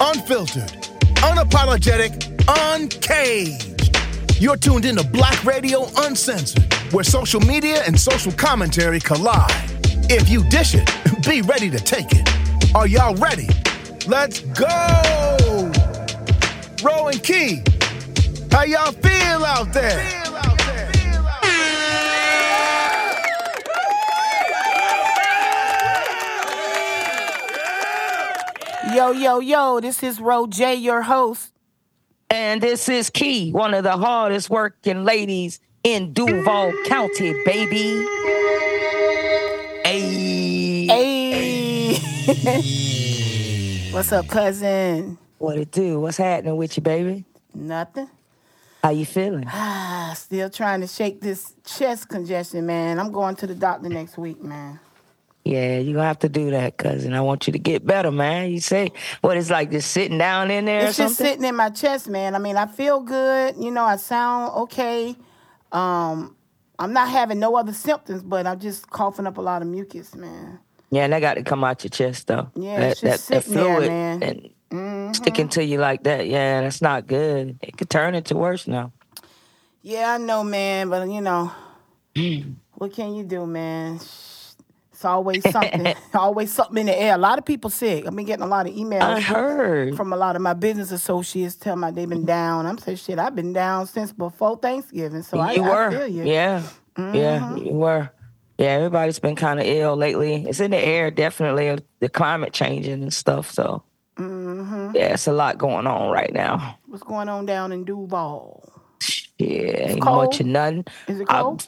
unfiltered, unapologetic, uncaged. You're tuned into Black Radio Uncensored, where social media and social commentary collide. If you dish it, be ready to take it. Are y'all ready? Let's go! Ro and Key, how y'all feel out there? Yo, yo, yo, this is Ro J, your host. And this is Key, one of the hardest working ladies in Duval County, baby. Hey. Hey. What's up, cousin? What it do? What's happening with you, baby? Nothing. How you feeling? Ah, still trying to shake this chest congestion, man. I'm going to the doctor next week, man. Yeah, you gonna have to do that, cousin. I want you to get better, man. You say what it's like just sitting down in there It's just sitting in my chest, man. I mean, I feel good. You know, I sound okay. Um, I'm not having no other symptoms, but I'm just coughing up a lot of mucus, man. Yeah, and that got to come out your chest though. Yeah, that, it's just that, that sitting there, fluid man. Mm-hmm. and sticking to you like that. Yeah, that's not good. It could turn into worse now. Yeah, I know, man, but you know, what can you do, man? It's always something, always something in the air. A lot of people sick. I've been getting a lot of emails I heard. from a lot of my business associates telling me they've been down. I'm saying, shit, I've been down since before Thanksgiving, so I, you I were. feel you. Yeah. Yeah, Mm-hmm. you were. Yeah, everybody's been kind of ill lately. It's in the air, definitely. The climate changing and stuff. So, Mm-hmm. yeah, it's a lot going on right now. What's going on down in Duval? Yeah, ain't cold? much of nothing. Is it cold?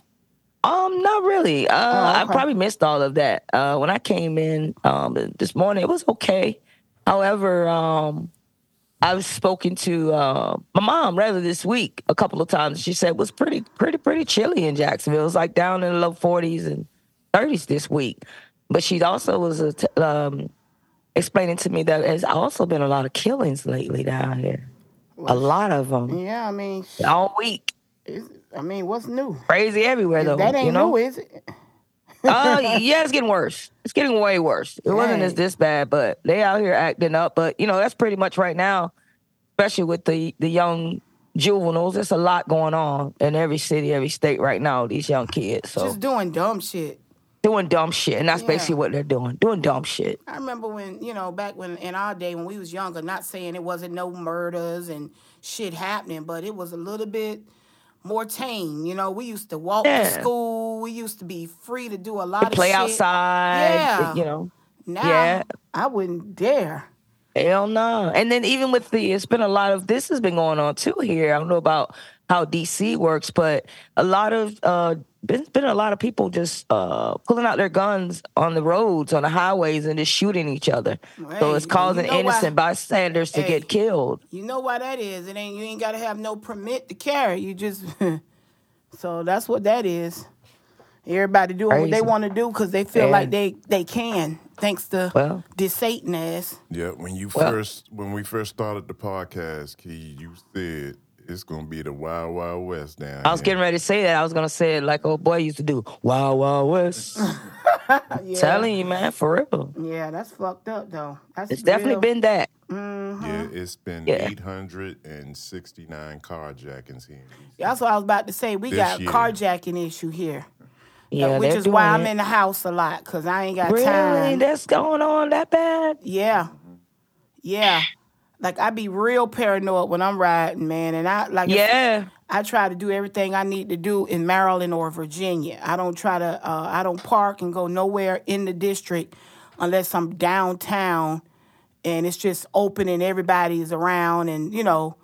Um, not really. Uh, I Oh, okay. probably missed all of that. Uh, when I came in um this morning, it was okay. However, um, I've spoken to uh, my mom rather this week a couple of times. She said it was pretty, pretty, pretty chilly in Jacksonville. It was like down in the low forties and thirties this week. But she also was uh, t- um, explaining to me that there's also been a lot of killings lately down here. A lot of them Yeah, I mean, all week. I mean, what's new? Crazy everywhere though. that ain't you know? new, is it? uh, yeah, it's getting worse. It's getting way worse. It wasn't as this bad, but they out here acting up. But you know, that's pretty much right now, especially with the the young juveniles. There's a lot going on in every city, every state right now. These young kids, so Just doing dumb shit. doing dumb shit, and that's Yeah. basically what they're doing. Doing dumb shit. I remember when, you know, back when in our day when we was younger, not saying it wasn't no murders and shit happening, but it was a little bit more tame. You know, we used to walk Yeah. to school. We used to be free to do a lot of Play shit. outside. Yeah. You know. Now, Yeah. I wouldn't dare. Hell no. And then even with the, it's been a lot of this has been going on too here. I don't know about how DC works, but a lot of uh, been been a lot of people just uh pulling out their guns on the roads, on the highways, and just shooting each other. Hey, so it's you causing know why- innocent bystanders to Hey. get killed. You know why that is? It ain't you ain't gotta have no permit to carry. You just so that's what that is. Everybody doing what they want to do because they feel Yeah. like they they can, thanks to Well. this Satan ass. Yeah, when you Well- first when we first started the podcast, Key, you said it's gonna be the Wild Wild West down I was here. getting ready to say that. I was gonna say it like old boy used to do. wild wild west. Yeah. Telling you, man, for real. Yeah, that's fucked up though. That's It's definitely been that. Mm-hmm. Yeah, it's been Yeah. 869 carjackings here. That's what I was about to say. We This got year. carjacking issue here, Yeah, uh, which is why I'm it. in the house a lot because I ain't got Really, time. that's going on that bad. Yeah, yeah. Like I be real paranoid when I'm riding, man, and I like. Yeah. I try to do everything I need to do in Maryland or Virginia. I don't try to. Uh, I don't park and go nowhere in the district unless I'm downtown and it's just open and everybody's around and you know.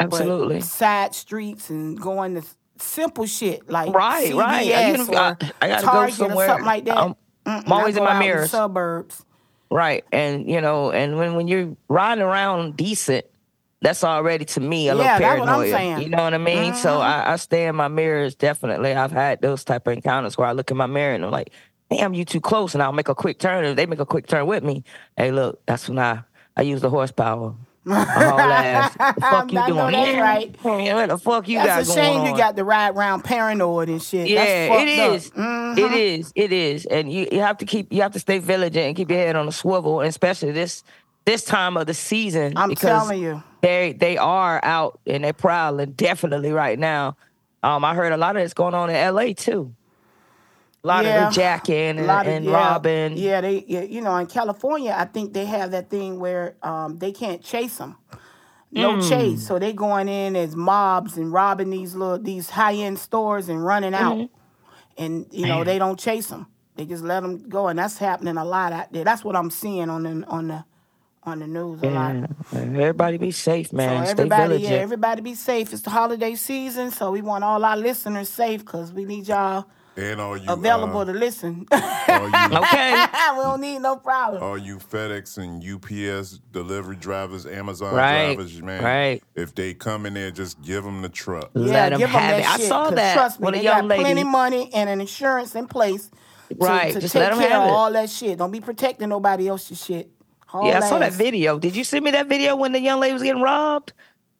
Absolutely. side streets and going to simple shit like Right, CVS right. Or I- I gotta go somewhere, or something like that. I'm- I'm always I in my out mirrors. suburbs. Right. And you know, and when, when you're riding around decent, that's already to me a Yeah, little that's what I'm paranoia. You know what I mean? So mm-hmm. I, I stay in my mirrors definitely. I've had those type of encounters where I look in my mirror and I'm like, damn, you too close, and I'll make a quick turn. If they make a quick turn with me, hey, look, that's when I I use the horsepower. My whole ass. The fuck you I know doing? that's right. yeah, What the fuck you got That's a going shame on? you got to ride around paranoid and shit. Yeah, That's it fucked is. Up. Mhm. It is. It is. And you, you have to keep you have to stay vigilant and keep your head on a swivel, and especially this this time of the season. I'm telling you. they they are out and they're prowling definitely right now. Um, I heard a lot of this going on in L.A. too. A lot Yeah. of the jacking A and, lot of- and yeah, robbing. Yeah, they, yeah, you know, in California, I think they have that thing where um, they can't chase them. No Mm. chase, so they going in as mobs and robbing these little these high end stores and running out, Mm-hmm. and you know they don't chase them. They just let them go, and that's happening a lot out there. That's what I'm seeing on the on the on the news a lot. Everybody be safe, man. So Stay everybody, vigilant. yeah, everybody be safe. It's the holiday season, so we want all our listeners safe because we need y'all And all you available uh, to listen. all you okay. we don't need no problem. all you FedEx and UPS delivery drivers, Amazon Right, drivers, man. right. If they come in there, just give them the truck. Let 'em give 'em have that it. I saw that Trust me, with they young got plenty money and an insurance in place. To, Right, to just take let 'em care have of it. all that shit. Don't be protecting nobody else's shit. Haul Yeah, I saw that video. Did you send me that video when the young lady was getting robbed?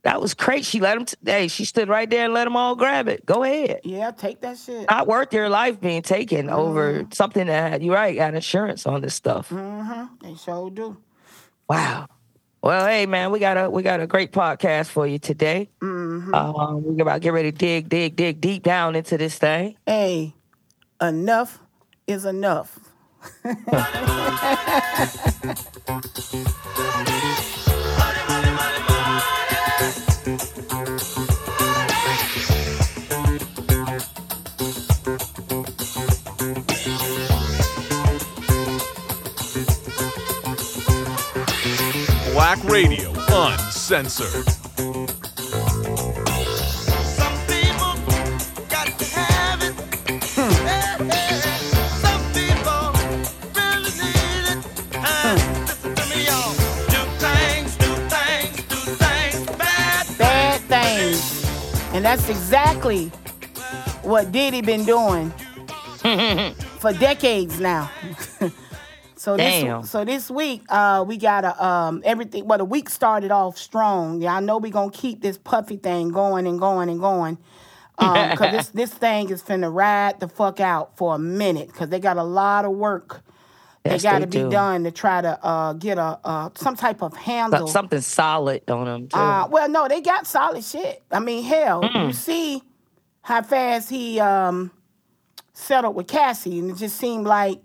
That was crazy. She let him. T- hey, she stood right there and let them all grab it. Go ahead. Yeah, take that shit. Not worth your life being taken over something that you're right. Got insurance on this stuff. Mm-hmm. They sure do. Wow. Well, hey man, we got a we got a great podcast for you today. Um, we're about to get ready to dig, dig, dig deep down into this thing. Hey, enough is enough. things, do things, bad Bad things. And that's exactly what Diddy been doing for decades now. So this so this week uh, we got a um, everything. Well, the week started off strong. Yeah, I know we gonna keep this puffy thing going and going and going. Um, cause this this thing is finna ride the fuck out for a minute. Cause they got a lot of work. Yes, they got to be do. done to try to uh, get a uh, some type of handle. So- Something solid on them too. Uh, well, no, they got solid shit. I mean, hell, Mm. you see how fast he um, settled with Cassie, and it just seemed like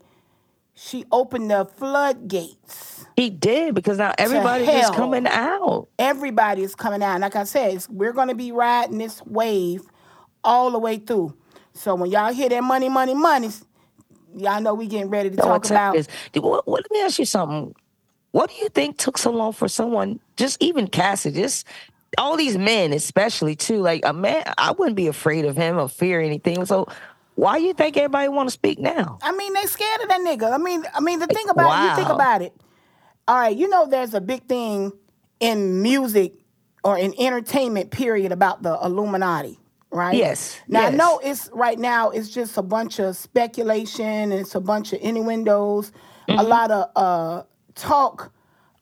she opened the floodgates. he did because now everybody is coming out. Everybody is coming out. And like I said, we're going to be riding this wave all the way through. So when y'all hear that money, money, money, y'all know we getting ready to No, talk about. is- What, what, let me ask you something. What do you think took so long for someone, just even Cassie, just all these men, especially too, like a man, I wouldn't be afraid of him or fear anything. So why you think everybody want to speak now? I mean, they scared of that nigga. I mean, I mean, the thing about it, you think about it. All right, you know, there's a big thing in music or in entertainment period about the Illuminati, right? Yes, Now I know it's right now. It's just a bunch of speculation. And it's a bunch of innuendos, a Mm-hmm. lot of uh, talk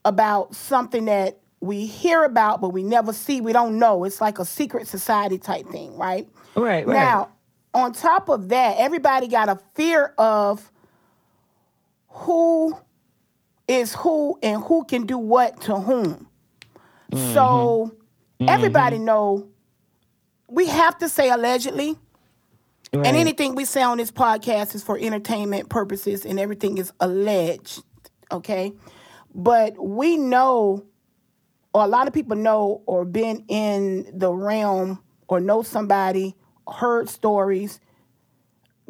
about something that we hear about but we never see. We don't know. It's like a secret society type thing, right? Right, right. Now, on top of that, everybody got a fear of who is who and who can do what to whom. So mm-hmm. Mm-hmm. everybody know we have to say allegedly. Right. And anything we say on this podcast is for entertainment purposes and everything is alleged, okay? But we know, or a lot of people know, or been in the realm, or know somebody, heard stories,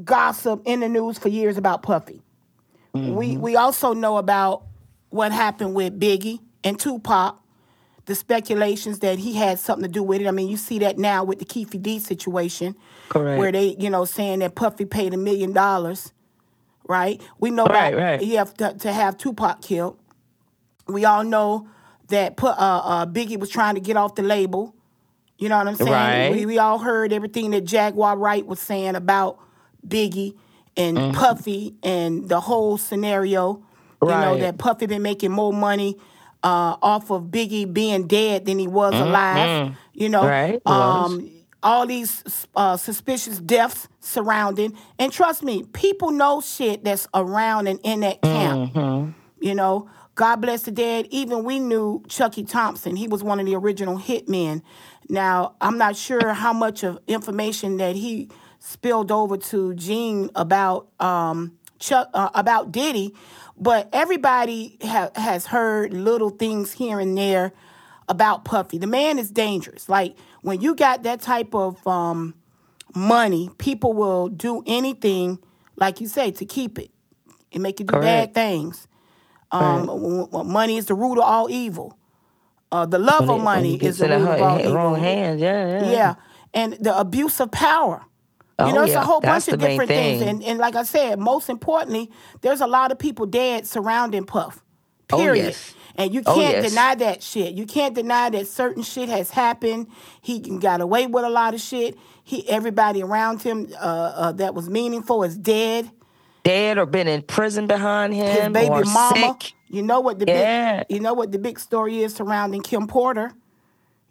gossip in the news for years about Puffy. We we also know about what happened with Biggie and Tupac, the speculations that he had something to do with it. I mean, you see that now with the Keefe D situation, Correct. where they, you know, saying that Puffy paid a million dollars, right? We know Right, about right. you have to, to have Tupac killed. We all know that put, uh, uh, Biggie was trying to get off the label. You know what I'm saying? Right. We, we all heard everything that Jaguar Wright was saying about Biggie and Mm-hmm. Puffy and the whole scenario. Right. You know that Puffy been making more money uh, off of Biggie being dead than he was alive. You know, Mm-hmm. Right, um, all these uh, suspicious deaths surrounding. And trust me, people know shit that's around and in that camp. Mm-hmm. You know, God bless the dead. Even we knew Chucky Thompson. He was one of the original hitmen. Now, I'm not sure how much of information that he spilled over to Gene about um, Chuck uh, about Diddy, but everybody ha- has heard little things here and there about Puffy. The man is dangerous. Like when you got that type of um, money, people will do anything, like you say, to keep it and make you do Correct. bad things. Um, w- money is the root of all evil. Uh, the love of money When is the in root of the all evil. wrong hands. Yeah, yeah. Yeah, and the abuse of power. You Oh, know, it's yeah. a whole That's bunch of the different things. And, and like I said, most importantly, there's a lot of people dead surrounding Puff. Oh, Period. yes. And you Oh, can't yes. deny that shit. You can't deny that certain shit has happened. He got away with a lot of shit. He everybody around him uh, uh, that was meaningful is dead. Dead or been in prison behind him. His baby or mama. Sick. You know what the Yeah. big you know what the big story is surrounding Kim Porter.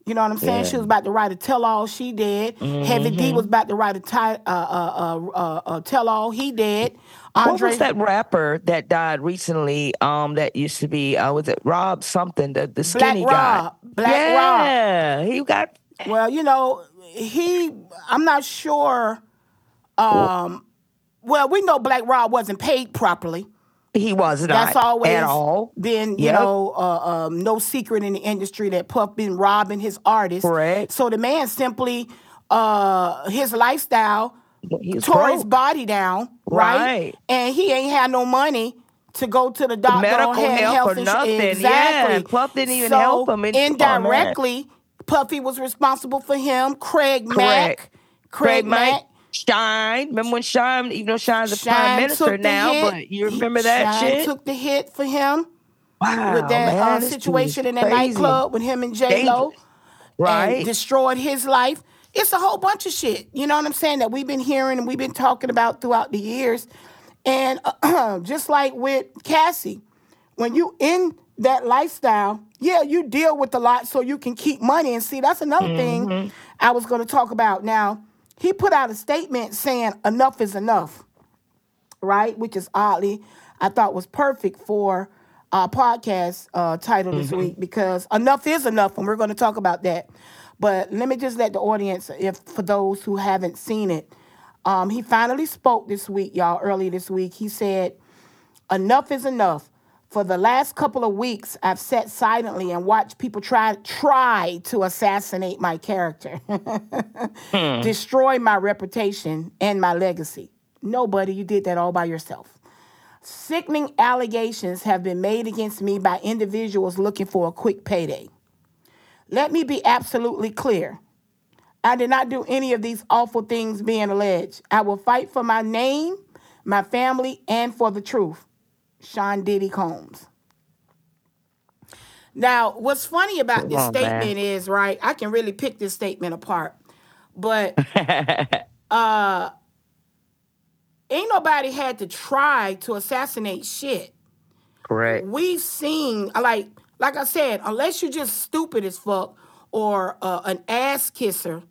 You know what I'm saying? Yeah. Mm-hmm. She was about to write a tell all. She did. Heavy D was about to write a uh, uh, uh, uh, uh, tell all. He did. What Andre was that rapper that died recently? Um, that used to be uh, was it Rob something? The the skinny guy. Rob. Black Rob. yeah, he got Well, you know, he. I'm not sure. Um, well, we know Black Rob wasn't paid properly. he was not That's always at all. been, you Yep. know, uh, um, no secret in the industry that Puff been robbing his artists. Correct. So the man simply, uh, his lifestyle He was tore his body down, right? Right. And he ain't had no money to go to the doctor medical or help health or nothing. Exactly. and Puff didn't even so help him. It- indirectly, Puffy was responsible for him. Craig Mack. Craig, Craig Mack. Mack, Shyne. Remember when Shyne, even though Shyne's a prime minister now, hit. but you remember that Shyne shit? took the hit for him wow, with that man, uh, situation in that crazy. nightclub with him and J Lo. Right. and destroyed his life. It's a whole bunch of shit. You know what I'm saying that we've been hearing and we've been talking about throughout the years. And just like with Cassie, when you in that lifestyle, yeah, you deal with a lot so you can keep money. And see, that's another thing I was going to talk about. Now, he put out a statement saying enough is enough right? Which is oddly, I thought was perfect for our podcast uh, title this week because enough is enough, and we're going to talk about that. But let me just let the audience, if for those who haven't seen it, um, he finally spoke this week, y'all. Early this week, he said, "Enough is enough." For the last couple of weeks, I've sat silently and watched people try try to assassinate my character, hmm. destroy my reputation and my legacy. Nobody, you did that all by yourself. Sickening allegations have been made against me by individuals looking for a quick payday. Let me be absolutely clear. I did not do any of these awful things being alleged. I will fight for my name, my family, and for the truth. Sean Diddy Combs. Now, what's funny about this on, man. statement is, right, I can really pick this statement apart, but uh, ain't nobody had to try to assassinate shit. Correct. We've seen, like, like I said, unless you're just stupid as fuck or uh, an ass kisser,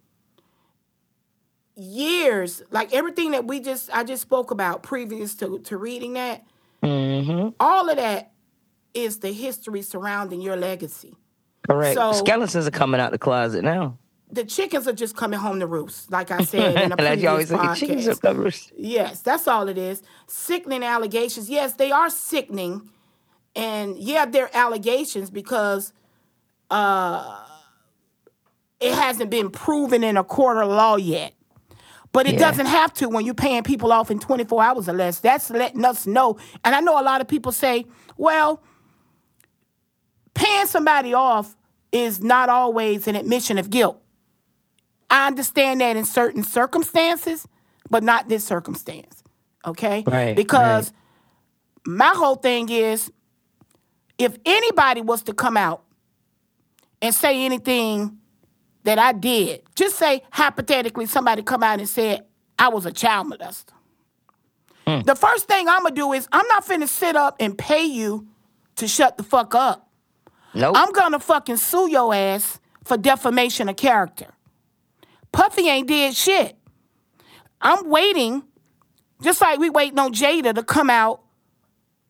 years, like everything that we just, I just spoke about previous to, to reading that, Mm-hmm. all of that is the history surrounding your legacy. Correct. So- Skeletons are coming out the closet now. The chickens are just coming home to roost, like I said in a like you previous always at chickens podcast. up. Yes, that's all it is. Sickening allegations. Yes, they are sickening. And yeah, they're allegations because uh, it hasn't been proven in a court of law yet. But it Yeah. doesn't have to when you're paying people off in 24 hours or less. That's letting us know. And I know a lot of people say, well, paying somebody off is not always an admission of guilt. I understand that in certain circumstances, but not this circumstance. Okay? Right, Because my whole thing is if anybody was to come out and say anything that I did, just say hypothetically somebody come out and said I was a child molester. Hmm. The first thing I'm gonna do is I'm not finna sit up and pay you to shut the fuck up. Nope. I'm gonna fucking sue your ass for defamation of character. Puffy ain't did shit. I'm waiting, just like we waiting on Jada to come out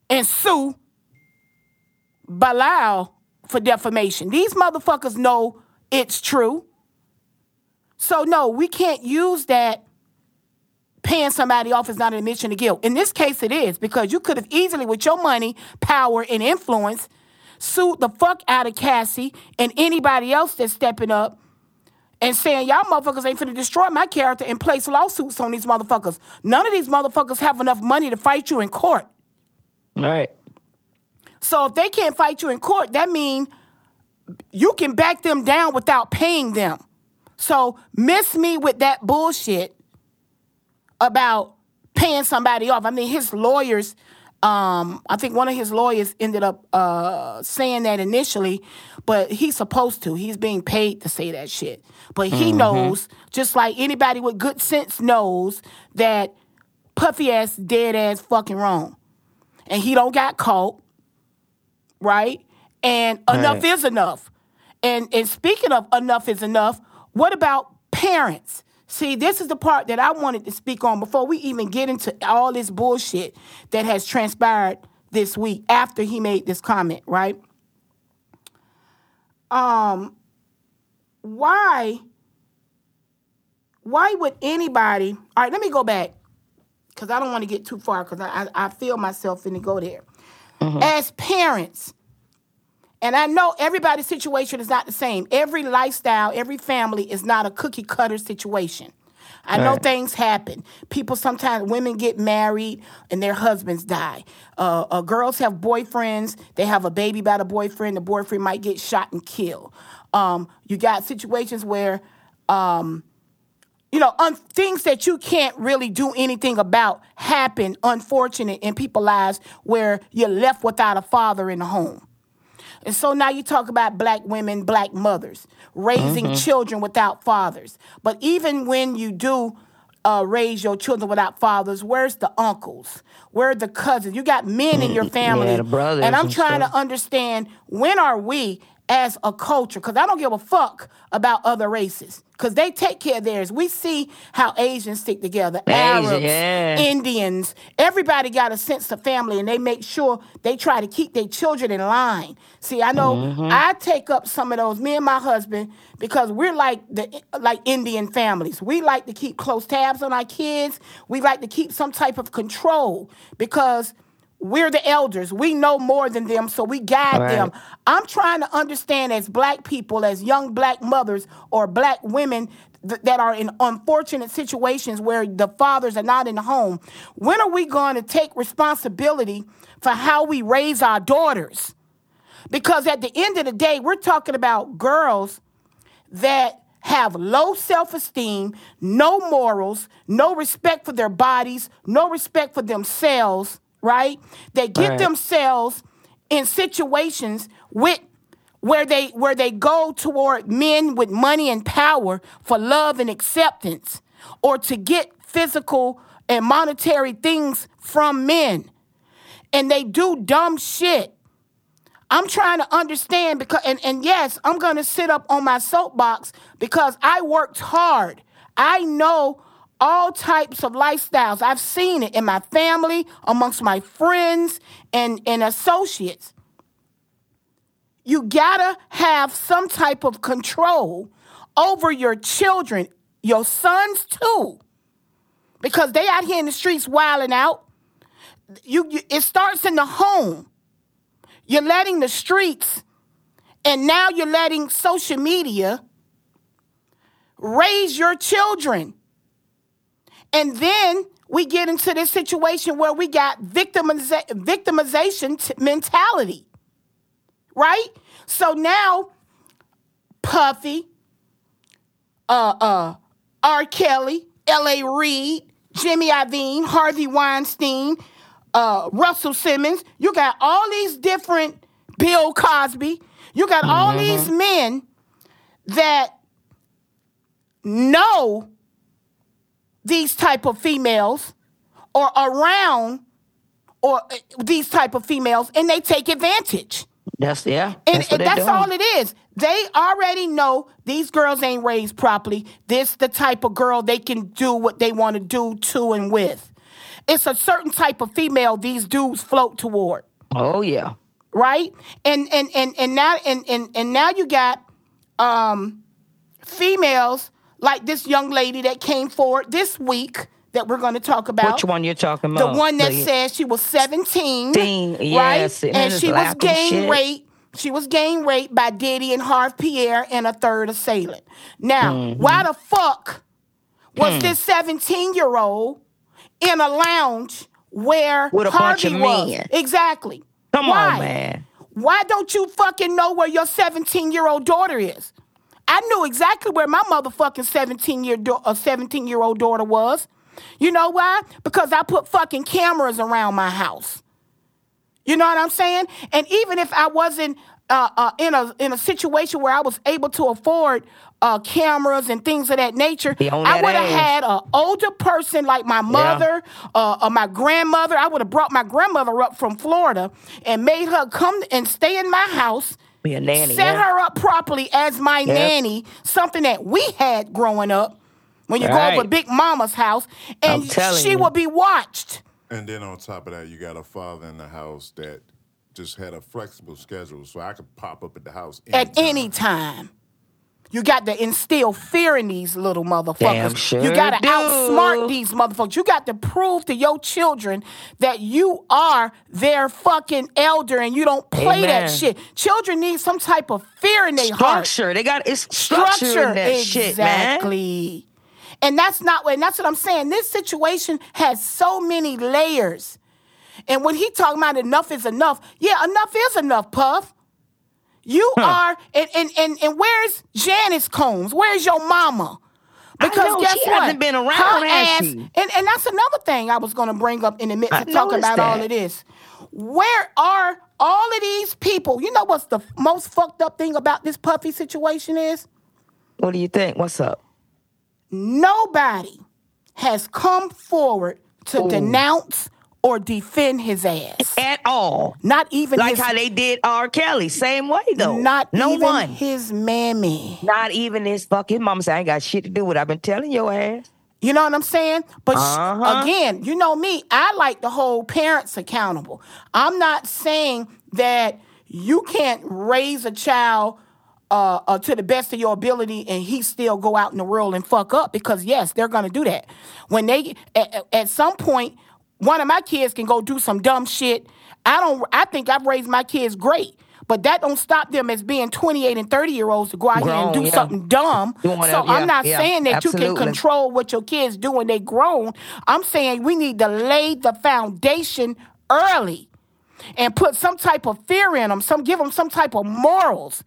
and sue Bilal for defamation. These motherfuckers know it's true. So no, we can't use that paying somebody off is not an admission of guilt. In this case, it is because you could have easily, with your money, power, and influence, sued the fuck out of Cassie and anybody else that's stepping up and saying y'all motherfuckers ain't finna destroy my character and place lawsuits on these motherfuckers. None of these motherfuckers have enough money to fight you in court. Right. So if they can't fight you in court, that means you can back them down without paying them. So miss me with that bullshit about paying somebody off. I mean, his lawyers, um, I think one of his lawyers ended up uh, saying that initially, but he's supposed to. He's being paid to say that shit. But he knows, just like anybody with good sense knows, that Puffy ass dead ass fucking wrong. And he don't got caught, right? And enough Right. is enough. And and speaking of enough is enough, what about parents? See, this is the part that I wanted to speak on before we even get into all this bullshit that has transpired this week after he made this comment, right? Um why why would anybody all right, let me go back because I don't want to get too far because I, I I feel myself in to go there. As parents, and I know everybody's situation is not the same. Every lifestyle, every family is not a cookie cutter situation. I know things happen. People sometimes, women get married and their husbands die. Uh, uh, girls have boyfriends. They have a baby by the boyfriend. The boyfriend might get shot and killed. Um, you got situations where um, you know, un- things that you can't really do anything about happen, unfortunate, in people's lives where you're left without a father in the home. And so now you talk about black women, black mothers, raising children without fathers. But even when you do uh, raise your children without fathers, where's the uncles? Where are the cousins? You got men in your family. brothers and I'm and trying stuff. to understand when are we as a culture because i don't give a fuck about other races because they take care of theirs. We see how asians stick together Asian, arabs yeah. indians. Everybody got a sense of family and they make sure they try to keep their children in line. See i know Mm-hmm. i take up some of those me and my husband because we're like the like indian families. We like to keep close tabs on our kids. We like to keep some type of control because we're the elders. We know more than them, so we guide Right. them. I'm trying to understand as black people, as young black mothers or black women th- that are in unfortunate situations where the fathers are not in the home. When are we going to take responsibility for how we raise our daughters? Because at the end of the day, we're talking about girls that have low self esteem, no morals, no respect for their bodies, no respect for themselves, right? They get Right. themselves in situations with where they where they go toward men with money and power for love and acceptance or to get physical and monetary things from men and they do dumb shit I'm trying to understand because, and, and yes, I'm going to sit up on my soapbox because I worked hard. I know all types of lifestyles. I've seen it in my family, amongst my friends and, and associates. You gotta have some type of control over your children, your sons too, because they out here in the streets wilding out. You, you, it starts in the home. You're letting the streets, and now you're letting social media raise your children. And then we get into this situation where we got victimiza- victimization t- mentality, right? So now, Puffy, uh, uh, R. Kelly, L.A. Reid, Jimmy Iovine, Harvey Weinstein, uh, Russell Simmons. You got all these different Bill Cosby. You got all these men that know these type of females or around or uh, these type of females and they take advantage. That's yeah. And that's what and that's doing. all it is. They already know these girls ain't raised properly. This the type of girl they can do what they want to do to and with. It's a certain type of female these dudes float toward. Oh yeah. right? And and and and now and and and now you got um females like this young lady that came forward this week that we're going to talk about. Which one you're talking about? The one that The- said she was 17. 17, right? yes, and And she was gang raped. She was gang raped by Diddy and Harve Pierre and a third assailant. Now, Mm-hmm. why the fuck was Hmm. this 17 year old in a lounge where With a bunch Harvey of was? men. Exactly. Come Why? on, man. Why don't you fucking know where your 17 year old daughter is? I knew exactly where my motherfucking 17 year do- uh, 17 year old daughter was. You know why? Because I put fucking cameras around my house. You know what I'm saying? And even if I wasn't uh, uh, in a in a situation where I was able to afford uh, cameras and things of that nature, I would have had an older person like my mother uh, or my grandmother. I would have brought my grandmother up from Florida and made her come and stay in my house. Be a nanny. Set yeah. her up properly as my Yep. nanny, something that we had growing up. When you go Right. over Big Mama's house, and she you. will be watched. And then on top of that, you got a father in the house that just had a flexible schedule, so I could pop up at the house at any time. You got to instill fear in these little motherfuckers. Damn sure you got to outsmart these motherfuckers. You got to prove to your children that you are their fucking elder and you don't play that shit. Children need some type of fear in their heart. Structure. They got it's structure, in that shit, man. exactly. And that's not what. And that's what I'm saying. This situation has so many layers. And when he talking about enough is enough, yeah, enough is enough, Puff. You are, and, and and and where's Janice Combs? Where's your mama? Because know, guess she what? hasn't been around, Her ass, and, and that's another thing I was going to bring up in the midst I of talking about all of this. Where are all of these people? You know what's the most fucked up thing about this Puffy situation is? What do you think? What's up? nobody has come forward to denounce or defend his ass. At all. Not even Like his, how they did R. Kelly. Same way though. not no even one. his mammy. Not even his fucking mama say I ain't got shit to do with. it. I've been telling your ass. You know what I'm saying? But Uh-huh. again, you know me, I like to hold parents accountable. I'm not saying that you can't raise a child uh, uh, to the best of your ability and he still go out in the world and fuck up because yes, they're gonna do that. When they at- at some point, one of my kids can go do some dumb shit. I don't. I think I've raised my kids great. But that don't stop them as being 28 and 30 year olds to go out here and do yeah. something dumb. So whatever, I'm not yeah, saying that you can control what your kids do when they grown. I'm saying we need to lay the foundation early and put some type of fear in them, some give them some type of morals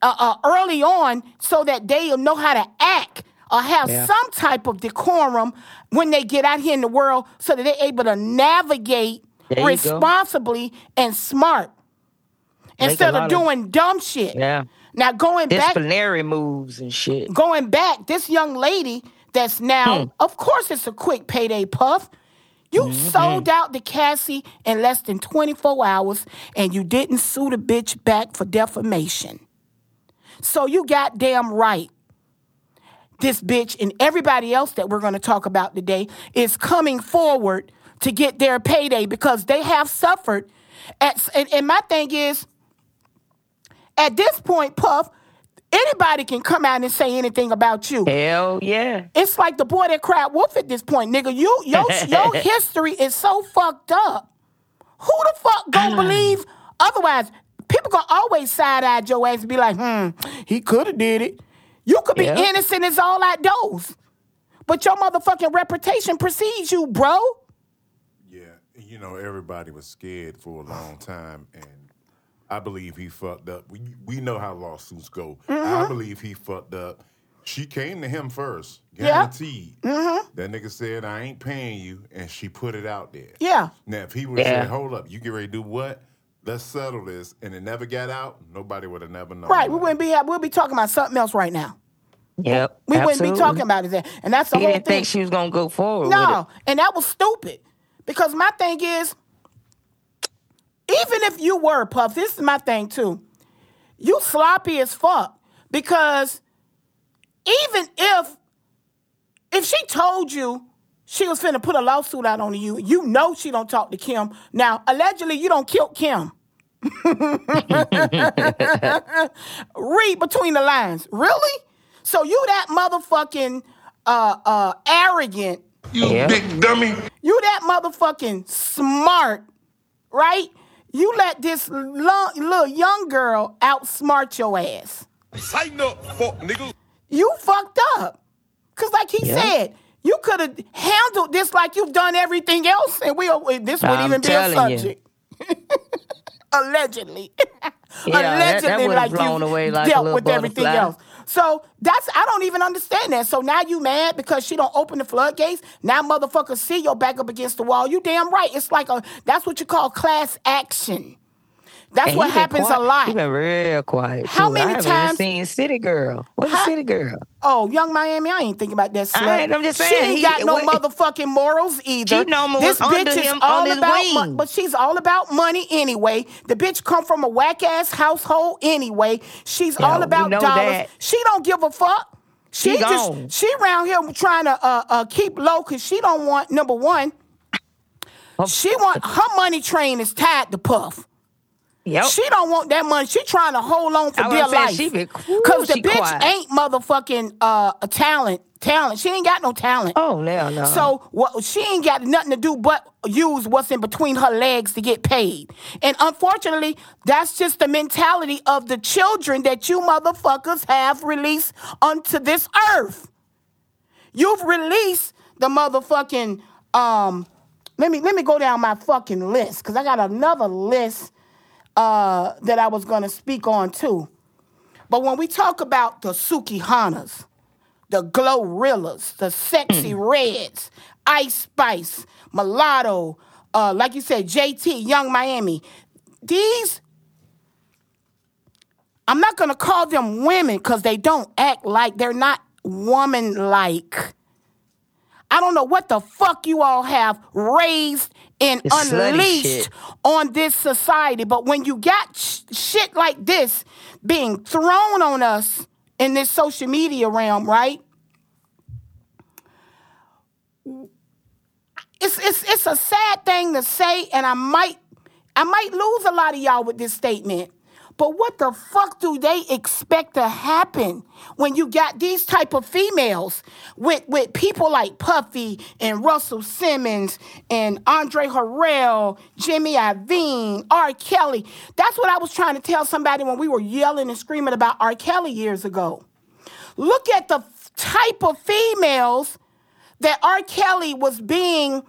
uh, uh, early on so that they'll know how to act or have Yeah. some type of decorum when they get out here in the world so that they're able to navigate you go. responsibly and smart a instead of lot of- doing dumb shit. Yeah. Now going back Disciplinary moves and shit. going back, this young lady that's now, Hmm. of course, it's a quick payday puff. You Mm-hmm. sold out to Cassie in less than 24 hours and you didn't sue the bitch back for defamation. So you got damn right. This bitch and everybody else that we're going to talk about today is coming forward to get their payday because they have suffered. At, and, and my thing is, at this point, Puff, anybody can come out and say anything about you. Hell yeah. It's like the boy that cried wolf at this point, nigga. You your your history is so fucked up. Who the fuck gonna believe otherwise? People gonna always side eye your ass and be like, hmm, he could have did it. You could be Yep. innocent as all outdoors. But your motherfucking reputation precedes you, bro. Yeah, you know, everybody was scared for a long time, and I believe he fucked up. We we know how lawsuits go. Mm-hmm. I believe he fucked up. She came to him first, Yeah. guaranteed. Mm-hmm. That nigga said, "I ain't paying you," and she put it out there. Yeah. Now, if he would have Yeah. said, "Hold up, you get ready to do what?" Let's settle this, and it never got out. Nobody would have never known. Right. We wouldn't be we'll be talking about something else right now. Yep. We wouldn't be talking about it then. And that's the He whole didn't thing. think she was gonna go forward with No, it. and that was stupid. Because my thing is, even if you were Puff, this is my thing too. You sloppy as fuck. Because even if if she told you she was finna put a lawsuit out on you, you know she don't talk to Kim. Now, allegedly, you don't kill Kim. Read between the lines. Really? So you that motherfucking uh uh arrogant, You Yeah. big dummy. you that motherfucking smart, right? You let this lo- little young girl outsmart your ass. Tighten up, fuck niggas. You fucked up. Cause like he Yeah. said, you could have handled this like you've done everything else, and we uh, this wouldn't even be a subject. Allegedly. Yeah, that- that Allegedly, would've like you away like dealt with everything else. So that's I don't even understand that. So now you mad because she don't open the floodgates. Now motherfuckers see your back up against the wall. You damn right. It's like a that's what you call class action. That's And what happens quiet. a lot. He been real quiet. How too. many I times- seen City Girl. What's How- City Girl? Oh, Young Miami, I ain't thinking about that slut. I ain't- I'm just saying she ain't he- got no wait. motherfucking morals either. She more this bitch is all about, wing. but she's all about money anyway. The bitch come from a whack ass household anyway. She's Yeah, all about dollars. that. She don't give a fuck. She, She just gone. she around here trying to uh, uh, keep low because she don't want number one. Oh. She want her money train is tied to Puff. Yep. She don't want that money. She trying to hold on for I dear life. she been- whew, Cause the bitch quiet. ain't motherfucking uh a talent. Talent. She ain't got no talent. oh, no, no. So what she ain't got nothing to do but use what's in between her legs to get paid. And unfortunately, that's just the mentality of the children that you motherfuckers have released onto this earth. You've released the motherfucking um let me let me go down my fucking list cuz I got another list uh that I was going to speak on too. But when we talk about the Sukihanas, the GloRillas, the Sexy Reds, Ice Spice, Mulatto, uh, like you said, JT, Young Miami. These, I'm not gonna call them women because they don't act like they're not woman like. I don't know what the fuck you all have raised and It's unleashed on this society, but when you got sh- shit like this being thrown on us in this social media realm, right? It's it's it's a sad thing to say, and I might I might lose a lot of y'all with this statement. But what the fuck do they expect to happen when you got these type of females with, with people like Puffy and Russell Simmons and Andre Harrell, Jimmy Iovine, R. Kelly? That's what I was trying to tell somebody when we were yelling and screaming about R. Kelly years ago. Look at the type of females that R. Kelly was being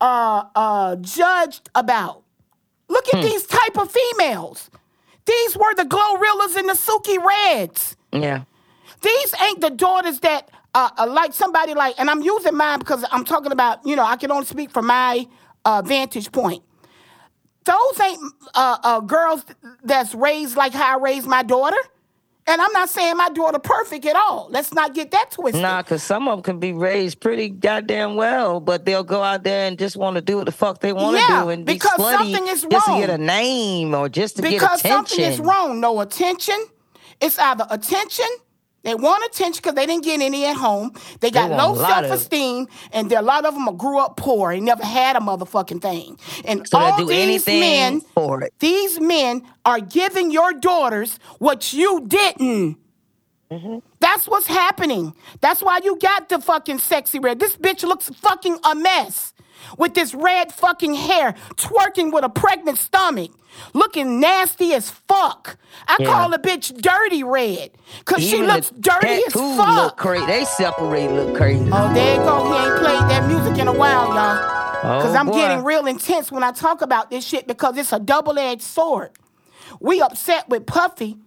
uh, uh, judged about. Look at these type of females. These were the Glow GloRillas and the Suki Reds. yeah. These ain't the daughters that uh, uh, like somebody like, and I'm using mine because I'm talking about, you know, I can only speak from my uh, vantage point. Those ain't uh, uh, girls that's raised like how I raised my daughter. And I'm not saying my daughter perfect at all. Let's not get that twisted. Nah, because some of them can be raised pretty goddamn well, but they'll go out there and just want to do what the fuck they want to Yeah, do and be because slutty something is just to get a name or just to because get attention. Because something is wrong. No attention. It's either attention. They want attention because they didn't get any at home. They got low a lot of it. self esteem, and there, a lot of them grew up poor and never had a motherfucking thing. And So all these men, for it. these men are giving your daughters what you didn't. Mm-hmm. That's what's happening. That's why you got the fucking sexy red. This bitch looks fucking a mess with this red fucking hair, twerking with a pregnant stomach, looking nasty as fuck. I Yeah. call the bitch dirty red because she looks dirty as fuck. Look crazy. They separate look crazy. Oh, there you go. He ain't played that music in a while, y'all. Because Oh, I'm boy. getting real intense when I talk about this shit because it's a double edged sword. We upset with Puffy,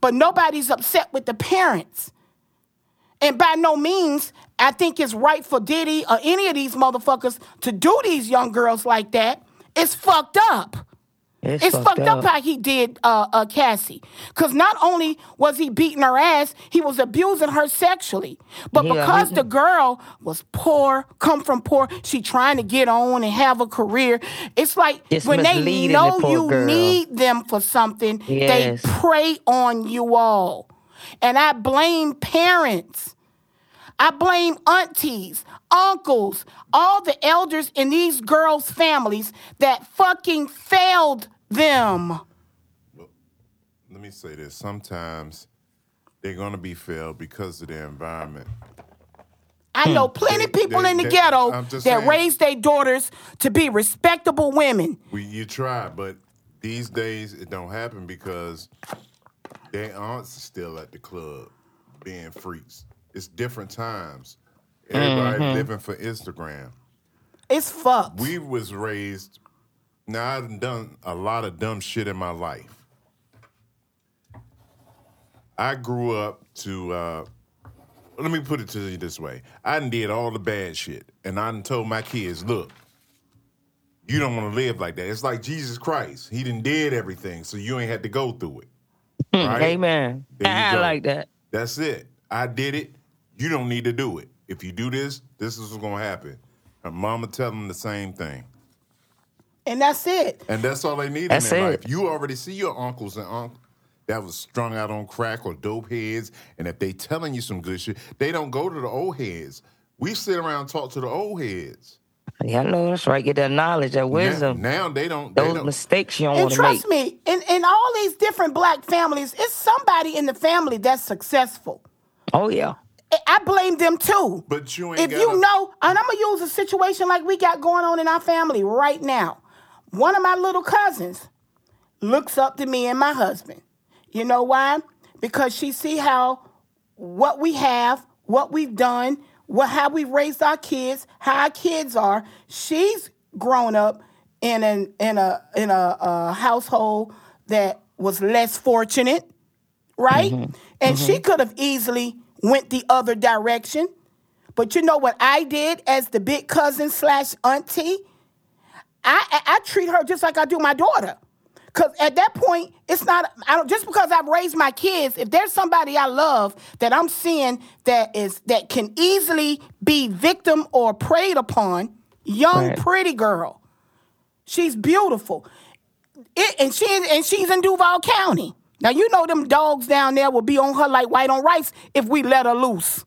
but nobody's upset with the parents. And by no means, I think it's right for Diddy or any of these motherfuckers to do these young girls like that. It's fucked up. It's, It's fucked up how he did uh, uh, Cassie. Because not only was he beating her ass, he was abusing her sexually. But Yeah, because the girl was poor, come from poor, she trying to get on and have a career. It's like It's when they misleading the know you girl. need them for something, Yes. they prey on you all. And I blame parents. I blame aunties, uncles, all the elders in these girls' families that fucking failed them. let me say this. Sometimes they're gonna be failed because of their environment. I know hmm. plenty They- people they- in the they- ghetto that saying. raise their daughters to be respectable women. We you try, but these days it don't happen because their aunts are still at the club being freaks. It's different times. Everybody Mm-hmm. living for Instagram. It's fucked. We was raised. Now I've done a lot of dumb shit in my life. I grew up to. Uh, let me put it to you this way: I done did all the bad shit, and I done told my kids, "Look, you don't want to live like that. It's like Jesus Christ. He done did everything, so you ain't had to go through it. Right? Amen. I go. like that. That's it. I did it. You don't need to do it. If you do this, this is what's gonna happen. And mama tell them the same thing. and that's it. And that's all they need That's in their it. life. You already see your uncles and uncles that was strung out on crack or dope heads, and if they telling you some good shit, they don't go to the old heads. We sit around and talk to the old heads. Yeah, I know that's right. Get that knowledge, that wisdom. now they don't. They Those don't. mistakes you don't And want to make. trust me, in, in all these different black families, it's somebody in the family that's successful. Oh yeah. I- I blame them too. But you ain't if gotta- you know, and I'm gonna use a situation like we got going on in our family right now. One of my little cousins looks up to me and my husband. You know why? Because she see how what we have, what we've done, what how we raised our kids, how our kids are. She's grown up in an in a in a, uh household that was less fortunate, right? And she could have easily went the other direction. But you know what I did as the big cousin slash auntie? I, I I treat her just like I do my daughter. Cause at that point, it's not I don't just because I've raised my kids, if there's somebody I love that I'm seeing that is that can easily be victim or preyed upon, young, Right. pretty girl. She's beautiful. It, and she and she's in Duval County. Now you know them dogs down there will be on her like white on rice if we let her loose.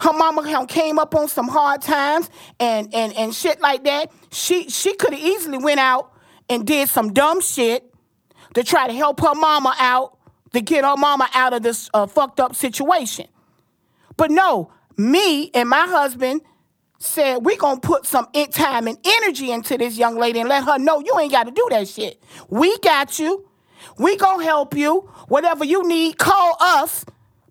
Her mama came up on some hard times and and and shit like that. She she could have easily went out and did some dumb shit to try to help her mama out to get her mama out of this uh, fucked up situation. But no, me and my husband said we gonna put some time and energy into this young lady and let her know you ain't got to do that shit. We got you. We gonna help you. Whatever you need, call us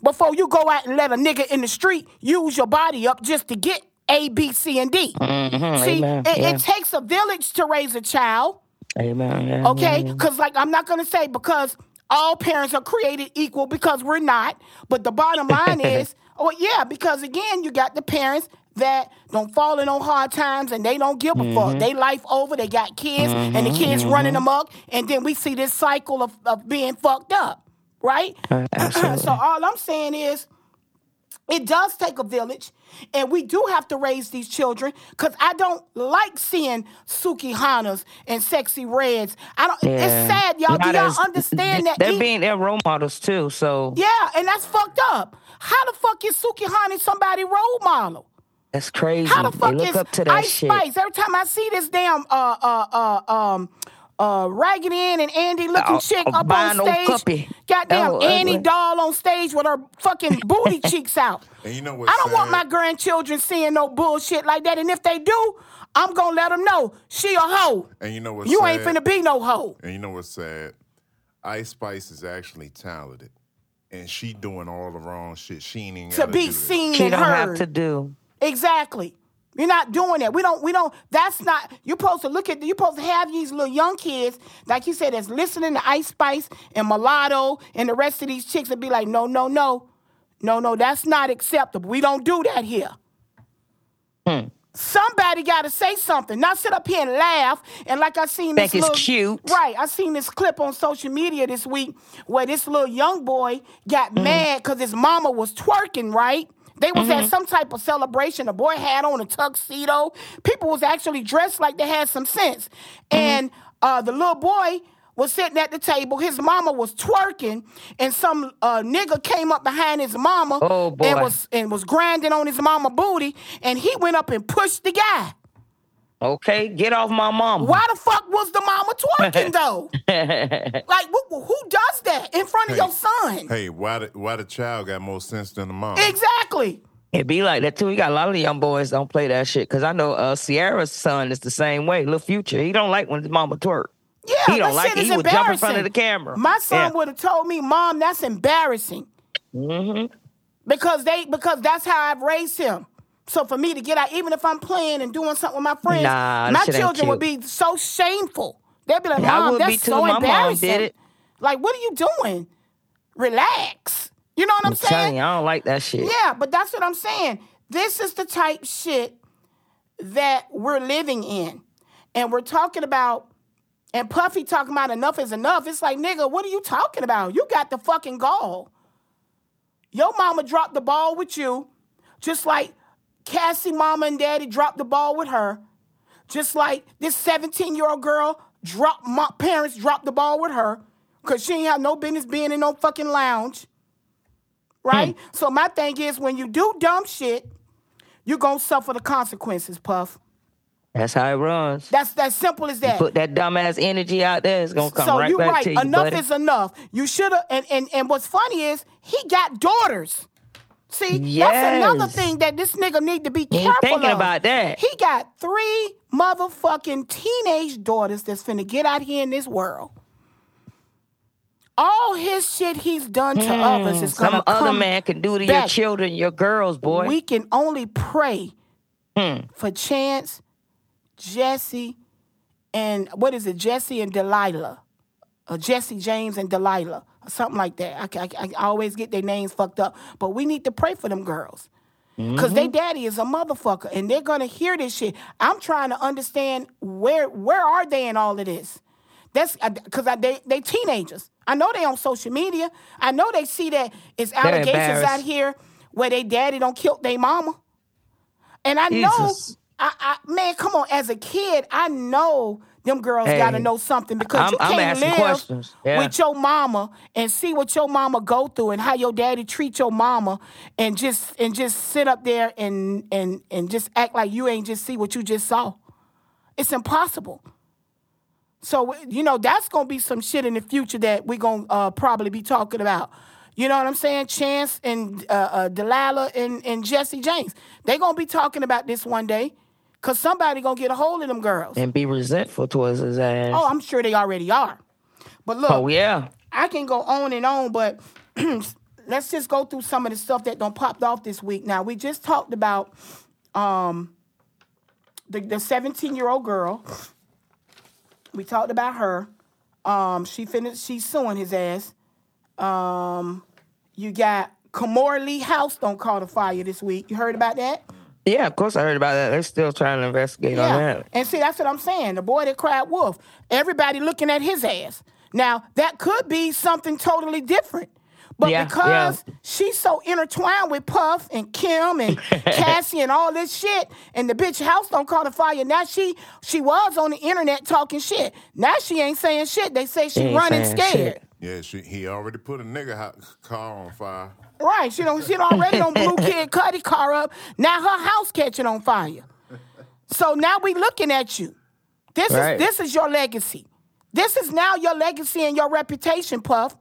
before you go out and let a nigga in the street use your body up just to get A, B, C, and D. Mm-hmm. See, it, yeah. it takes a village to raise a child. Amen. Okay, because like I'm not gonna say because all parents are created equal because we're not. But the bottom line is, oh yeah, because again, you got the parents that don't fall in on hard times and they don't give a Mm-hmm. fuck. They life over, they got kids, and the kids running amok, and then we see this cycle of, of being fucked up, right? Absolutely. so all I'm saying is. It does take a village, and we do have to raise these children because I don't like seeing Sukihanas and Sexy Reds. I don't. It's sad, y'all. Do y'all as- understand that? They're e- being their role models too. So yeah, and that's fucked up. How the fuck is Sukihana somebody role model? That's crazy. How the fuck they look is up to that Ice shit. Spice? Every time I see this damn uh uh uh um uh Raggedy Ann and Andy looking Uh, chick uh, up on stage, puppy. goddamn Oh, Annie ugly. doll on stage with her fucking booty cheeks out. And you know what's I don't want my grandchildren seeing no bullshit like that, and if they do, I'm gonna let them know she a hoe. And you know what's You ain't sad? finna be no hoe. And you know what's sad? Ice Spice is actually talented, and she doing all the wrong shit. She ain't even To gotta be do seen She don't heard. have to do. Exactly. You're not doing that. We don't. We don't. That's not. You're supposed to look at. You're supposed to have these little young kids, like you said, that's listening to Ice Spice and Mulatto and the rest of these chicks, and be like, no, no, no, no, no. That's not acceptable. We don't do that here. Hmm. Somebody got to say something. Not sit up here and laugh. And like I seen this little, cute. right? I seen this clip on social media this week where this little young boy got mad because his mama was twerking. Right? They was at some type of celebration. The boy had on a tuxedo. People was actually dressed like they had some sense. And uh, the little boy was sitting at the table. His mama was twerking, and some uh, nigga came up behind his mama Oh, and was and was grinding on his mama booty, and he went up and pushed the guy. Okay, get off my mama. Why the fuck was the mama twerking though? like, who, who does that in front of Hey. your son? Hey, why the why the child got more sense than the mom? Exactly. It be like that too. You got a lot of the young boys don't play that shit. Cause I know uh Sierra's son is the same way. Little future. He don't like when his mama twerk. Yeah, He that don't like shit it. is He would jump in front of the camera. My son Yeah. would have told me, "Mom, that's embarrassing." Mm-hmm. Because they, because that's how I've raised him. So for me to get out, even if I'm playing and doing something with my friends, Nah, my that shit ain't children would be so shameful. They'd be like, "Mom, would that's be too. so My mom embarrassing." did it. Like, what are you doing? Relax. You know what I'm, I'm saying? you, I don't like that shit. Yeah, but that's what I'm saying. This is the type shit that we're living in. And we're talking about, and Puffy talking about enough is enough. It's like, nigga, what are you talking about? You got the fucking gall. Your mama dropped the ball with you, just like Cassie mama and daddy dropped the ball with her. Just like this 17 year old girl dropped, my parents dropped the ball with her because she ain't have no business being in no fucking lounge right? Hmm. So my thing is, when you do dumb shit, you're gonna suffer the consequences, Puff. That's how it runs. That's that simple as that. Put that dumbass energy out there, it's gonna come right back. so right you're back right. to you, enough buddy. is enough. You should have. And, and and what's funny is he got daughters. See, that's another thing that this nigga need to be careful thinking of. about that. He got three motherfucking teenage daughters that's finna get out here in this world. All his shit he's done to others is gonna. Some other man can do to your children, your girls, boy. We can only pray Hmm. for Chance, Jessie, and what is it? Jessie and D'Lila, or Jessie James and D'Lila, something like that. I, I, I always get their names fucked up, but we need to pray for them girls. Cause their daddy is a motherfucker, and they're gonna hear this shit. I'm trying to understand where where are they in all of this? That's because I, they they teenagers. I know they on social media. I know they see that it's allegations out here where they daddy don't kill their mama. And I know, I, I man, come on. As a kid, I know them girls Hey, got to know something because I'm- you can't live questions. Yeah. with your mama and see what your mama go through and how your daddy treat your mama and just and just sit up there and and and just act like you ain't just see what you just saw. It's impossible. So you know that's gonna be some shit in the future that we're gonna uh, probably be talking about. You know what I'm saying? Chance and uh, uh, D'Lila and, and Jessie James. They gonna be talking about this one day, cause somebody gonna get a hold of them girls. and be resentful towards his ass. Oh, I'm sure they already are. But look, Oh, yeah. I can go on and on, but let's just go through some of the stuff that don't popped off this week. Now we just talked about um, the the 17 year old girl. We talked about her. Um, she finished. She's suing his ass. Um, you got Kamora Lee House don't call the fire this week. You heard about that? Yeah, of course I heard about that. They're still trying to investigate on that. And see, that's what I'm saying. The boy that cried wolf. Everybody looking at his ass. Now, that could be something totally different. But Yeah, because yeah. she's so intertwined with Puff and Kim and Cassie and all this shit, and the bitch house don't call the fire. Now she she was on the internet talking shit. Now she ain't saying shit. They say she Ain't running scared. shit. Yeah, she, he already put a nigga ho- car on fire. Right. She don't she done already on blew Kid Cudi car up. Now her house catching on fire. So now we looking at you. This Right. is this is your legacy. This is now your legacy and your reputation, Puff.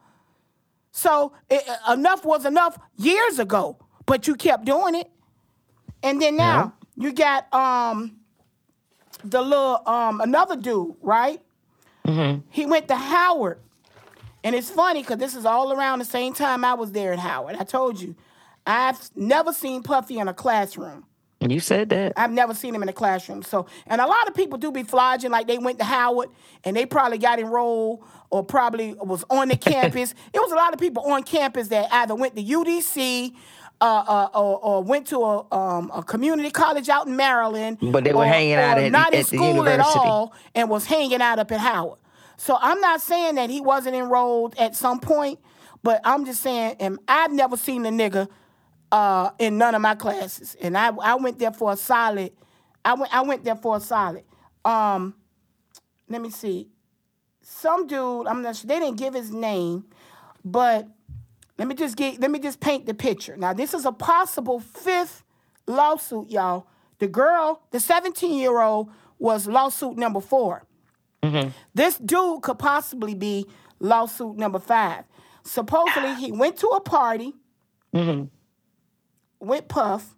So it, enough was enough years ago, but you kept doing it. And then now you got um the little um another dude, right? He went to Howard. And it's funny because this is all around the same time I was there at Howard. I told you, I've never seen Puffy in a classroom. And you said that. I've never seen him in a classroom. So, and a lot of people do be flogging like they went to Howard and they probably got enrolled or probably was on the campus. It was a lot of people on campus that either went to UDC uh, uh, or, or went to a, um, a community college out in Maryland. But they were or- hanging out or at- not in at the school at university. all and was hanging out up at Howard. So I'm not saying that he wasn't enrolled at some point, but I'm just saying, and I've never seen a nigga uh, in none of my classes, and I I went there for a solid. I went I went there for a solid. Um, let me see. Some dude, I'm not sure. They didn't give his name, but let me just get let me just paint the picture. Now this is a possible fifth lawsuit, y'all. The girl, the 17 year old, was lawsuit number 4 This dude could possibly be lawsuit number five. Supposedly, he went to a party with Puff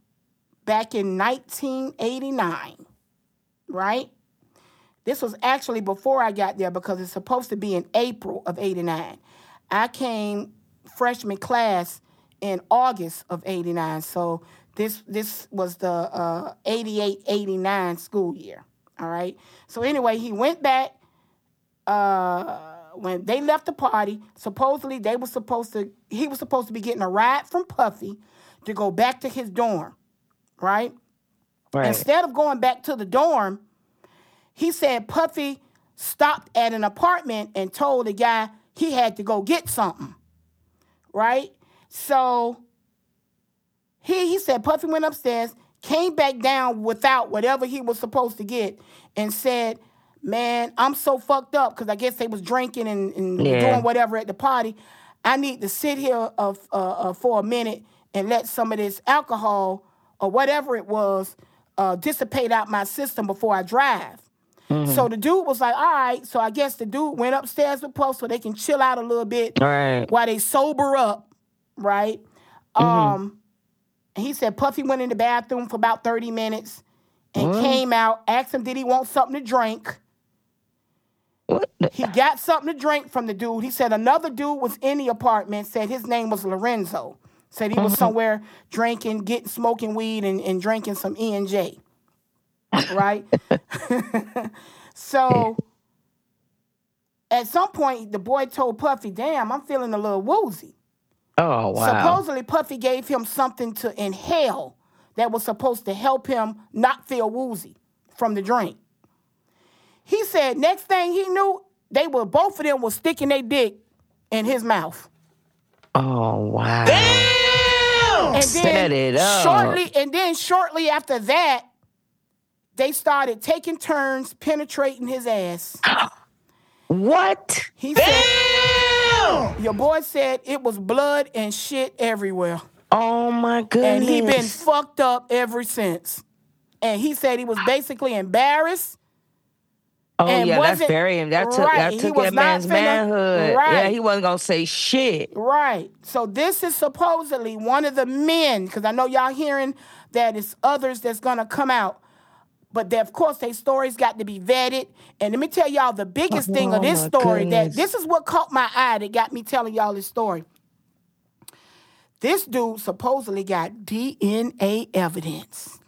back in 1989, right? This was actually before I got there because it's supposed to be in April of 89. I came freshman class in August of 89. So this this was the uh 88 89 school year. All right. So anyway, he went back uh when they left the party, supposedly they were supposed to he was supposed to be getting a ride from Puffy to go back to his dorm, right? Right. Instead of going back to the dorm, he said Puffy stopped at an apartment and told the guy he had to go get something. Right? So he he said Puffy went upstairs, came back down without whatever he was supposed to get, and said, Man, I'm so fucked up because I guess they was drinking and, and Yeah. doing whatever at the party. I need to sit here uh, uh, uh, for a minute and let some of this alcohol or whatever it was uh, dissipate out my system before I drive. So the dude was like, all right. So I guess the dude went upstairs with Puff so they can chill out a little bit Right. while they sober up, right? Um, and he said Puffy went in the bathroom for about 30 minutes and came out, asked him, did he want something to drink? What He got something to drink from the dude. He said another dude was in the apartment, said his name was Lorenzo. Said he was mm-hmm. somewhere drinking, getting smoking weed and, and drinking some E and J. Right? so at some point the boy told Puffy, damn, I'm feeling a little woozy. Oh wow. Supposedly Puffy gave him something to inhale that was supposed to help him not feel woozy from the drink. He said next thing he knew, they were both of them were sticking their dick in his mouth. oh wow. And Set then it up. shortly and then shortly after that, they started taking turns penetrating his ass. What? He said your boy said it was blood and shit everywhere. Oh my goodness. and he been fucked up ever since. And he said he was basically embarrassed. Oh and yeah, that's very that took right, that took that man's finna- manhood. right. Yeah, he wasn't gonna say shit. Right. So this is supposedly one of the men, because I know y'all hearing that it's others that's gonna come out. But they, of course, their stories got to be vetted. And let me tell y'all the biggest thing of Oh, this story that this is what caught my eye that got me telling y'all this story. This dude supposedly got DNA evidence.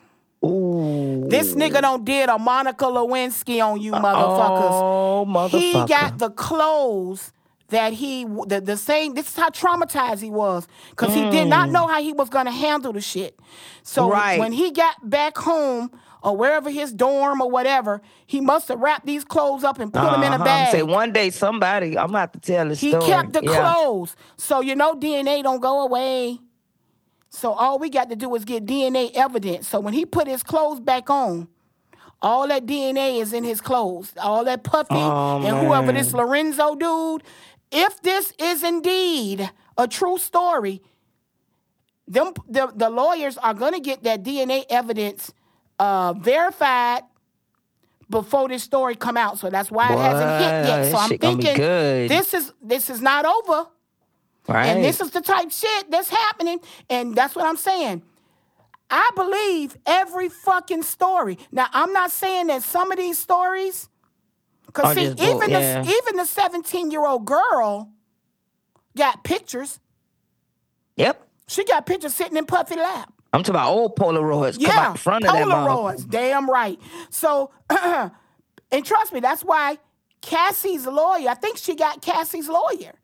Ooh. This nigga don't did a Monica Lewinsky on you motherfuckers. Oh motherfucker. he got the clothes that he the, the same this is how traumatized he was because he did not know how he was going to handle the shit so Mm. Right. when he got back home or wherever his dorm or whatever he must have wrapped these clothes up and put them in a Uh-huh. bag Say one day somebody, I'm gonna have to tell the he story. kept the Yeah. clothes so you know dna don't go away so all we got to do is get dna evidence so when he put his clothes back on all that DNA is in his clothes. All that Puffy Oh, and whoever man. this Lorenzo dude. If this is indeed a true story, them the, the lawyers are gonna get that DNA evidence uh, verified before this story come out. So that's why it hasn't hit yet. So I'm shit gonna be thinking this is this is not over. Right. And this is the type shit that's happening. And that's what I'm saying. I believe every fucking story. Now, I'm not saying that some of these stories, because see, even yeah. the even the 17 year old girl got pictures. yep. She got pictures sitting in Puffy lap. I'm talking about old Polaroids. Come Yeah, out front of that Polaroids. Damn right. So, and trust me, that's why Cassie's lawyer. I think she got Cassie's lawyer.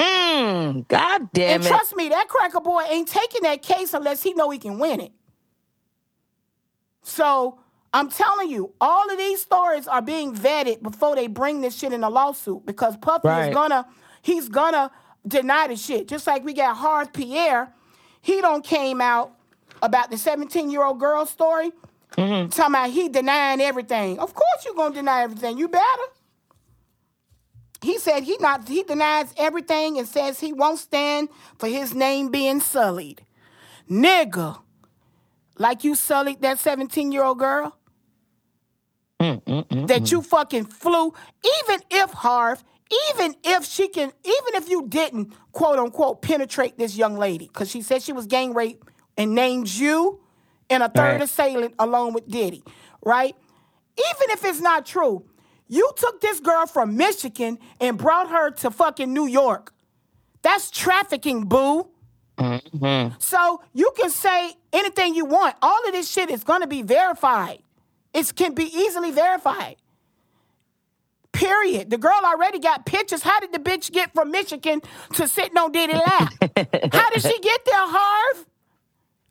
Mm, God damn and it. trust me, that cracker boy ain't taking that case unless he know he can win it. So I'm telling you, all of these stories are being vetted before they bring this shit in a lawsuit because Puffy Right. is gonna he's gonna deny the shit. Just like we got Harve Pierre, he don't came out about the 17 year old girl story. Mm-hmm. Talking about he denying everything. Of course you're gonna deny everything. You better. He said he not he denies everything and says he won't stand for his name being sullied. Nigga, like you sullied that 17 year old girl. that you fucking flew, even if Harv, even if she can, even if you didn't quote unquote penetrate this young lady, because she said she was gang raped and named you and a third Right. assailant along with Diddy, right? Even if it's not true, you took this girl from Michigan and brought her to fucking New York. That's trafficking, boo. Mm-hmm. So you can say anything you want. All of this shit is gonna be verified. It can be easily verified. Period. The girl already got pictures. How did the bitch get from Michigan to sitting on Diddy lap? How did she get there, Harv?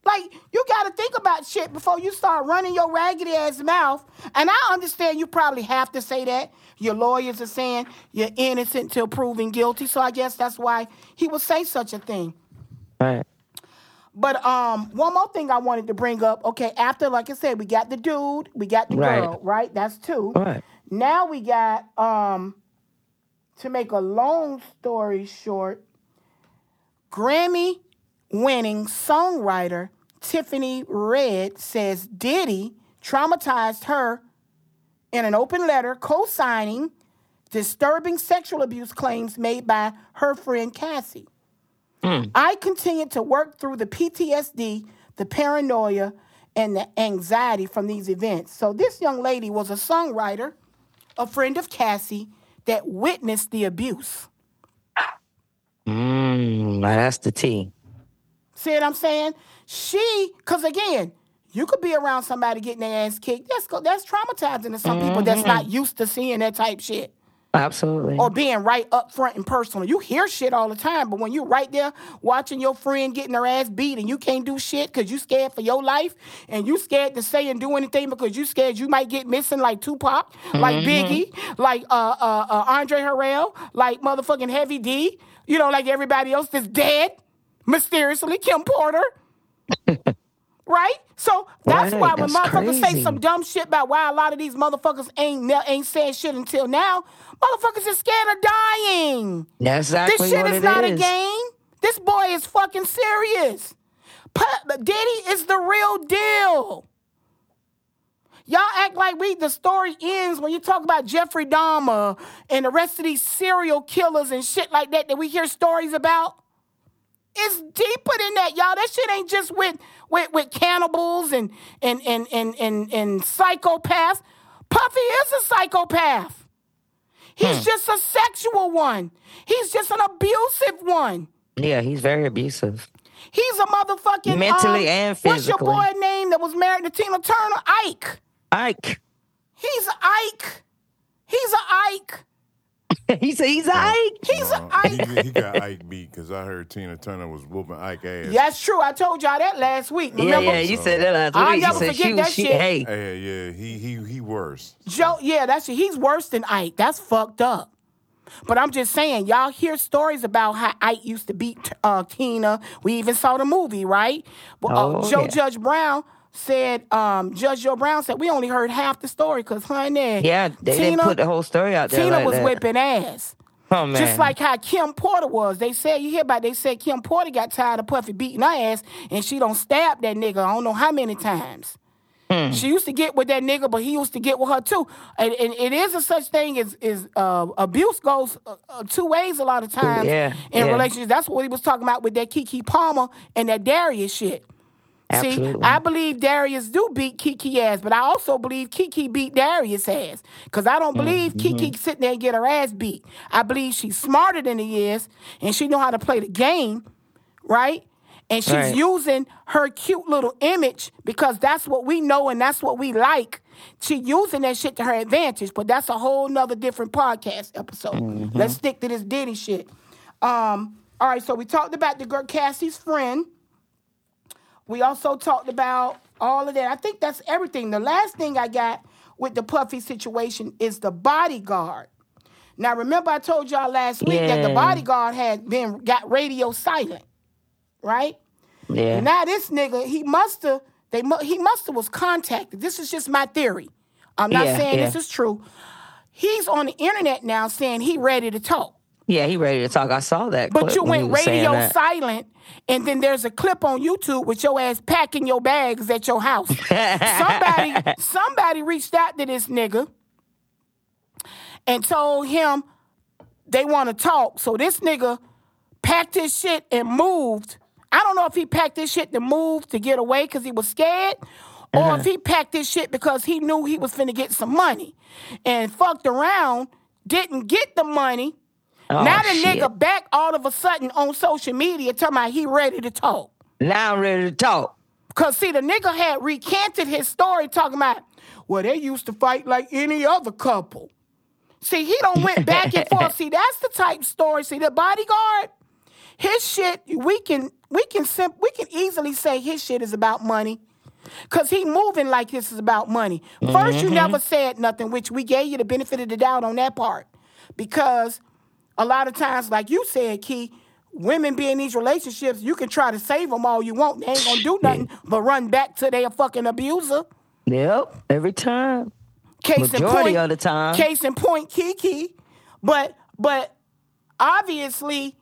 Like, you gotta think about shit before you start running your raggedy ass mouth. And I understand you probably have to say that. Your lawyers are saying you're innocent till proven guilty. So I guess that's why he would say such a thing. Right. But um, one more thing I wanted to bring up. Okay, after like I said, we got the dude, we got the Right. girl, right? That's two. Right. Now we got um, to make a long story short, Grammy winning songwriter Tiffany Red says Diddy traumatized her in an open letter co-signing disturbing sexual abuse claims made by her friend Cassie. I continued to work through the PTSD, the paranoia, and the anxiety from these events. So this young lady was a songwriter, a friend of Cassie, that witnessed the abuse. Mm, that's the T. See what I'm saying? She, because again, you could be around somebody getting their ass kicked. That's that's traumatizing to some people that's not used to seeing that type shit. Absolutely. or being right up front and personal. You hear shit all the time, but when you're right there watching your friend getting her ass beat and you can't do shit because you scared for your life and you scared to say and do anything because you scared you might get missing like Tupac, like Biggie, like uh, uh, uh, Andre Harrell, like motherfucking Heavy D, you know, like everybody else that's dead mysteriously, Kim Porter. Right? So that's Right, why when that's motherfuckers say some dumb shit about why a lot of these motherfuckers ain't ain't saying shit until now, motherfuckers are scared of dying. That's exactly this shit what is it not a game. This boy is fucking serious. Diddy is the real deal. Y'all act like we the story ends when you talk about Jeffrey Dahmer and the rest of these serial killers and shit like that that we hear stories about. It's deeper than that, y'all. That shit ain't just with with, with cannibals and and, and and and and psychopaths. Puffy is a psychopath. He's just a sexual one. He's just an abusive one. Yeah, he's very abusive. He's a motherfucking Mentally um, and physically. What's your boy name that was married to Tina Turner? Ike. Ike. He's Ike. He's a Ike. he's a, he's a Ike. He's Uh, Ike. he, he got Ike beat because I heard Tina Turner was whooping Ike ass. That's true. I told y'all that last week. Yeah, Remember? yeah, you said that last I'll week. You never said forget she, that she, shit. hey, Yeah, yeah, he he he worse. Joe, yeah, that's he's worse than Ike. That's fucked up. But I'm just saying, y'all hear stories about how Ike used to beat uh, Tina. We even saw the movie, right? Well, uh, Oh, Joe yeah. Judge Brown said, um, Judge Joe Brown said, we only heard half the story because, honey, yeah, they didn't put the whole story out there Tina like was that. whipping ass. Oh man, Just like how Kim Porter was. They said, you hear about, they said Kim Porter got tired of Puffy beating her ass and she don't stab that nigga I don't know how many times. Hmm. She used to get with that nigga, but he used to get with her too. And, and it is a such thing as, as uh, abuse goes uh, uh, two ways a lot of times Yeah, in yeah. relationships. That's what he was talking about with that Keke Palmer and that Darius shit. See, I believe Darius do beat Keke ass, but I also believe Keke beat Darius ass. Cause I don't believe Mm-hmm. Keke sitting there and get her ass beat. I believe she's smarter than he is, and she know how to play the game, right? And she's Right. using her cute little image because that's what we know and that's what we like. She using that shit to her advantage, but that's a whole nother different podcast episode. Mm-hmm. Let's stick to this Diddy shit. Um, all right, so we talked about the girl Cassie's friend. We also talked about all of that. I think that's everything. The last thing I got with the Puffy situation is the bodyguard. Now, remember I told y'all last week that the bodyguard had been got radio silent, right? yeah, now this nigga, he must have they he must have was contacted. This is just my theory. I'm not Yeah, saying yeah. this is true. He's on the internet now saying he ready to talk. Yeah, he ready to talk. I saw that. But you went radio silent, and then there's a clip on YouTube with your ass packing your bags at your house. somebody, somebody reached out to this nigga and told him they want to talk. So this nigga packed his shit and moved. I don't know if he packed his shit to move to get away because he was scared, or Uh-huh. if he packed his shit because he knew he was finna get some money and fucked around, didn't get the money. Oh, now the shit. nigga back all of a sudden on social media talking about he ready to talk. Now I'm ready to talk. Cause see, the nigga had recanted his story talking about, well, they used to fight like any other couple. See, he don't went back and forth. See, that's the type story. See, the bodyguard, his shit, we can we can sim- we can easily say his shit is about money. Cause he moving like this is about money. 1st you mm-hmm. never said nothing, which we gave you the benefit of the doubt on that part. Because a lot of times, like you said, Key, women be in these relationships, you can try to save them all you want. They ain't gonna do nothing but run back to their fucking abuser. Yep, every time. Case in Majority point, of the time. Case in point, Keke. But but obviously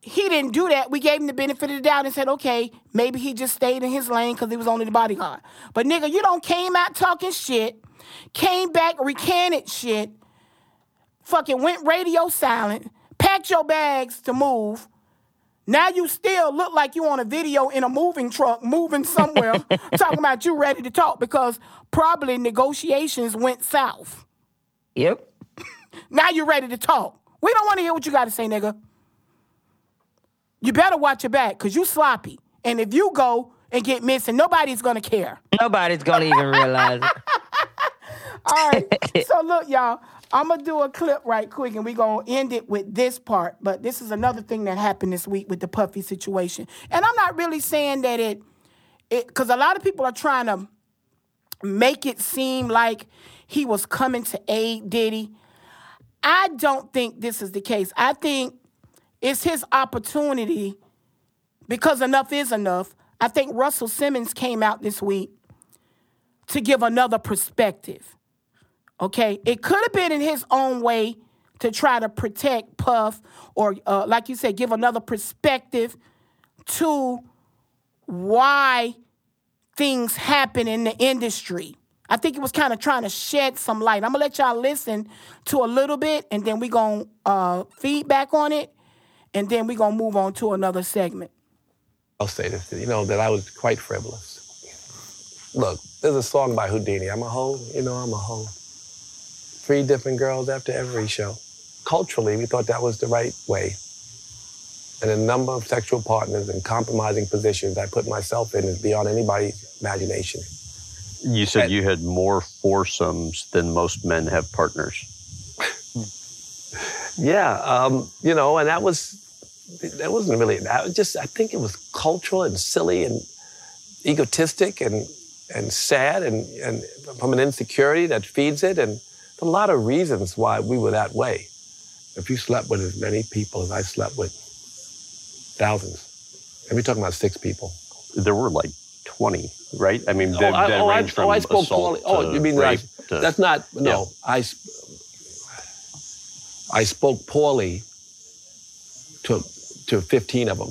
he didn't do that. We gave him the benefit of the doubt and said, okay, maybe he just stayed in his lane because he was only the bodyguard. But nigga, you don't came out talking shit, came back, recanted shit, fucking went radio silent, packed your bags to move. Now you still look like you on a video in a moving truck, moving somewhere, talking about you ready to talk because probably negotiations went south. Yep. Now you're ready to talk. We don't want to hear what you got to say, nigga. You better watch your back because you sloppy. And if you go and get missing, nobody's going to care. Nobody's gonna even realize it. All right. so look, y'all. I'm gonna do a clip right quick, and we're gonna end it with this part. But this is another thing that happened this week with the Puffy situation. And I'm not really saying that it, it, because a lot of people are trying to make it seem like he was coming to aid Diddy. I don't think this is the case. I think it's his opportunity because enough is enough. I think Russell Simmons came out this week to give another perspective. Okay, it could have been in his own way to try to protect Puff, or uh, like you said, give another perspective to why things happen in the industry. I think it was kind of trying to shed some light. I'm gonna let y'all listen to a little bit, and then we gonna uh, feedback on it, and then we gonna move on to another segment. I'll say this, you know, that I was quite frivolous. Look, there's a song by Whodini. I'm a hoe, you know, I'm a hoe. Three different girls after every show. Culturally, we thought that was the right way. And a number of sexual partners and compromising positions I put myself in is beyond anybody's imagination. You said you had more foursomes than most men have partners. Yeah, um, you know, and that was that wasn't really that was just I think it was cultural and silly and egotistic and and sad and and from an insecurity that feeds it and a lot of reasons why we were that way. If you slept with as many people as I slept with, thousands, and we're talking about six people. There were like 20, right? I mean, Oh, that, I, that oh, I, from oh, I spoke assault poorly. Oh, you mean that I, rape that's not no. Yeah. I I spoke poorly to to 15 of them.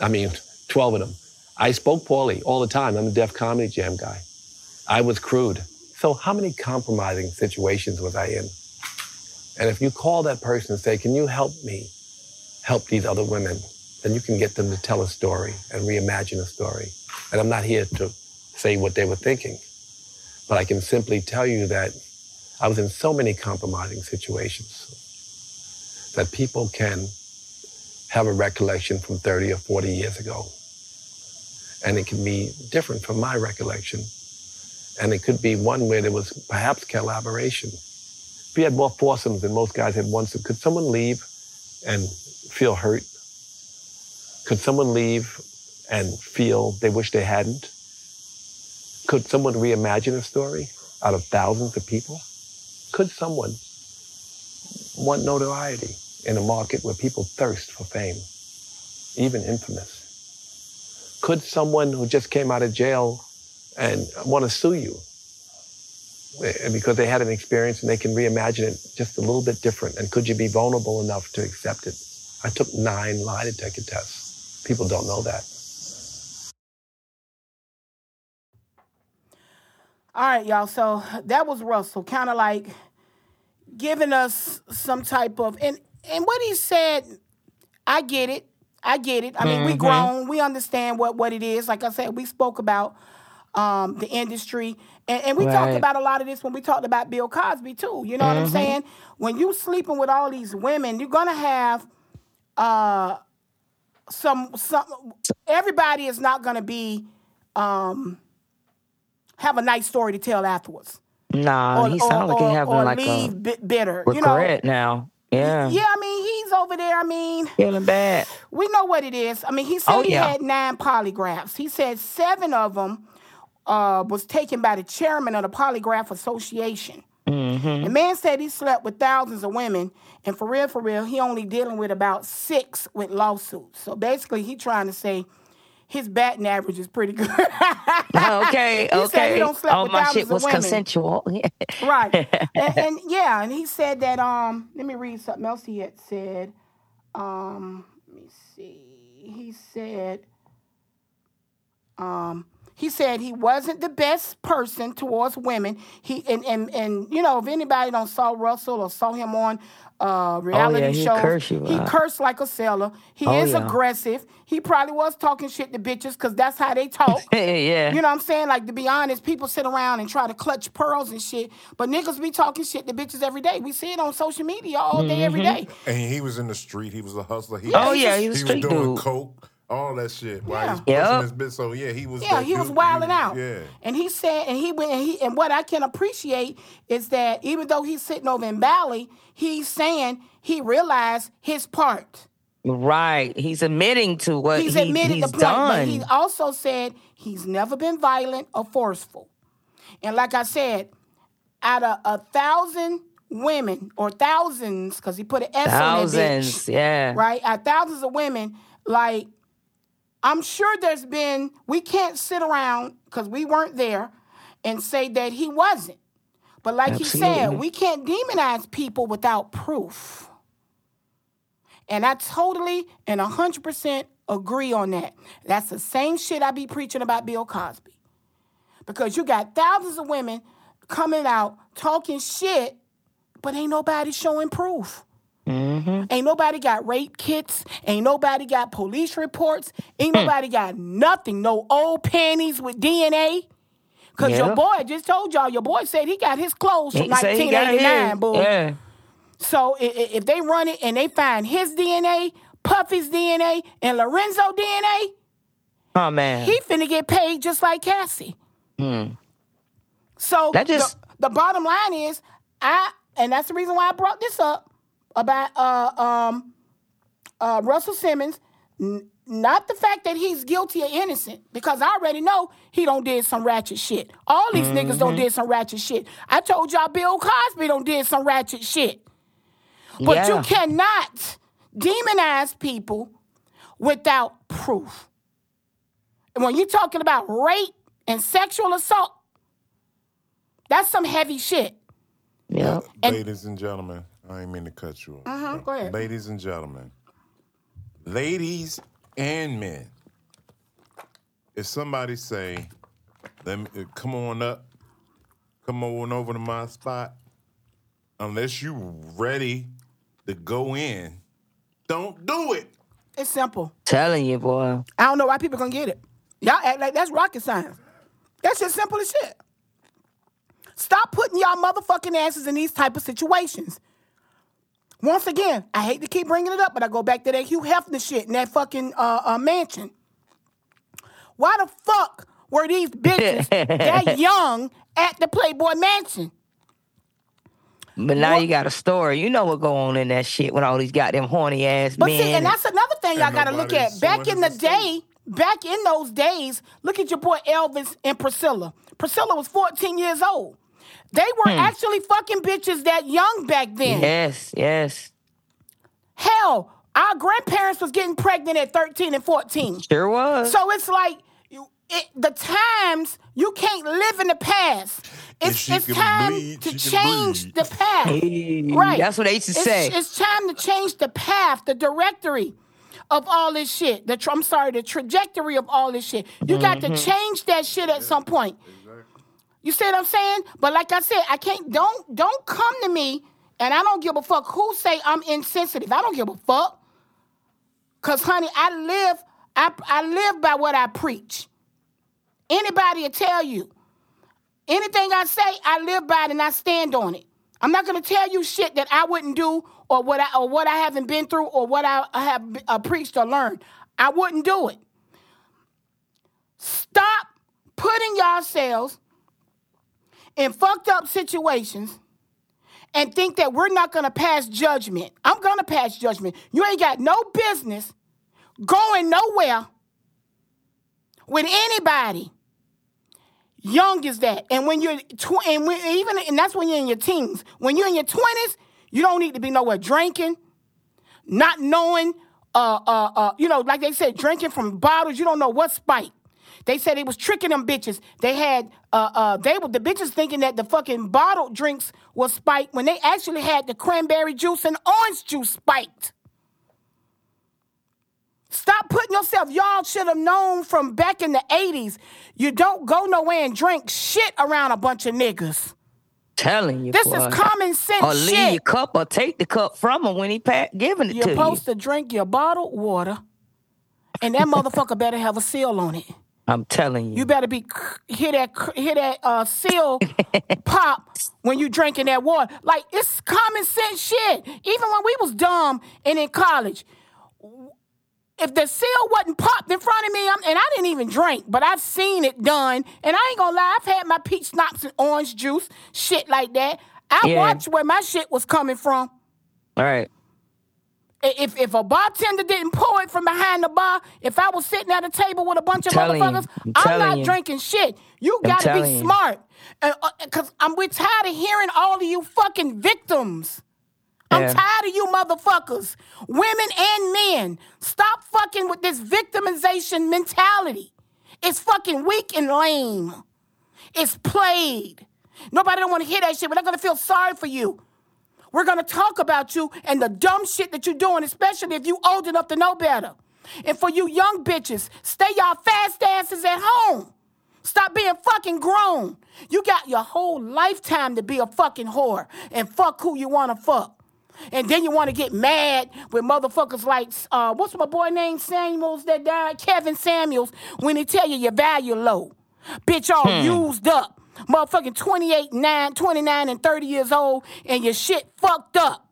I mean, 12 of them. I spoke poorly all the time. I'm a Def Comedy Jam guy. I was crude. So how many compromising situations was I in? And if you call that person and say, "Can you help me help these other women?" then you can get them to tell a story and reimagine a story. And I'm not here to say what they were thinking, but I can simply tell you that I was in so many compromising situations that people can have a recollection from 30 or 40 years ago. And it can be different from my recollection. And it could be one where there was perhaps collaboration. If we had more foursomes than most guys had once, could someone leave and feel hurt? Could someone leave and feel they wish they hadn't? Could someone reimagine a story out of thousands of people? Could someone want notoriety in a market where people thirst for fame, even infamous? Could someone who just came out of jail and want to sue you eh, because they had an experience and they can reimagine it just a little bit different. And could you be vulnerable enough to accept it? I took nine lie detector tests. People don't know that. All right, y'all. So that was Russell, kind of like giving us some type of and and what he said. I get it. I get it. I mean, we grown. We understand what what it is. Like I said, we spoke about um, the industry, and, and we talked about a lot of this when we talked about Bill Cosby too. You know what I'm saying? When you sleeping with all these women, you're gonna have uh, some some. Everybody is not gonna be um, have a nice story to tell afterwards. Nah, he sounds like he having or like leave a bit bitter. You know, regret now. Yeah. yeah. I mean, he's over there. I mean, Feeling bad. we know what it is. I mean, he said Oh, he yeah. had nine polygraphs. He said seven of them uh, was taken by the chairman of the Polygraph Association. Mm-hmm. The man said he slept with thousands of women, and for real, for real, he only dealing with about six with lawsuits. So basically, he trying to say his batting average is pretty good. Okay, He said he okay. don't slept oh, with my thousands shit of was consensual. right. And, and yeah, and he said that um let me read something else he had said. Um let me see. He said um he said he wasn't the best person towards women. He and and, and you know if anybody don't saw Russell or saw him on uh reality Oh, yeah, he shows, curse you he out. cursed like a sailor. He Oh, is yeah. aggressive. He probably was talking shit to bitches because that's how they talk. yeah. You know what I'm saying? Like to be honest, people sit around and try to clutch pearls and shit, but niggas be talking shit to bitches every day. We see it on social media all day, every day. Mm-hmm. And he was in the street. He was a hustler. He, Oh, yeah, he was he street was doing dude. coke, all that shit. While Yeah. he's pushing Yep. his bit. So yeah, he was. Yeah, that he was dude. wilding out. Yeah. And he said, and he went, and he, and what I can appreciate is that even though he's sitting over in Bali, he's saying he realized his part. Right. He's admitting to what He's he, admitted he's the point, done. but he also said he's never been violent or forceful. And like I said, out of a thousand women or thousands, because he put an S on that bitch, Thousands. Yeah. right? Out thousands of women, like I'm sure there's been. We can't sit around because we weren't there and say that he wasn't. But like he said, we can't demonize people without proof. And I totally and 100% agree on that. That's the same shit I be preaching about Bill Cosby. Because you got thousands of women coming out talking shit, but ain't nobody showing proof. Ain't nobody got rape kits. Ain't nobody got police reports. Ain't Hmm. nobody got nothing. No old panties with DNA. Cause Yeah. your boy just told y'all, your boy said he got his clothes from He say he got 1989, his. boo. Yeah. So if they run it and they find his DNA, Puffy's DNA, and Lorenzo DNA, Oh man. he finna get paid just like Cassie. So Hmm. That just- the, the bottom line is, I and that's the reason why I brought this up about uh um uh Russell Simmons. N- not the fact that he's guilty or innocent, because I already know he don't did some ratchet shit. All these niggas don't Mm-hmm. did some ratchet shit. I told y'all Bill Cosby don't did some ratchet shit. But you cannot demonize people without proof. And when you're talking about rape and sexual assault, that's some heavy shit. Yeah. And- Ladies and gentlemen, I ain't mean to cut you off. Uh-huh, go ahead. Ladies and gentlemen, ladies and men, if somebody say, "Let me uh, come on up, come on over to my spot," unless you ready to go in, don't do it. It's simple. Telling you, boy. I don't know why people gonna get it. Y'all act like that's rocket science. That's just simple as shit. Stop putting y'all motherfucking asses in these type of situations. Once again, I hate to keep bringing it up, but I go back to that Hugh Hefner shit in that fucking uh, uh, mansion. Why the fuck were these bitches that young at the Playboy Mansion? But now What- you got a story. You know what go on in that shit with all these goddamn horny ass But men. see, and that's another thing y'all gotta look at. Back in the his day, back in those days, look at your boy Elvis and Priscilla. Priscilla was 14 years old. They were actually fucking bitches that young back then. yes, yes. Hell, our grandparents was getting pregnant at 13 and 14. Sure was. So it's like You, it, the times you can't live in the past. It's, it's time bleed, to change bleed. the path. Hey, right. that's what they used to It's- say. It's time to change the path, the directory of all this shit. The tra- I'm sorry, the trajectory of all this shit. You got Mm-hmm. to change that shit at some point. You see what I'm saying? But like I said, I can't. Don't don't come to me, and I don't give a fuck who say I'm insensitive. I don't give a fuck. Cause honey, I live. I I live by what I preach. Anybody will tell you. Anything I say, I live by it and I stand on it. I'm not gonna tell you shit that I wouldn't do or what I or what I haven't been through or what I, have uh, preached or learned. I wouldn't do it. Stop putting yourselves in fucked up situations and think that we're not gonna pass judgment. I'm gonna pass judgment. You ain't got no business going nowhere with anybody young as that. And when you're tw- and when, even and that's when you're in your teens. When you're in your twenties, you don't need to be nowhere drinking, not knowing. Uh, uh, uh, you know, like they said, drinking from bottles. You don't know what spike. They said it was tricking them bitches. They had uh, uh, they were the bitches thinking that the fucking bottled drinks was spiked when they actually had the cranberry juice and orange juice spiked. Stop putting yourself. Y'all should have known from back in the 80s. You don't go nowhere and drink shit around a bunch of niggas. Telling you, This boy. is common sense Or leave shit. your cup or take the cup from him when he pack, giving it to You're to supposed you. to drink your bottled water, and that motherfucker better have a seal on it. I'm telling you. You better be hear that hear that uh, seal pop when you drinking that water. Like it's common sense shit. Even when we was dumb and in college, if the seal wasn't popped in front of me, I'm, and I didn't even drink, but I've seen it done, and I ain't gonna lie, I've had my peach schnapps and orange juice, shit like that. I Yeah. watched where my shit was coming from. All right. If if a bartender didn't pour it from behind the bar, if I was sitting at a table with a bunch of telling you. motherfuckers, I'm I'm, not you. drinking shit. You gotta be smart, uh, uh, because I'm we're tired of hearing all of you fucking victims. I'm tired of you motherfuckers, women and men. Stop fucking with this victimization mentality. It's fucking weak and lame. It's played. Nobody don't want to hear that shit. We're not gonna feel sorry for you. We're gonna talk about you and the dumb shit that you're doing, especially if you old enough to know better. And for you young bitches, stay y'all fast asses at home. Stop being fucking grown. You got your whole lifetime to be a fucking whore and fuck who you wanna fuck. And then you wanna get mad with motherfuckers like, uh, what's my boy name, Samuels that died? Kevin Samuels, when he tell you your value low. Bitch, all used up. Motherfucking 28, 9, 29, and 30 years old, and your shit fucked up.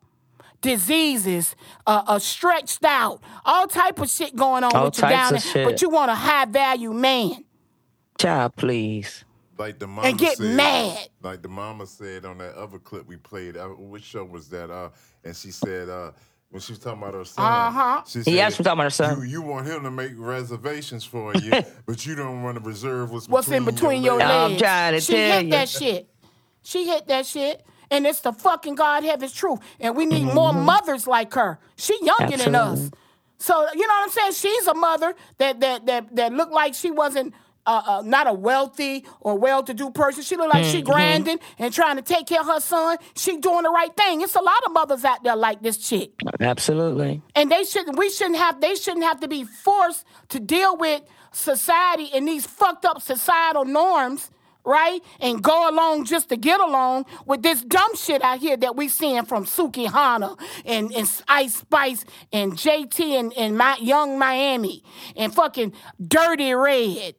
Diseases, uh, uh, stretched out, all type of shit going on All with you down there. of But you want a high value man. Child, please. Like the mama get said, mad. Like the mama said on that other clip we played. Uh, which show was that? Uh, and she said uh, when she was talking about her son. Uh-huh. She He asked me talking about her son. You, you want him to make reservations for you, but you don't want to reserve what's, What's in between your legs. I'm trying to she tell hit you. that shit. She hit that shit. And it's the fucking God heaven's truth. And we need more mothers like her. She younger than us. So you know what I'm saying? She's a mother that that that that looked like she wasn't uh, uh, not a wealthy or well-to-do person. She look like she grinding and trying to take care of her son. She doing the right thing. It's a lot of mothers out there like this chick Absolutely. and they shouldn't we shouldn't have they shouldn't have to be forced to deal with society and these fucked up societal norms right and go along just to get along with this dumb shit out here that we seeing from Sukihana and, and Ice Spice and JT and, and my Yung Miami and fucking Dirty Red.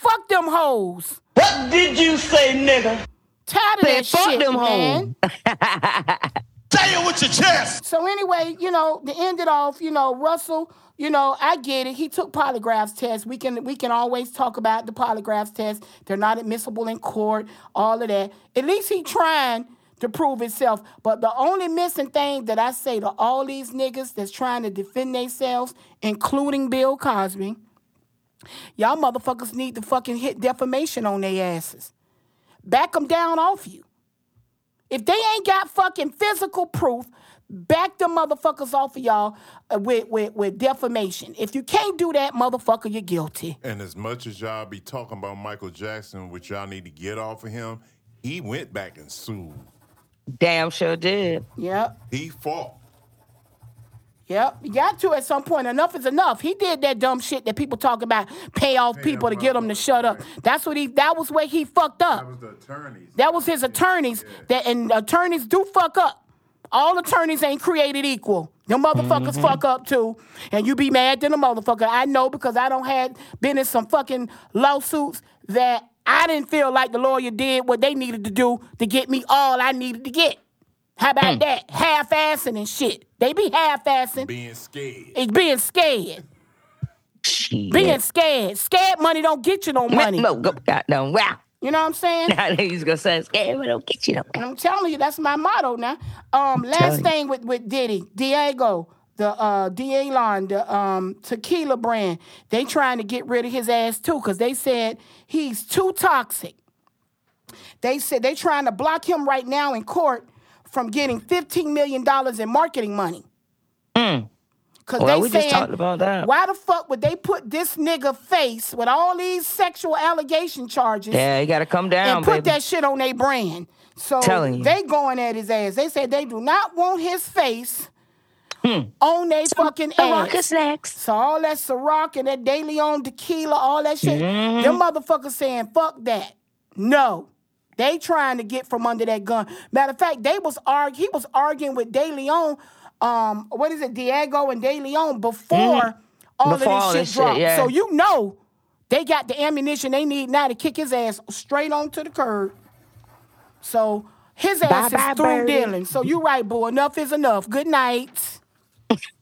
Fuck them hoes. What did you say, nigga? Tired of that Fuck shit, them man. hoes. Say it with your chest. So anyway, you know, to end it off, you know, Russell, you know, I get it. He took polygraphs test. We can we can always talk about the polygraphs test. They're not admissible in court, all of that. At least he trying to prove himself. But the only missing thing that I say to all these niggas that's trying to defend themselves, including Bill Cosby, y'all motherfuckers need to fucking hit defamation on their asses. Back them down off you. If they ain't got fucking physical proof back the motherfuckers off of y'all uh, with, with, with defamation. If you can't do that, motherfucker, you're guilty. And as much as y'all be talking about Michael Jackson, which y'all need to get off of him, he went back and sued. Damn sure did. Yep. He fought. Yep, you got to at some point. Enough is enough. He did that dumb shit that people talk about, pay off people to get them to shut up. That's what he. That was where he fucked up. That was the attorneys. That was his attorneys. That and attorneys do fuck up. All attorneys ain't created equal. Them motherfuckers Mm-hmm. fuck up too, and you be mad than a motherfucker. I know because I don't had been in some fucking lawsuits that I didn't feel like the lawyer did what they needed to do to get me all I needed to get. How about Mm. that? Half-assing and shit. They be half-assing. Being scared. It's being scared. Shit. Being scared. Scared money don't get you no money. No, go, goddamn, wow. You know what I'm saying? I knew he was gonna say scared, but don't get you no. And I'm telling you, that's my motto now. Um, last telling you. thing with, with Diddy, Diageo, the uh De Leon, the um tequila brand, they trying to get rid of his ass too, because they said he's too toxic. They said they trying to block him right now in court from getting $15 million in marketing money. Cause Mm. Well, they we just saying, talked about that. why the fuck would they put this nigga face with all these sexual allegation charges Yeah, you gotta come down, and put baby. that shit on their brand. So Telling you. they going at his ass. They said they do not want his face on their fucking Hmm. The rocket ass. snacks. So all that Ciroc and that De Leon tequila, all that shit, Mm-hmm. them motherfuckers saying fuck that. No. They trying to get from under that gun. Matter of fact, they was arg- he was arguing with De Leon, um, what is it, Diageo and De Leon before all Mm-hmm. Before of this this shit shit, dropped. yeah. So you know they got the ammunition they need now to kick his ass straight onto the curb. So his ass Bye-bye, is through birdie. dealing. So you right, boy. Enough is enough. Good night.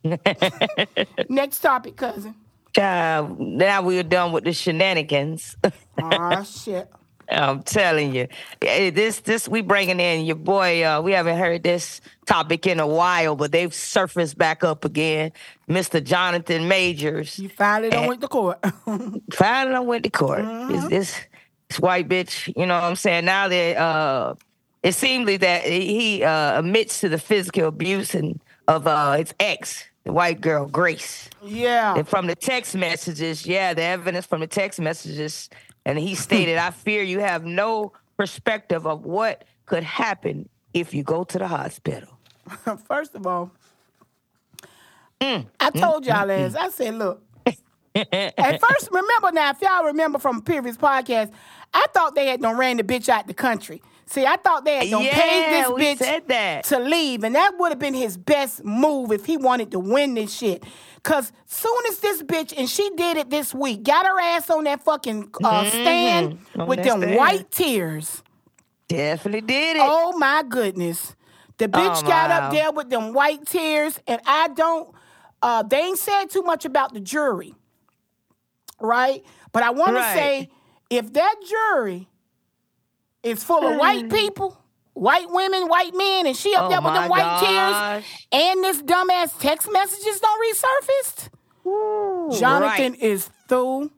Next topic, cousin. Uh, now we're done with the shenanigans. Ah shit. I'm telling you, this this we bringing in your boy. Uh, we haven't heard this topic in a while, but they've surfaced back up again. Mr. Jonathan Majors You finally done went to court. finally done went to court. Mm-hmm. Is this this white bitch? You know what I'm saying? Now that uh, it seems like that he uh, admits to the physical abuse and of uh, his ex, the white girl Grace. yeah. And from the text messages, yeah, the evidence from the text messages, and he stated, I fear you have no perspective of what could happen if you go to the hospital. First of all, Mm. I mm, told y'all mm, as mm. I said, look. At first, remember now, if y'all remember from a previous podcast, I thought they had done ran the bitch out the country. See, I thought they had done paid this bitch to leave, and that would have been his best move if he wanted to win this shit. Cause soon as this bitch, and she did it this week, got her ass on that fucking uh, stand Mm-hmm. On with them stand. white tears. Definitely did it. Oh my goodness. The bitch Oh, got wow. up there with them white tears, and I don't, uh, they ain't said too much about the jury, right? But I want Right. to say if that jury is full of white people, white women, white men, and she up Oh, there with them my white tears, and this dumbass text messages don't resurfaced, Jonathan is through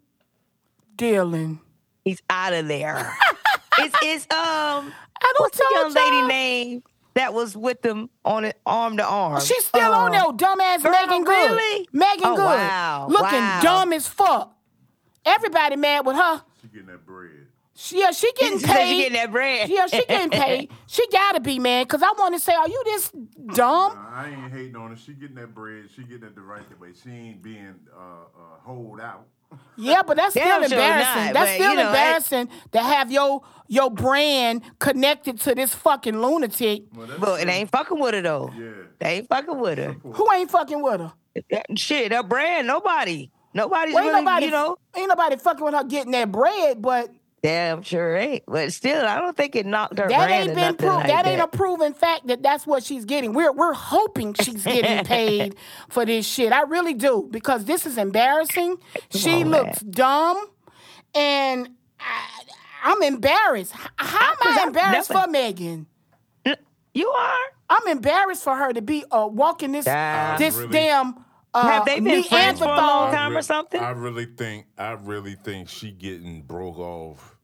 dealing. He's out of there. it's, it's um, I don't what's the young lady y'all. name that was with them on it, arm to arm? She's still on Uh, there, dumbass girl, Meagan Good. really? Meagan Oh, Good. wow, Looking wow. dumb as fuck. Everybody mad with her. She getting that bread. She, yeah, she getting She paid. she getting that bread. Yeah, she getting paid. She gotta be, man, because I want to say, are you this dumb? Nah, I ain't hating on her. She getting that bread. She getting it the right way. She ain't being uh, uh, hold out. Yeah, but that's Damn still sure embarrassing. not, that's but, still you know, embarrassing to have your your brand connected to this fucking lunatic But it ain't fucking with her though. Yeah. They ain't fucking with her. who ain't fucking with her. That- Shit, that brand, nobody. Nobody's Well, ain't really, nobody, you know. ain't nobody fucking with her getting that bread, but Damn sure ain't. But still, I don't think it knocked her That brand ain't or been nothing proved. like that that. ain't a proven fact that that's what she's getting. We're we're hoping she's getting paid for this shit. I really do because this is embarrassing. she on, looks dumb, and I, I'm embarrassed. How am I I've embarrassed for Meagan? You are? I'm embarrassed for her to be uh, walking this Damn. this Really? damn. Uh, Have they been friends for a long Neanderthal- time? or something? I really think I really think she getting broke off.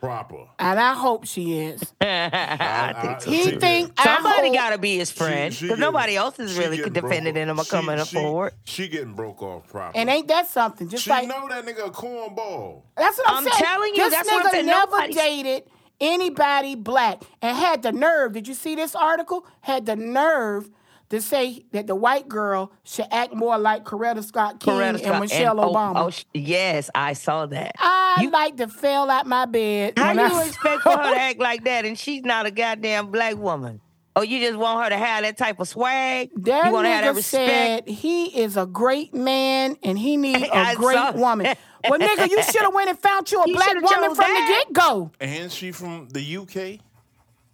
proper. And I hope she is. I think so. He she- think Somebody got to be his friend She- she because nobody else is really getting defending him or coming She- she- forward. She getting broke off proper. and ain't that something? Just she like know that nigga a cornball. That's what I'm, I'm saying. telling you, this that's what nigga I'm saying. never Nobody's- dated anybody black and had the nerve. Did you see this article? Had the nerve to say that the white girl should act more like Coretta Scott King Coretta and Michelle oh, Obama. Oh, sh- yes, I saw that. I You- like to fell out my bed. How when you I- expect for her to act like that and she's not a goddamn black woman? Oh, you just want her to have that type of swag? That you want to have that respect? said he is a great man and he needs a great woman. that. Well, nigga, you should have went and found you a You black woman from that. the get go. And she from the UK.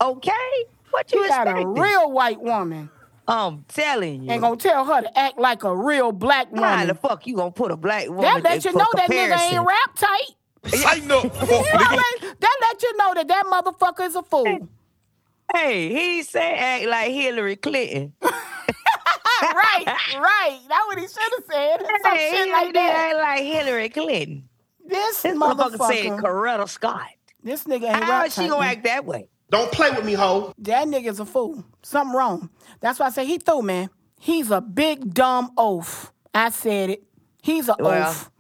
Okay, what you You got a real white woman. I'm telling you. Ain't gonna tell her to act like a real black How woman. the fuck you gonna put a black woman That let you for know that nigga ain't rap tight. Tighten up, You know, nigga. that, that let you know that that motherfucker is a fool. Hey, he said act like Hillary Clinton. right, right. That's what he should have said. Some Hey, shit like that. act like Hillary Clinton. This This motherfucker said motherfucker, Coretta Scott. this nigga ain't How rap is she gonna act that way? Don't play with me, hoe. That nigga's a fool. Something wrong. That's why I say he through, man. He's a big dumb oaf. I said it. He's a Well, oaf.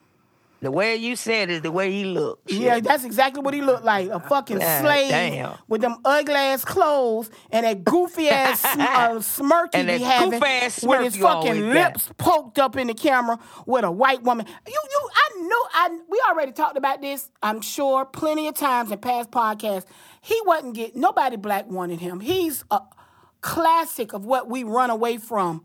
The way you said it, the way he looked. shit. Yeah, that's exactly what he looked like. A fucking God slave damn. with them ugly ass clothes and that goofy ass sm- uh, smirk he And be having with smirk his you always fucking got. lips poked up in the camera with a white woman. You, you, I know. I we already talked about this. I'm sure plenty of times in past podcasts. He wasn't getting nobody black wanted him. He's a classic of what we run away from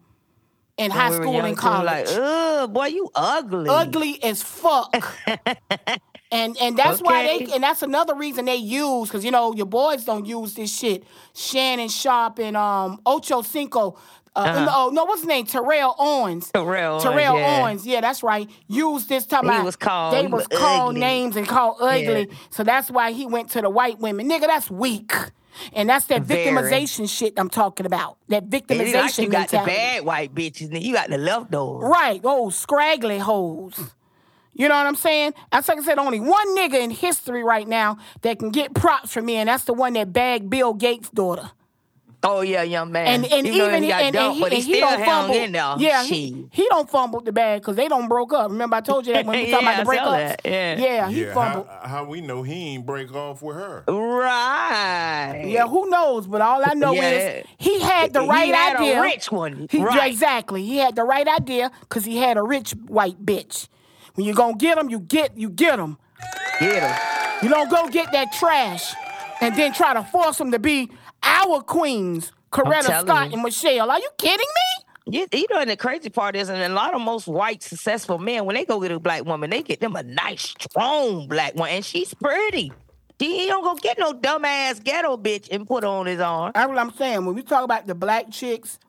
in high We school and college Like, ugh, boy, you ugly. ugly as fuck. and and that's why they and that's another reason they use because you know your boys don't use this shit. Shannon Sharpe and um Ocho Cinco. Uh, no, no, what's his name? Terrell Owens. Uh-huh. Terrell Owens, Terrell yeah. Owens. Yeah, that's right. Used this time. He was called- They was was called names and called ugly. Yeah. So that's why he went to the white women. Nigga, that's weak. And that's that Very. victimization shit I'm talking about. That victimization like you got the mentality. bad white bitches, and you got the leftovers. Right, oh, scraggly hoes. You know what I'm saying? That's like I said, only one nigga in history right now that can get props from me, and that's the one that bagged Bill Gates' daughter. Oh yeah, young man. And and Even though even he he, got and, and he, but he and he still don't hung fumble. in there. Yeah, he, he don't fumble the bag because they don't broke up. Remember I told you that when we talking Yeah, about the I saw breakups. that, yeah. yeah, he yeah, fumbled. how, how we know he ain't break off with her? right. Yeah, who knows? But all I know Yeah. is he had the He right had a idea. rich one. He, Right. Exactly. He had the right idea because he had a rich white bitch. When you gonna get him, you get you get him. Get him. You don't go get that trash and then try to force him to be our queens, Coretta Scott you. and Michelle. Are you kidding me? You, you know, and the crazy part is, and a lot of most white successful men, when they go get a black woman, they get them a nice, strong black one, and she's pretty. He don't go get no dumbass ghetto bitch and put on his arm. That's what I'm saying. When we talk about the black chicks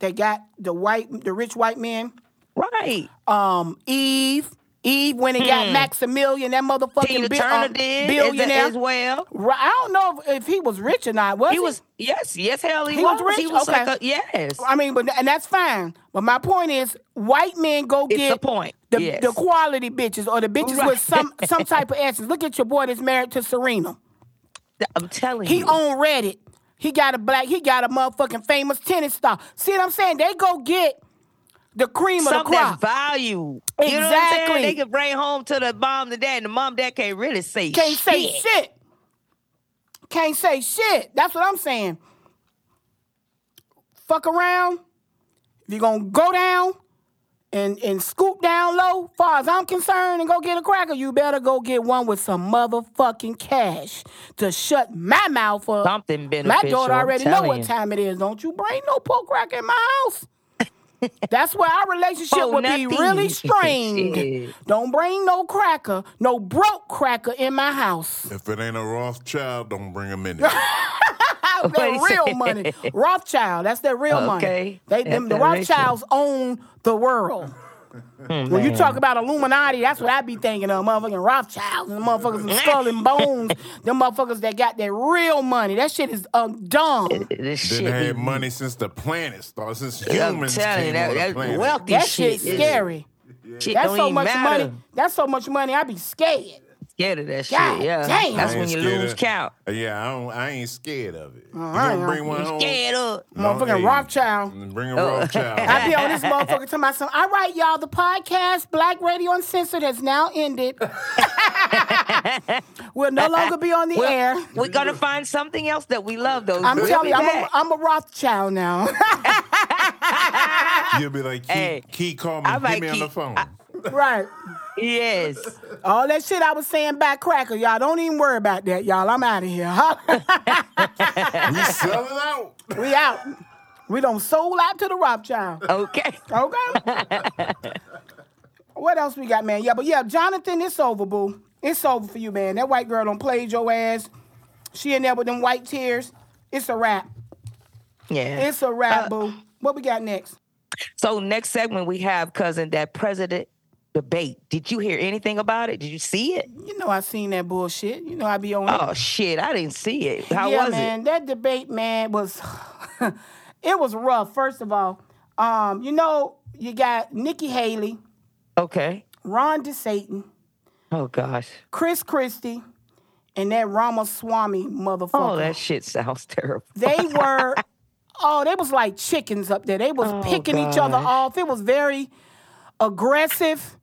that got the white, the rich white men, Right. um, Eve, Eve went and got Maximillion, that motherfucking bi- um, billionaire. as, well. I don't know if, he was rich or not. Was he? He was yes, yes, hell he, He was rich? He was Okay. like a, yes. I mean, but and that's fine. But my point is, white men go It's get the point, the, yes. the quality bitches or the bitches Right. with some some type of essence. Look at your boy that's married to Serena. I'm telling He you. on Reddit. He got a black. He got a motherfucking famous tennis star. See what I'm saying? They go get the cream of the Something that's crop. value. You know Exactly. They can bring home to the mom and dad, and the mom dad can't really say Can't say shit. shit. Can't say shit. That's what I'm saying. Fuck around. If you're gonna go down and, and scoop down low, far as I'm concerned, and go get a cracker, you better go get one with some motherfucking cash to shut my mouth up. Something beneficial. My daughter already know what you. time it is. Don't you bring no pork cracker in my house. That's where our oh, relationship Oh, would be really strained. Don't bring no cracker, no broke cracker in my house. If it ain't a Rothschild, don't bring him in there. That real say? money. Rothschild, that's their real money. They them, the That's that rich Rothschilds own the world. Hmm, when you talk about Illuminati, that's what I be thinking of, motherfucking Rothschilds and the motherfuckers in skull and bones. them motherfuckers that got their real money. That shit is um, dumb. This Didn't shit have be- money since the planet started, since I'm humans telling you, came that, on the that planet. wealthy That shit. shit's scary. Shit That's don't so even much matter. money. That's so much money. I be scared. Scared of that God shit. Yeah, damn. that's when you lose of- count. Yeah, I don't. I ain't scared of it. you I gonna bring one home? Scared of. No, Motherfucking hey, Rothschild. Bring a oh. Rothschild. I be on this motherfucker to myself. All right, y'all. The podcast Black Radio Uncensored has now ended. we'll no longer be on the We're, air. we're gonna find something else that we love. Though I'm We'll telling you, I'm a, back. I'm a Rothschild now. You'll be like, Key, Hey, Key call me. I Get might me on the keep- phone. Right. yes. All that shit I was saying back cracker, y'all. Don't even worry about that, y'all. I'm out of here. we selling out. we out. We don't sold out to the Rothschild. Okay. Okay. what else we got, man? Yeah, but yeah, Jonathan, it's over, boo. It's over for you, man. That white girl don't play your ass. She in there with them white tears. It's a wrap. Yeah. It's a wrap, Uh, boo. What we got next? So next segment we have cousin that president debate. Did you hear anything about it? Did you see it? You know I seen that bullshit. You know I be on it. Oh shit, I didn't see it. How yeah, was man, that debate, man, was it was rough. First of all, um, you know, you got Nikki Haley. Okay. Ron DeSatan, Oh gosh. Chris Christie, and that Ramaswamy motherfucker. Oh, that shit sounds terrible. They were, oh, they was like chickens up there. They was Oh, picking each other off. It was very aggressive.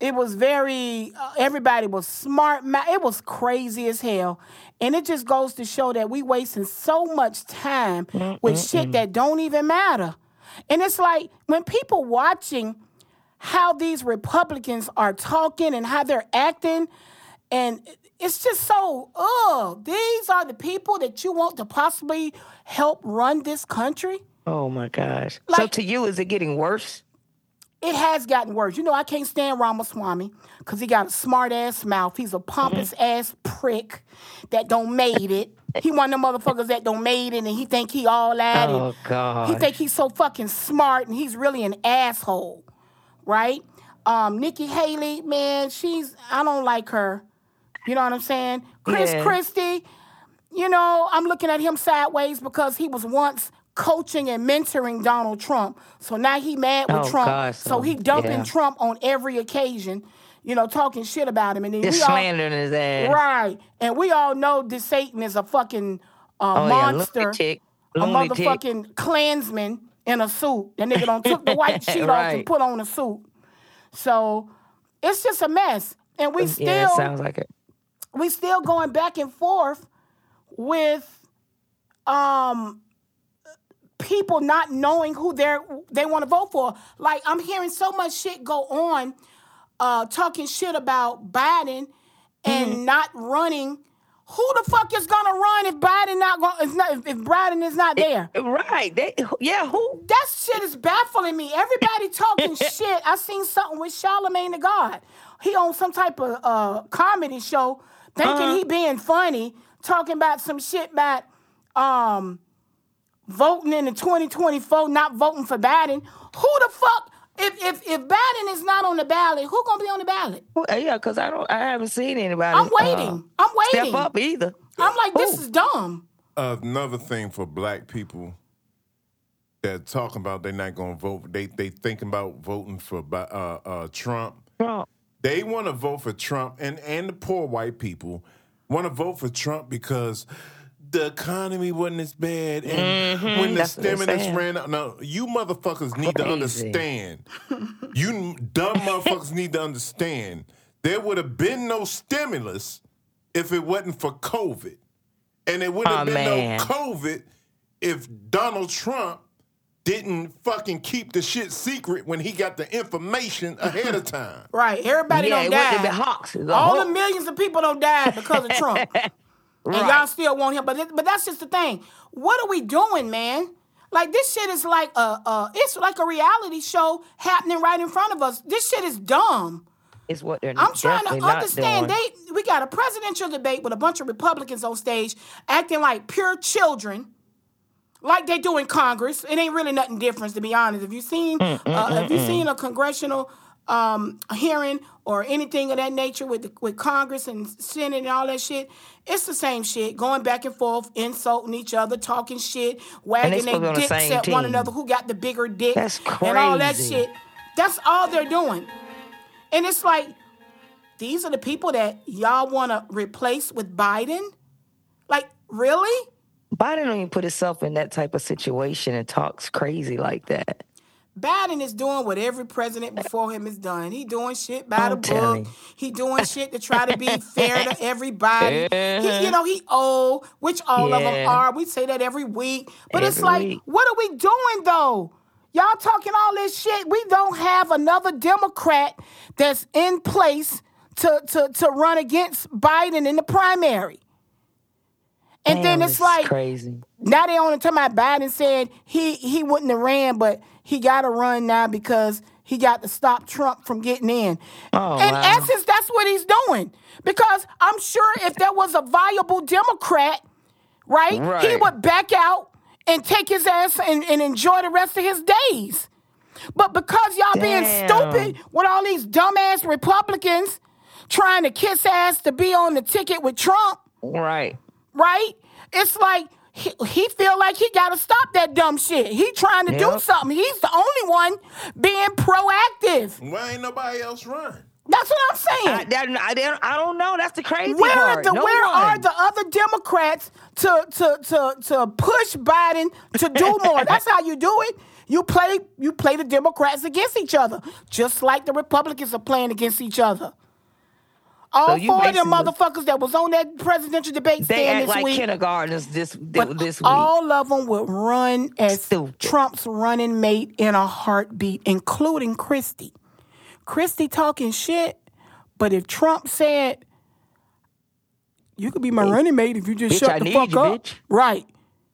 It was very, uh, everybody was smart. It was crazy as hell. And it just goes to show that we wasting so much time mm, with mm, shit mm. that don't even matter. And it's like when people watching how these Republicans are talking and how they're acting, and it's just so, ugh, these are the people that you want to possibly help run this country? Oh my gosh. so to you, is it getting worse? It has gotten worse. You know, I can't stand Ramaswamy because he got a smart ass mouth. He's a pompous ass prick that don't made it. He one of them motherfuckers that don't made it and he think he all that. Oh god. He think he's so fucking smart and he's really an asshole, right? Um, Nikki Haley, man, she's I don't like her. You know what I'm saying? Chris Yeah. Christie, you know, I'm looking at him sideways because he was once coaching and mentoring Donald Trump. So now he mad with Oh, Trump. gosh, so he dumping yeah. Trump on every occasion, you know, talking shit about him. And then Just we all, his ass. Right. And we all know this Satan is a fucking uh, Oh, yeah, monster. lunatic. A motherfucking Klansman in a suit. That nigga done took the white sheet off and put on a suit. So it's just a mess. And we still Yeah, it sounds like it. we still going back and forth with um people not knowing who they're they want to vote for. Like I'm hearing so much shit go on, uh, talking shit about Biden and Mm-hmm. not running. Who the fuck is gonna run if Biden not going? If, not, if Biden is not there? Right. They, yeah, who? That shit is baffling me. Everybody talking shit. I seen something with Charlemagne the God. He on some type of uh, comedy show, thinking Uh-huh. he being funny, talking about some shit about um, voting in the 2024, not voting for Biden. Who the fuck? If if if Biden is not on the ballot, who gonna be on the ballot? Well, yeah, because I don't. I haven't seen anybody. I'm waiting. uh, I'm waiting. Step up either. I'm like, this is dumb. Another thing for black people that talking about they're not going to vote. They they thinking about voting for uh, uh, Trump. Trump. They want to vote for Trump, and and the poor white people want to vote for Trump because the economy wasn't as bad, and when the Mm-hmm. that's what they're stimulus ran out. No, you motherfuckers need to understand. you dumb motherfuckers need to understand. There would have been no stimulus if it wasn't for COVID, and it wouldn't have been man. no COVID if Donald Trump didn't fucking keep the shit secret when he got the information ahead of time. Right. Everybody yeah, don't it wouldn't have die. been Hawks. It was All the millions of people don't die because of Trump. And y'all still want him. But but that's just the thing. What are we doing, man? Like this shit is like a, a it's like a reality show happening right in front of us. This shit is dumb. Is what they're doing. I'm trying to understand. They we got a presidential debate with a bunch of Republicans on stage acting like pure children, like they do in Congress. It ain't really nothing different, to be honest. If you seen Mm, uh, if you seen a congressional um, hearing or anything of that nature with the, with Congress and Senate and all that shit, it's the same shit. Going back and forth, insulting each other, talking shit, wagging supposed to be their the dicks same at one another. Who got the bigger dick? That's crazy. And all that shit. That's all they're doing. And it's like these are the people that y'all want to replace with Biden? Like, really? Biden don't even put himself in that type of situation and talks crazy like that. Biden is doing what every president before him has done. He doing shit by I'm the book. you. He doing shit to try to be fair to everybody. He, you know, he old, which all of them are. We say that every week. But it's like, week. what are we doing though? Y'all talking all this shit. We don't have another Democrat that's in place to to to run against Biden in the primary. And then it's like crazy. now they only talking about Biden said he he wouldn't have ran, but he got to run now because he got to stop Trump from getting in. Oh, in wow. essence, that's what he's doing. Because I'm sure if there was a viable Democrat, right, he would back out and take his ass and, and enjoy the rest of his days. But because y'all being stupid with all these dumbass Republicans trying to kiss ass to be on the ticket with Trump, Right. right? It's like he, he feel like he got to stop that dumb shit. He trying to do something. He's the only one being proactive. Why ain't nobody else run? That's what I'm I, saying. that, I, don't- I don't know. That's the crazy where part. the No where one. are the other Democrats to to to to push Biden to do more? That's how you do it. You play you play the Democrats against each other, just like the Republicans are playing against each other. All So four of them motherfuckers that was on that presidential debate They stand act this like week. kindergartners this But this week. all of them would run as Stupid. Trump's running mate in a heartbeat, including Christie. Christie talking shit, but if Trump said, "You could be my running mate if you just Bitch, shut I the fuck you, up," bitch. right?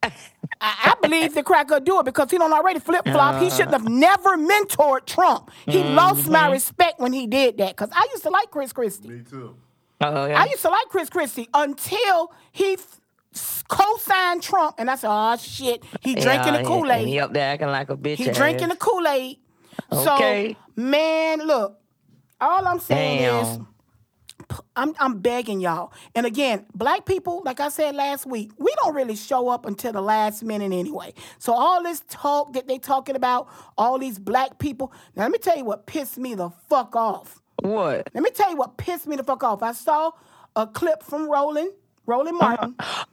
I, I believe the crack could do it because he don't already flip flop. he shouldn't have never mentored Trump. He lost Mm-hmm. my respect when he did that because I used to like Chris Christie. Me too. Oh, yeah. I used to like Chris Christie until he f- co-signed Trump, and I said, "Oh shit, he drinking Yeah, the Kool Aid." He up there acting like a bitch. He ass. drinking the Kool Aid." Okay. So, man, look, all I'm saying is, Damn. I'm I'm begging y'all. And again, black people, like I said last week, we don't really show up until the last minute anyway. So all this talk that they talking about, all these black people. Now let me tell you what pissed me the fuck off. What? Let me tell you what pissed me the fuck off. I saw a clip from Roland, Roland Martin. Uh-huh.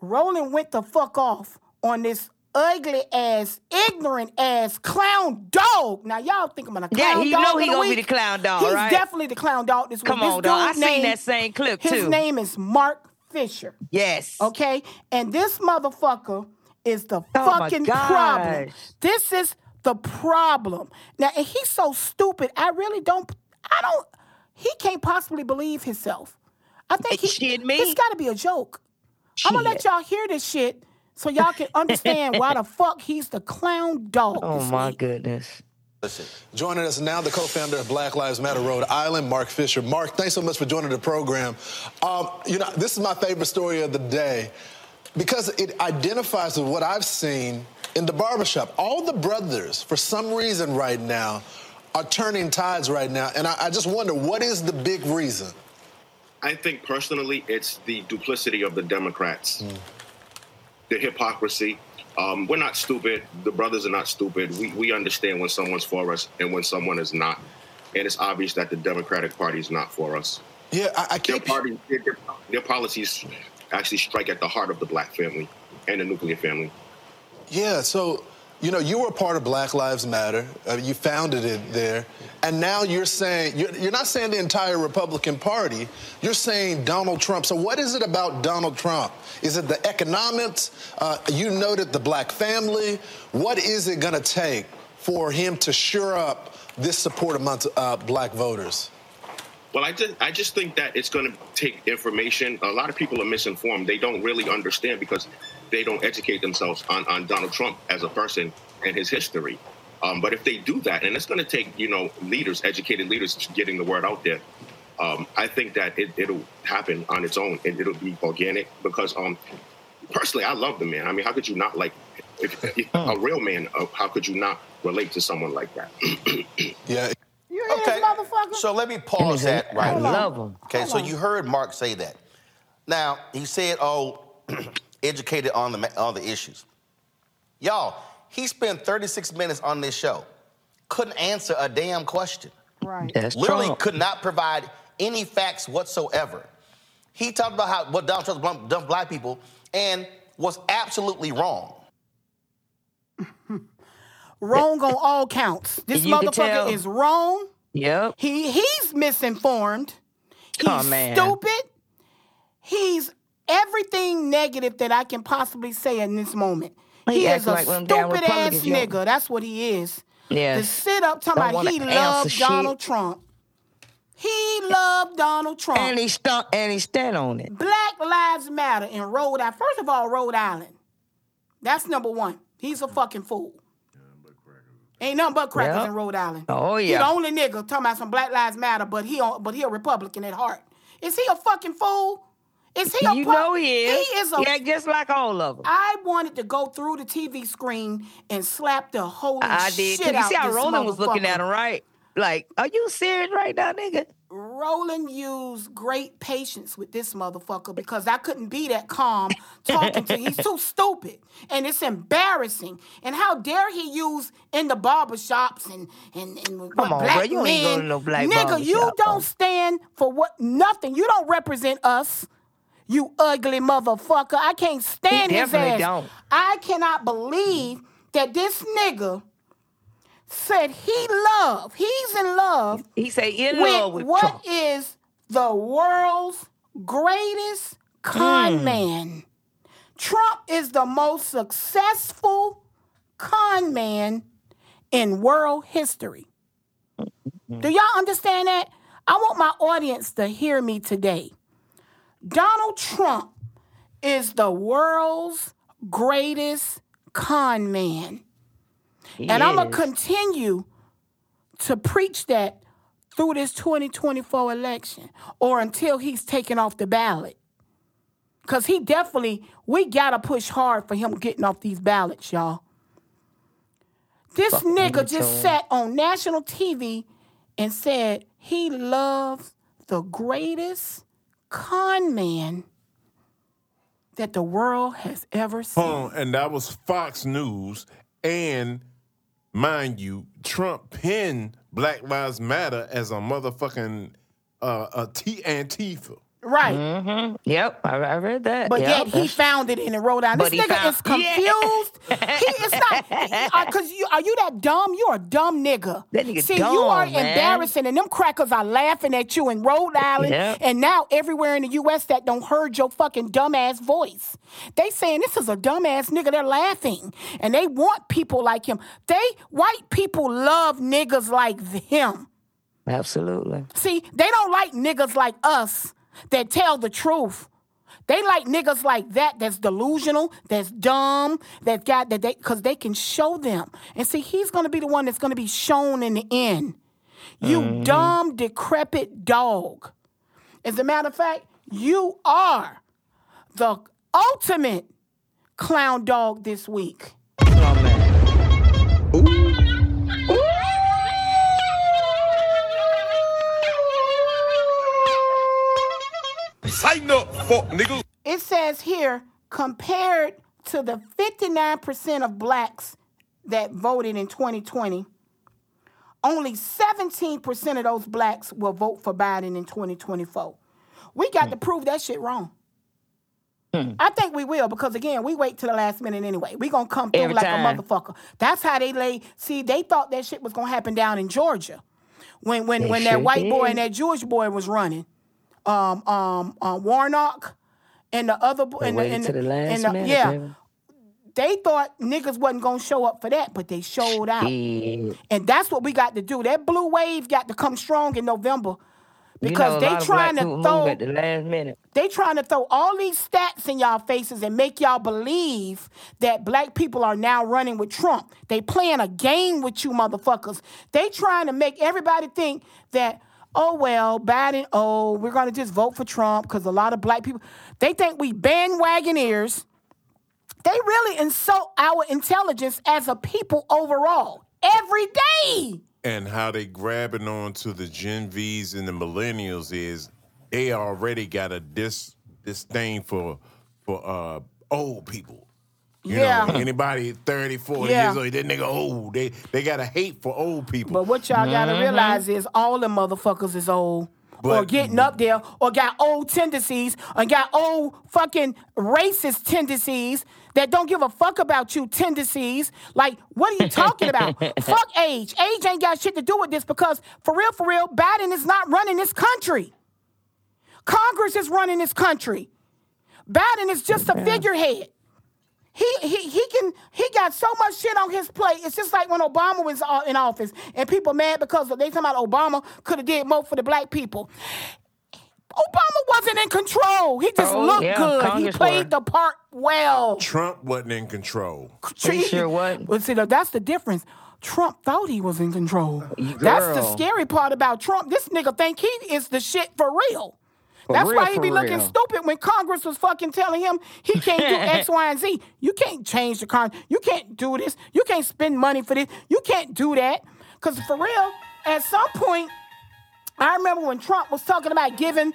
Roland went the fuck off on this ugly ass, ignorant ass clown dog. Now y'all think I'm gonna clown yeah, he dog know he gonna be the clown dog, He's right? definitely the clown dog this week. Come This on, dog. I seen name- that same clip, His too. name is Mark Fisher. Yes. Okay, and this motherfucker is the Oh fucking problem. This is the problem. Now, and he's so stupid. I really don't. I don't. He can't possibly believe himself. I think he. Shit, me? This got to be a joke. I'm gonna let y'all hear this shit so y'all can understand why the fuck he's the clown dog. Oh my week. goodness. Listen. Joining us now, the co-founder of Black Lives Matter Rhode Island, Mark Fisher. Mark, thanks so much for joining the program. Um, you know, this is my favorite story of the day because it identifies with what I've seen in the barbershop. All the brothers, for some reason right now, are turning tides right now. And I, I just wonder, what is the big reason? I think personally, it's the duplicity of the Democrats, the hypocrisy. Um, we're not stupid. The brothers are not stupid. We, we understand when someone's for us and when someone is not. And it's obvious that the Democratic Party is not for us. Yeah, I, I Their party, their- their policies actually strike at the heart of the black family and the nuclear family. Yeah, so you know you were a part of Black Lives Matter. Uh, you founded it there, and now you're saying you're, you're not saying the entire Republican Party. You're saying Donald Trump. So what is it about Donald Trump? Is it the economics? Uh, you noted the black family. What is it going to take for him to shore up this support amongst uh, black voters? Well, I just I just think that it's going to take information. A lot of people are misinformed. They don't really understand because they don't educate themselves on, on Donald Trump as a person and his history. Um, but if they do that, and it's going to take you know leaders, educated leaders, getting the word out there. Um, I think that it, it'll happen on its own and it'll be organic because um, personally, I love the man. I mean, how could you not like if, if a real man? Uh, how could you not relate to someone like that? Yeah. You hear Okay. motherfucker? So let me pause that right I here. love him. Okay, so you heard Mark say that. Now he said, "Oh, educated on the on the issues." Y'all, he spent 36 minutes on this show, couldn't answer a damn question. right. That's Literally Trump. could not provide any facts whatsoever. He talked about how what Donald Trump done done black people and was absolutely wrong. Wrong on all counts. This You motherfucker is wrong. Yep. He he's misinformed. He's Aw, man. stupid. He's everything negative that I can possibly say in this moment. He He, is a like one of them damn stupid ass nigga. That's what he is. Yeah. To sit up talking Don't about he an ounce of loved shit. Donald Trump. He loved Donald Trump. And he stand and he stand on it. Black Lives Matter in Rhode Island. First of all, Rhode Island. That's number one. He's a fucking fool. Ain't nothing but crackers Yep. in Rhode Island. Oh, yeah. He the only nigga talking about some Black Lives Matter, but he on, but he a Republican at heart. Is he a fucking fool? Is he a You know he is. He is a act just like all of them. I wanted to go through the TV screen and slap the holy I did. shit too. You see how Roland was looking at him, right? Like, are you serious right now, nigga? Roland used great patience with this motherfucker because I couldn't be that calm talking to him. He's too stupid. And it's embarrassing. And how dare he use in the barber shops and, and, and Come on, black bro. You men. ain't go to no black Nigga, you don't stand for what nothing. You don't represent us. You ugly motherfucker. I can't stand his definitely ass. don't. I cannot believe that this nigga said he love. He's in love He say in love with what Trump. is the world's greatest con Hmm. man. Trump is the most successful con man in world history. Do y'all understand that? I want my audience to hear me today. Donald Trump is the world's greatest con man. He And I'm going to continue to preach that through this 2024 election or until he's taken off the ballot. Because he definitely, we got to push hard for him getting off these ballots, y'all. This Fuck nigga just sat on national TV and said he loves the greatest con man that the world has ever seen. And that was Fox News. And mind you, Trump pinned Black Lives Matter as a motherfucking uh, a T Antifa. Right. Mm-hmm. Yep, I, I read that. But yep, yet he found it in the Rhode Island. This nigga found- is confused. he is not because you are you that dumb? You're a dumb nigga. That nigga See, you are man. embarrassing, and them crackers are laughing at you in Rhode Island Yep. and now everywhere in the U.S. that don't heard your fucking dumbass voice. They saying this is a dumbass nigga. They're laughing, and they want people like him. They white people love niggas like him. Absolutely. See, they don't like niggas like us that tell the truth. They like niggas like that that's delusional, that's dumb, that got that they cause they can show them. And see, he's gonna be the one that's gonna be shown in the end. You mm-hmm. dumb, decrepit dog. As a matter of fact, you are the ultimate clown dog this week. Sign up, fuck nigga. It says here, compared to the 59% of blacks that voted in 2020, only 17% of those blacks will vote for Biden in 2024. We got to hmm. prove that shit wrong. Hmm. I think we will because again, we wait till the last minute anyway. We gonna come through Every like time. a motherfucker. That's how they lay. See, they thought that shit was gonna happen down in Georgia, when when They when that sure white boy and that Jewish boy was running, um um uh, Warnock, and the other. They and the, and to the last and the- minute, yeah, baby. they thought niggas wasn't gonna show up for that, but they showed out. And that's what we got to do. That blue wave got to come strong in November You because know, they trying to throw at the last minute. they trying to throw all these stats in y'all faces and make y'all believe that black people are now running with Trump. They playing a game with you motherfuckers. They trying to make everybody think that oh well, bad and oh, we're gonna just vote for Trump because a lot of black people they think we bandwagoneers. They really insult our intelligence as a people overall every day. And how they grabbing on to the Gen Vs and the millennials is they already got a dis disdain for for uh old people. You Yeah. know, anybody 30, 40 Yeah. years old, that nigga old. They they got a hate for old people. But what y'all gotta mm-hmm. realize is all the motherfuckers is old. or getting up there or got old tendencies or got old fucking racist tendencies that don't give a fuck about you tendencies. Like, what are you talking about? fuck age. Age ain't got shit to do with this because for real, for real, Biden is not running this country. Congress is running this country. Biden is just a figurehead. He, he he can he got so much shit on his plate. It's just like when Obama was uh, in office and people mad because they talking about Obama could have did more for the black people. Obama wasn't in control. He just Oh, looked yeah, good. He played were. the part well. Trump wasn't in control. He sure wasn't. But see, that's the difference. Trump thought he was in control. That's the scary part about Trump. This nigga think he is the shit for real. For That's real, why he be looking real. stupid when Congress was fucking telling him he can't do X, Y, and Z. You can't change the con. You can't do this. You can't spend money for this. You can't do that. Cause for real, at some point, I remember when Trump was talking about giving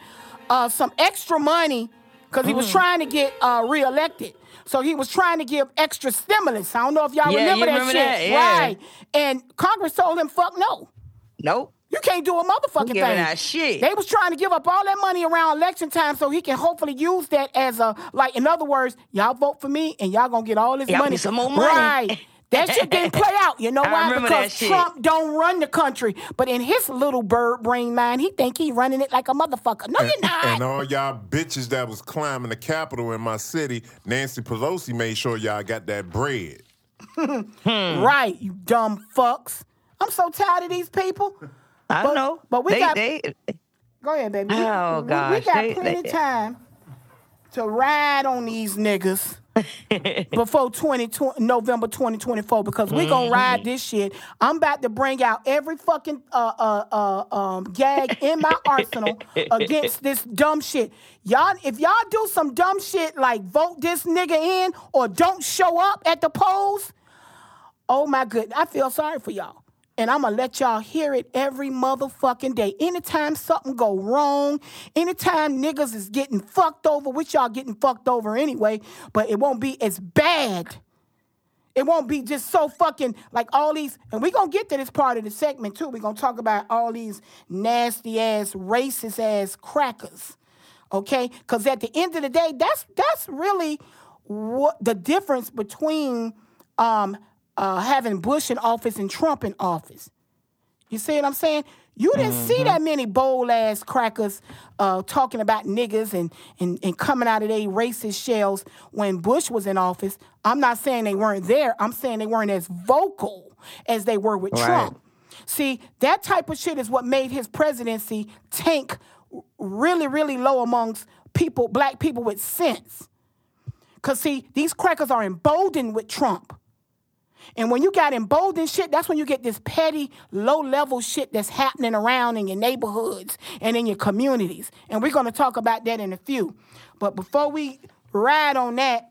uh, some extra money because he Mm. was trying to get uh, reelected. So he was trying to give extra stimulus. I don't know if y'all Yeah, remember that remember shit. that? Yeah. Right. And Congress told him, fuck no. Nope. You can't do a motherfucking Who thing. giving out shit? They was trying to give up all that money around election time so he can hopefully use that as a like in other words, y'all vote for me and y'all gonna get all this Y'all money. get some more money. Right. That shit didn't play out. You know why? Because. Trump don't run the country. But in his little bird brain mind, he think he running it like a motherfucker. No, you're not. And all y'all bitches that was climbing the Capitol in my city, Nancy Pelosi made sure y'all got that bread. Hmm. Right, you dumb fucks. I'm so tired of these people. I But- know. but we they, got- they, Go ahead, baby. We- Oh, we, we got They- plenty they- time to ride on these niggas before 2020, November 2024 because we gonna Mm-hmm. ride this shit. I'm about to bring out every fucking uh, uh, uh, um, gag in my arsenal against this dumb shit. Y'all, if y'all do some dumb shit like vote this nigga in or don't show up at the polls, oh my goodness, I feel sorry for y'all. And I'm gonna let y'all hear it every motherfucking day. Anytime something go wrong, anytime niggas is getting fucked over, which y'all getting fucked over anyway, but it won't be as bad. It won't be just so fucking like all these, and we gonna get to this part of the segment too. we gonna talk about all these nasty ass, racist ass crackers. Okay? Cause at the end of the day, that's that's really what the difference between um uh, having Bush in office and Trump in office. You see what I'm saying? You didn't see that many bold ass crackers uh, talking about niggas and, and, and coming out of their racist shells when Bush was in office. I'm not saying they weren't there. I'm saying they weren't as vocal as they were with Right. Trump. See, that type of shit is what made his presidency tank really, really low amongst people, black people with sense. Cause see, these crackers are emboldened with Trump. And when you got emboldened shit, that's when you get this petty, low level shit that's happening around in your neighborhoods and in your communities. And we're gonna talk about that in a few. But before we ride on that,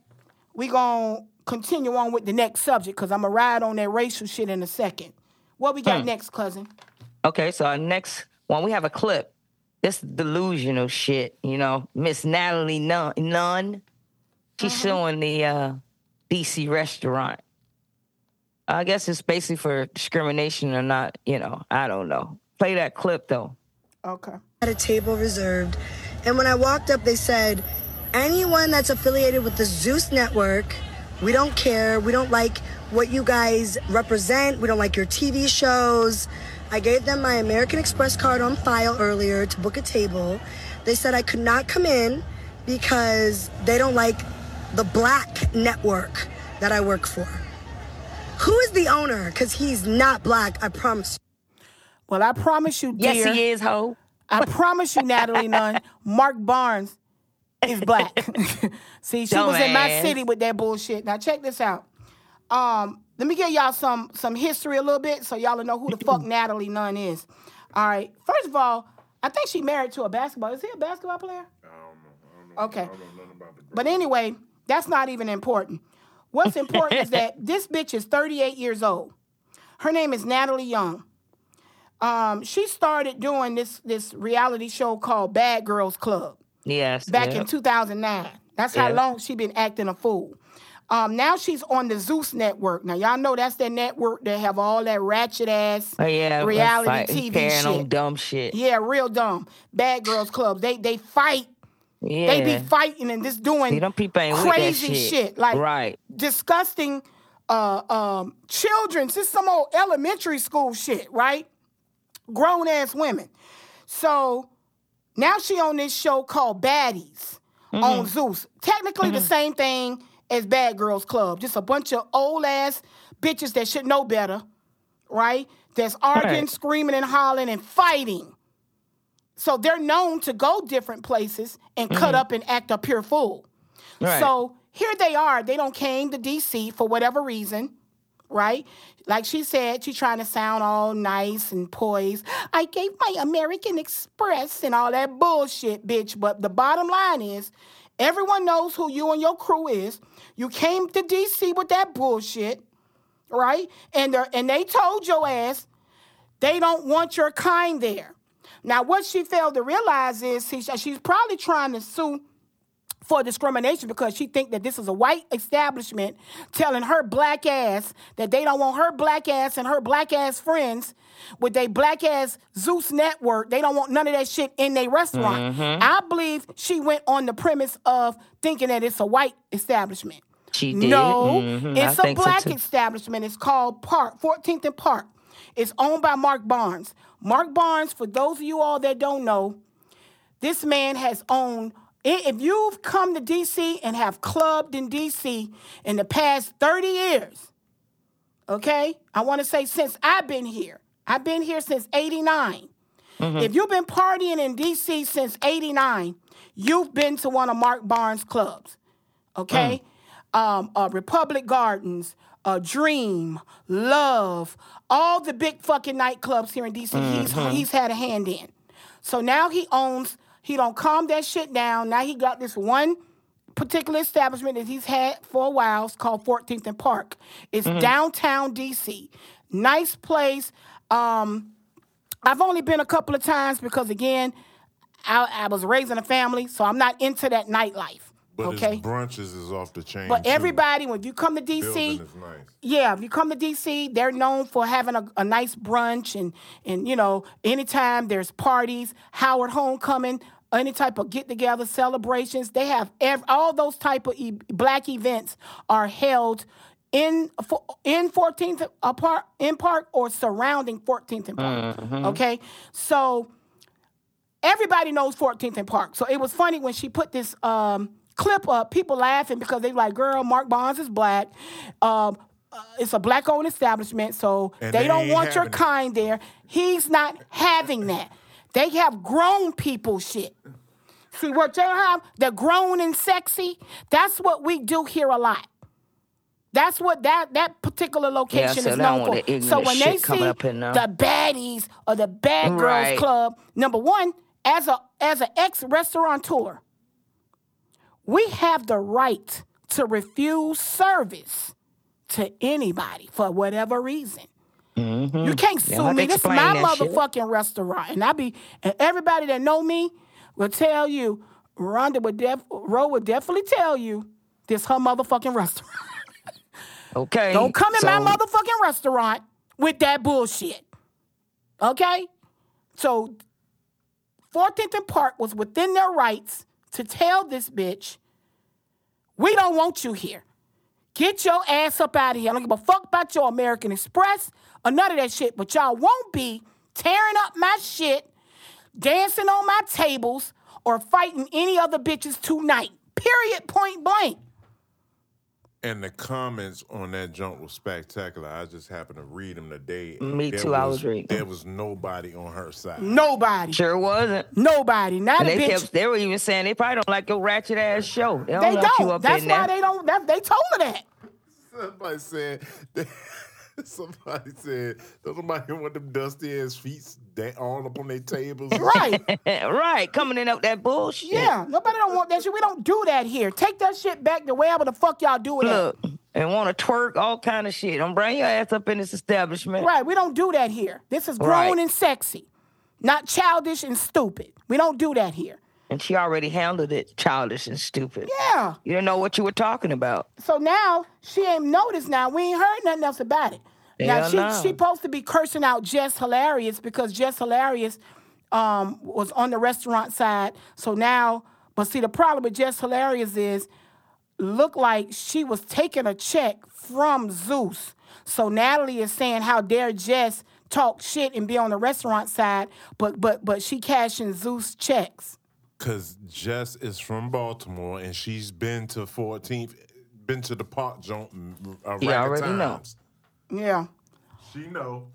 we're gonna continue on with the next subject because I'm gonna ride on that racial shit in a second. What we got Hmm. next, cousin? Okay, so our next one, we have a clip. This delusional shit, you know, Miss Natalie Nunn. Nunn she's Uh-huh. showing the uh, DC restaurant. I guess it's basically for discrimination or not, you know, I don't know. Play that clip though. Okay. Had a table reserved, and when I walked up, they said, anyone that's affiliated with the Zeus network, we don't care. We don't like what you guys represent. We don't like your TV shows. I gave them my American Express card on file earlier to book a table. They said I could not come in because they don't like the black network that I work for. Who is the owner? Because he's not black, I promise Well, I promise you, Yes, he is, ho. I promise you, Natalie Nunn, Mark Barnes is black. See, she was in my Dumbass. city with that bullshit. Now check this out. Um, let me give y'all some some history a little bit so y'all will know who the fuck Natalie Nunn is. All right. First of all, I think she married to a basketball. Is he a basketball player? I don't know. I don't know. Okay. Don't know but anyway, that's not even important. What's important is that this bitch is 38 years old. Her name is Natalie Young. Um, she started doing this this reality show called Bad Girls Club Yes. back yeah. in 2009. That's how Yeah. long she been acting a fool. Um, now she's on the Zeus network. Now y'all know that's that network that have all that ratchet ass Oh, yeah, reality TV shit. on dumb shit. Yeah, real dumb. Bad girls club. They they fight. Yeah. They be fighting and just doing See, them people ain't crazy shit. like Right. disgusting uh um children. This is some old elementary school shit, right? Grown ass women. So now she on this show called Baddies Mm-hmm. on Zeus. Technically the same thing as Bad Girls Club. Just a bunch of old ass bitches that should know better, right? That's arguing, Right. screaming, and hollering and fighting. So they're known to go different places and cut mm-hmm. up and act a pure fool. Right. So here they are. They don't came to DC for whatever reason, right? Like she said, she's trying to sound all nice and poised. I gave my American Express and all that bullshit, bitch. But the bottom line is, everyone knows who you and your crew is. You came to DC with that bullshit, right? And they and they told your ass they don't want your kind there. Now, what she failed to realize is see, she's probably trying to sue for discrimination because she think that this is a white establishment telling her black ass that they don't want her black ass and her black ass friends with their black ass Zeus network. They don't want none of that shit in their restaurant. Mhm. I believe she went on the premise of thinking that it's a white establishment. She did. No, Mhm, it's a think so, black establishment. It's called Park, 14th and Park. It's owned by Mark Barnes. Mark Barnes, for those of you all that don't know, this man has owned. If you've come to DC and have clubbed in DC in the past 30 years, okay, I want to say since I've been here, I've been here since 89. If you've been partying in DC since 89, you've been to one of Mark Barnes' clubs okay? Um, uh, Republic Gardens, uh, Dream, Love, all the big fucking nightclubs here in DC. He's Mhm. he's had a hand in. So now he owns. He don't calm that shit down. Now he got this one particular establishment that he's had for a while. It's called 14th and Park. It's Mhm. downtown DC. Nice place. Um, I've only been a couple of times because again, I, I was raising a family, so I'm not into that nightlife. But okay. his brunches is off the chain. But too. everybody, when you come to DC, is nice. yeah, if you come to DC, they're known for having a, a nice brunch and and you know, anytime there's parties, Howard homecoming, any type of get together celebrations, they have ev- all those type of e- black events are held in in 14th apart in park or surrounding 14th and park. Mhm. Okay, so everybody knows 14th and Park. So it was funny when she put this um, clip up, people laughing because they like, girl, Mark Bonds is black. Um, uh, it's a black owned establishment, so And they, they don't want your it. kind there. He's not having that. They have grown people shit. See what they have? They're grown and sexy. That's what we do here a lot. That's what that that particular location so is known for. So when they see up in the baddies or the bad girls Right. club, number one, as a as an ex restaurateur, we have the right to refuse service to anybody for whatever reason. Mm-hmm. You can't They'll sue me. This is my that shit. motherfucking restaurant, and I be and everybody that know me will tell you. Rhonda would def, Ro would definitely tell you this her motherfucking restaurant. Okay. Don't come in my motherfucking restaurant with that bullshit. Okay? So 14th and Park was within their rights to tell this bitch, we don't want you here. Get your ass up out of here. I don't give a fuck about your American Express or none of that shit, but y'all won't be tearing up my shit, dancing on my tables, or fighting any other bitches tonight. Period, point blank. And the comments on that junk was spectacular. I just happened to read them today. Me There too, I was reading. There was nobody on her side. Nobody. Sure wasn't. Nobody. Not And a they, bitch. kept, they were even saying they probably don't like your ratchet ass show. They don't They don't. up That's in why there. they don't. That, they told her that. Somebody said, somebody said, don't nobody want them dusty ass feet da- all up on their tables. Right. right. Coming in up that bullshit. Yeah. Nobody don't want that shit. We don't do that here. Take that shit back to wherever the fuck y'all do it. at. Look, and want to twerk all kind of shit. Don't bring your ass up in this establishment. Right. We don't do that here. This is grown Right. and sexy, not childish and stupid. We don't do that here. And she already handled it childish and stupid. Yeah. You didn't know what you were talking about. So now she ain't noticed. Now we ain't heard nothing else about it. now she she supposed to be cursing out Jess Hilarious because Jess Hilarious um, was on the restaurant side. So now, but see the problem with Jess Hilarious is look like she was taking a check from Zeus. So Natalie is saying how dare Jess talk shit and be on the restaurant side, but but but she cashing Zeus checks. Cause Jess is from Baltimore and she's been to 14th, been to the park joint mm, uh, a She rack of already know. Yeah. She know.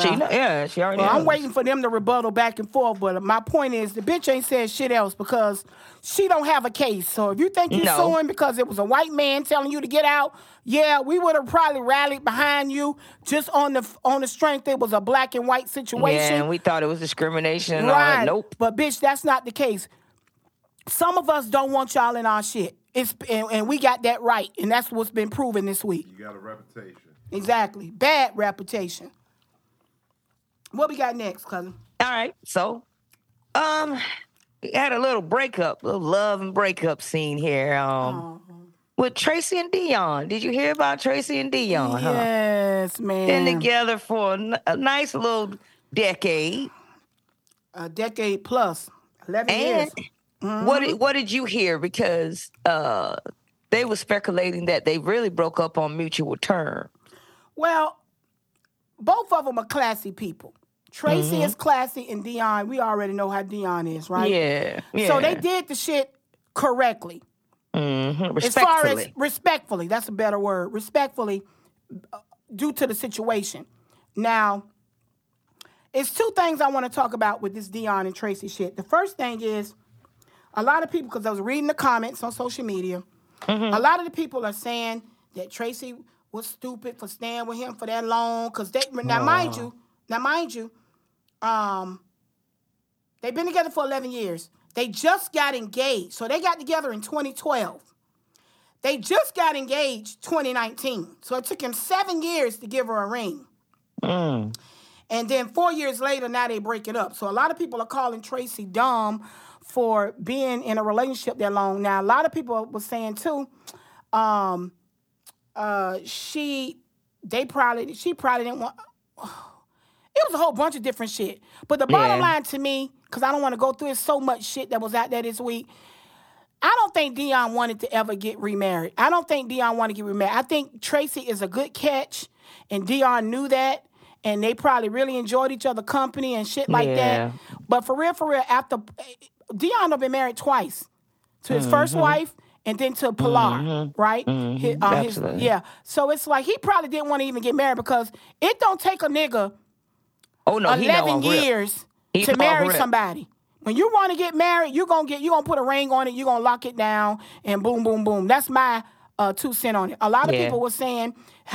She uh, know, yeah, she already Well, I'm waiting for them to rebuttal back and forth, but my point is the bitch ain't said shit else because she don't have a case. So if you think you're No. suing because it was a white man telling you to get out, yeah, we would have probably rallied behind you just on the on the strength it was a black and white situation. Yeah, and we thought it was discrimination and all that. Right. Nope. But bitch, that's not the case. Some of us don't want y'all in our shit. It's and, and we got that right, and that's what's been proven this week. You got a reputation. Exactly. Bad reputation. What we got next, cousin? All right. So, um, we had a little breakup, little love and breakup scene here. Um, with Tracey and Deion. Did you hear about Tracey and Deion? Huh? Yes, man. Been together for a nice little decade. A decade plus, eleven And years. what did, what did you hear? Because uh, they were speculating that they really broke up on mutual terms. Well, both of them are classy people. Tracey Mhm. is classy, and Deion, we already know how Deion is, right? Yeah, So they did the shit correctly. Mm-hmm. As far as Respectfully. that's a better word. Respectfully, uh, due to the situation. Now, it's two things I want to talk about with this Deion and Tracey shit. The first thing is a lot of people, because I was reading the comments on social media, Mm-hmm. a lot of the people are saying that Tracey was stupid for staying with him for that long. Because they now, mind you, now mind you, um, they've been together for 11 years. They just got engaged. So they got together in 2012. They just got engaged 2019. So it took him seven years to give her a ring. Mm. And then four years later, now they break it up. So a lot of people are calling Tracey dumb for being in a relationship that long. Now, a lot of people were saying too, um, uh, she, they probably, she probably didn't want. It was a whole bunch of different shit. But the bottom Yeah. line to me, because I don't want to go through it, so much shit that was out there this week. I don't think Deion wanted to ever get remarried. I don't think Deion wanted to get remarried. I think Tracey is a good catch, and Deion knew that, and they probably really enjoyed each other company and shit like Yeah. that. But for real, for real, after Deion have been married twice to his first Mhm. wife and then to Pilar, Mhm. right? Mhm. His- uh, his- yeah. So it's like he probably didn't want to even get married because it don't take a nigga Oh no, 11 I'm years to marry somebody. When you want to get married, you're gonna get you gonna put a ring on it, you're gonna lock it down, and boom, boom, boom. That's my uh, two cent on it. A lot of Yeah. people were saying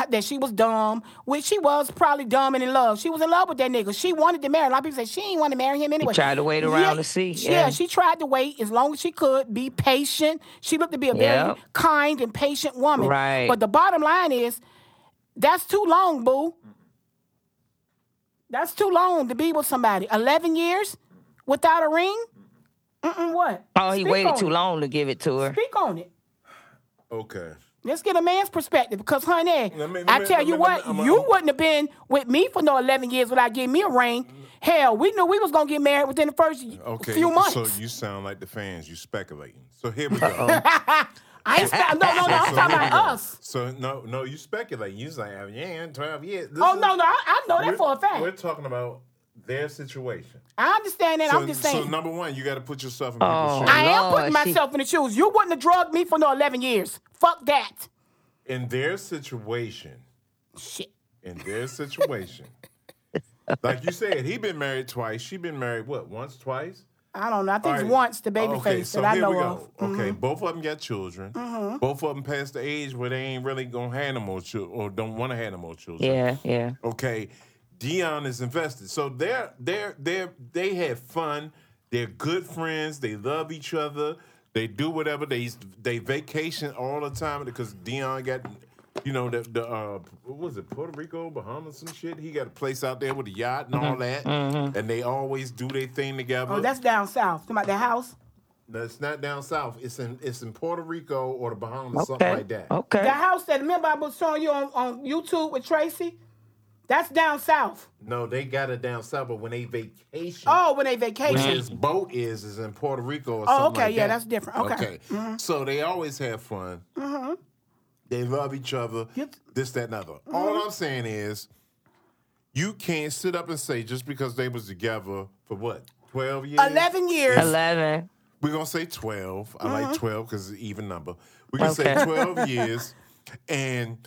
that she was dumb, which she was probably dumb and in love. She was in love with that nigga. She wanted to marry. A lot of people said she ain't want to marry him anyway. She tried to wait around to see, Yeah, yeah. she tried to wait as long as she could, be patient. She looked to be a very kind and patient woman. Right. But the bottom line is, that's too long, boo. That's too long to be with somebody. 11 years without a ring? Mm-mm, what? Oh, he Speak waited too it. long to give it to her. Speak on it. Okay. Let's get a man's perspective because, honey, Let me- let I tell let you me- what, I'm- I'm- you I'm- wouldn't have been with me for no 11 years without getting me a ring. Hell, we knew we was going to get married within the first Okay. few months. So you sound like the fans. You speculating. So here we go. I ain't spe- no, no, no, I'm So talking about us. So no, no, you speculate. You say, oh, yeah, twelve years. This Oh, is- no, no, I, I know that we're- for a fact. We're talking about their situation. I understand that. so, I'm just saying. So number one, you got to put yourself in Oh, people's shoes. I am Lord, putting she- myself in the shoes. You wouldn't have drugged me for no 11 years. Fuck that. In their situation, Shit. in their situation, like you said, he been married twice. She been married what? Once, twice. I don't know. I think right. once the baby okay, face so that I know we go. of. Mm-hmm. Okay, both of them got children. Both of them past the age where they ain't really gonna have no more children or don't want to have no more children. Yeah, yeah. Okay, Deion is invested, so they're they're they're they have fun. They're good friends. They love each other. They do whatever they they vacation all the time because Deion got. You know the the uh, what was it Puerto Rico, Bahamas, some shit. He got a place out there with a yacht and all that, and they always do their thing together. Oh, that's down south. Talking about the house? No, it's not down south. It's in it's in Puerto Rico or the Bahamas, something like that. Okay. The house that remember I was showing you on, on YouTube with Tracey, that's down south. No, they got it down south, but when they vacation, Oh, when they where vacation. his boat is, is in Puerto Rico or Oh, something okay, like yeah, that. that's different. Okay. Mhm. So they always have fun. Mm-hmm. They love each other. This, that, and other. Mm-hmm. All I'm saying is, you can't sit up and say just because they was together for what twelve years, 11 years. 11. We're gonna say twelve. I Mhm. like twelve because it's an even number. We can Okay. say twelve years, and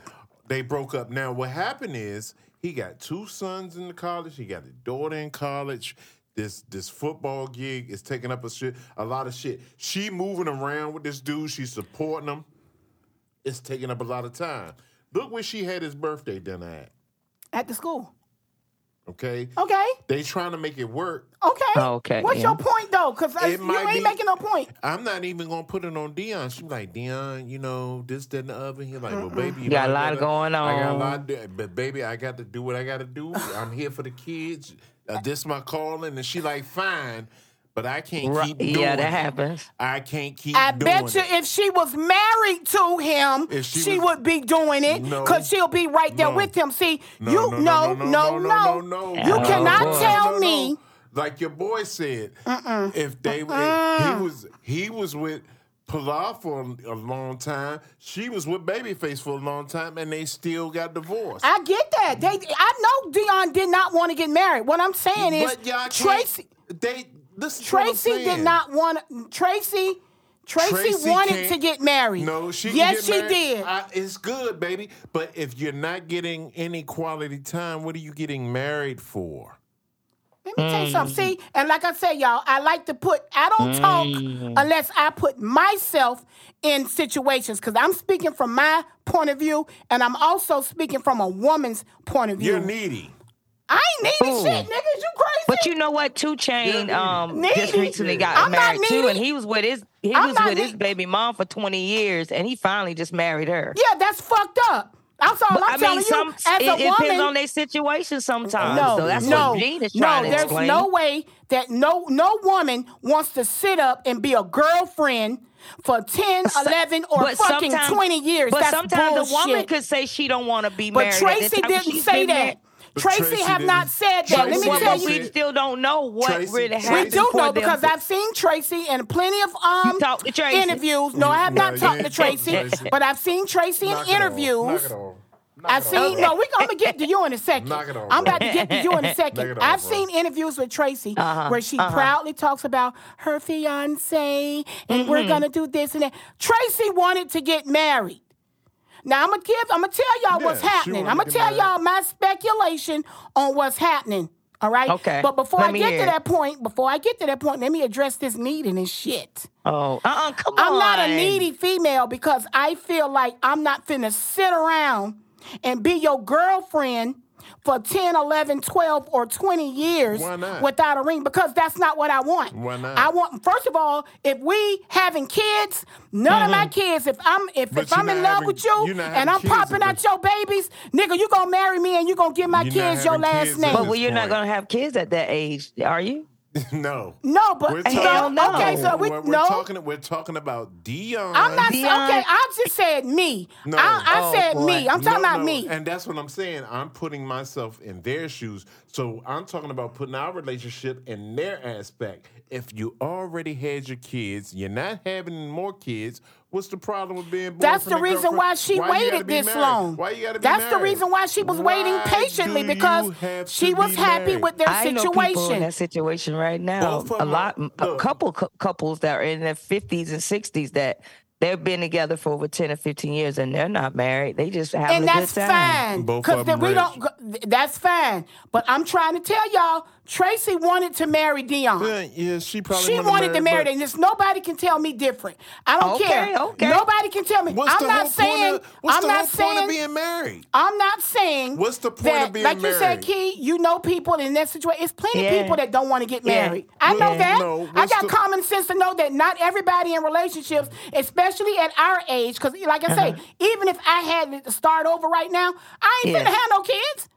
they broke up. Now, what happened is he got two sons in the college. He got a daughter in college. This this football gig is taking up a shit a lot of shit. She moving around with this dude. She's supporting him. It's taking up a lot of time. Look where she had his birthday dinner at. At the school. Okay. Okay. They trying to make it work. Okay. Okay, What's yeah. your point though? Because It you ain't be- making no point. I'm not even gonna put it on Deion. She like Deion, you know this, that, and the other. He like, well, baby, you Got know, a I lot gotta- going I got a on. lot, to, but baby, I got to do what I got to do. I'm here for the kids. Uh, this my calling, and she like, fine, but I can't right. keep doing Yeah, that happens. I can't keep I bet you it. if she was married to him, if she, she was, would be doing it because she'll be right there no, with him. See, no, you no, no, no, no, You cannot tell me. Like your boy said, Mm-mm. if they if he was he was with Pilar for a long time. She was with Babyface for a long time, and they still got divorced. I get that. They, I know Deion did not want to get married. What I'm saying is, Tracey. They listen to Tracey did not want. Tracey, Tracey, Tracey wanted to get married. No, she can yes, she married. did. I, it's good, baby. But if you're not getting any quality time, what are you getting married for? Let me tell you Mm. something. See, and like I said, y'all, I like to put. I don't talk Mm. unless I put myself in situations because I'm speaking from my point of view, and I'm also speaking from a woman's point of view. You're needy. I ain't needy Ooh. shit, niggas. You crazy? But you know what? Two Chain um just recently got I'm married too, and he was with his he I'm was not with his baby mom for twenty years, and he finally just married her. yeah, that's fucked up. That's all But, I'm I telling mean, you. some as it, a it depends on their situation sometimes. no, so that's no, what Gene is no. trying to There's explain. no way that no no woman wants to sit up and be a girlfriend for 10, 11, or But fucking 20 years. But That's sometimes bullshit. a woman could say she don't want to be married. But Tracey didn't say that. married. But Tracey, Tracey have not said that. Let me Well, tell but you. we still don't know what Tracey- really Tracey- happened. We do know because to- I've seen Tracey in plenty of um You to Tracey? interviews. No, I have No, not talked to didn't talk to Tracey, Tracey. but I've seen Tracey in Knock it off. interviews. Knock it off. Knock I've seen no. we're gonna get to you in a second. Knock it off, I'm about to get to you in a second. it I've bro. seen interviews with Tracey Uh-huh, where she uh-huh. proudly talks about her fiance and we're Mm-hmm. gonna do this and that. Tracey wanted to get married. Now I'm gonna give. I'm gonna tell y'all what's Yeah, she happening. wanted I'm gonna tell y'all my speculation on what's happening. All right. Okay, But before let I get hear to that point, before I get to that point, let me address this needing and shit. Oh, uh-uh, come on. I'm not a needy female because I feel like I'm not finna sit around and be your girlfriend for 10, 11, 12, or 20 years without a ring because that's not what I want. Why not? I want first of all, if we having kids, none of my kids, if I'm if, Mm-hmm. But if I'm in love having- with you and I'm popping out your babies, nigga, you gonna marry me and you gonna give my You're kids your last kids name. But well, you're not gonna have kids at that age, are you? no. no, but We're Hell talking, no. okay, so we we're, we're no. talking. We're talking about Deion. I'm not Deion- okay. I just said me. No. I, I Oh, said boy. me. I'm talking No, about no, me. And that's what I'm saying. I'm putting myself in their shoes. So I'm talking about putting our relationship in their aspect. If you already had your kids, you're not having more kids. What's the problem with being? Born? That's the reason girlfriend? why she Why waited this married? long. Why you gotta be That's the reason why she was waiting patiently because she was be happy with their I know people in situation. that situation right now. A lot, are- a couple couples that are in their fifties and sixties that they've been together for over ten or fifteen years and they're not married. They just having and a that's good time. And that's fine. Both Because of them we rich. don't. That's fine. But I'm trying to tell y'all, Tracey wanted to marry Deion. Yeah, yeah, she probably She wanna wanted to marry, but- and there's nobody can tell me different. I don't Okay, care. okay. Nobody can tell me. What's I'm the not whole saying. point of, what's I'm the not whole saying. point of being married? I'm not saying. What's the point that, of being married? like you said. Key, you know people in that situation. It's plenty of people that don't want to get Yeah. married. I know Well, that. no, I got the- common sense to know that not everybody in relationships, especially at our age, because like I say, even if I had to start over right now, I ain't Uh-huh. Yeah. finna have no kids.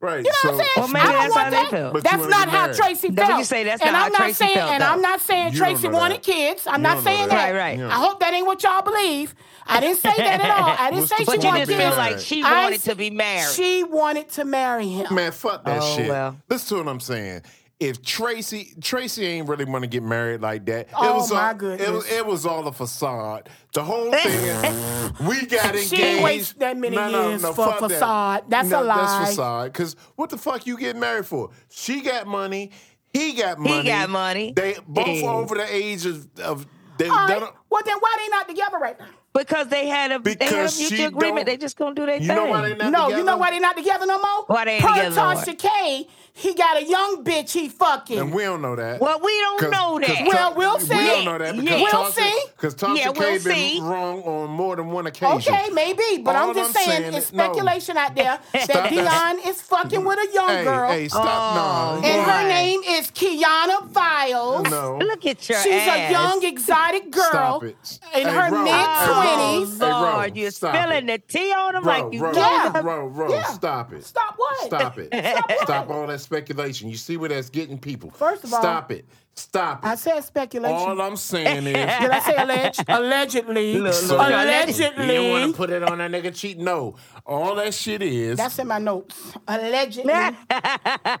Right. You know so, what I'm saying? Well, maybe that's how that. That's not how Tracey felt. What you say that's and not I'm how not Tracey saying, felt. And. I'm not saying Tracey wanted kids. I'm you not saying that. that. Right, right. I hope that ain't what y'all believe. I didn't say that at all. I didn't say she wanted kids. Feel like she wanted I, to be married. She wanted to marry him. Man, fuck that oh, shit. Well. Listen to what I'm saying if Tracey Tracey ain't really want to get married like that. Oh it was my all, goodness! It was, it was all a facade. The whole eh, thing—we eh. got engaged. She didn't waste that many no, years no, for facade. That. That's a lie. That's facade. Because what the fuck you get married for? She got money. He got money. He got money. They both yeah. over the age of. of they, right. well, then why they not together right now? Because they had a, because they had a mutual agreement. They just gonna do their thing. Know no, together? you know why they not together no more? Why they ain't per together? Tasha K he got a young bitch he fucking. And we don't know that. Well, we don't know that. well, we'll see. We don't know that because yeah. We'll see. Because Thompson yeah, we'll K been wrong on more than one occasion. Okay, maybe, but All I'm just I'm saying, saying, it's speculation no. out there that Deion is fucking with a young hey, girl. Hey, stop! Oh, no. And her name is Kiana Files. No. Look at your She's ass. a young exotic girl in hey, her mid twenties. Hey, Lord, you're spilling the tea on him bro, like you. Bro, yeah. bro, bro, stop it. Stop what? Stop it. stop all that speculation. You see where that's getting people. First of all, stop it. Stop. It. I said speculation. All I'm saying is, did I say alleged? Allegedly, look, allegedly. You want to put it on that nigga cheat? No. All that shit is. That's in my notes. Allegedly.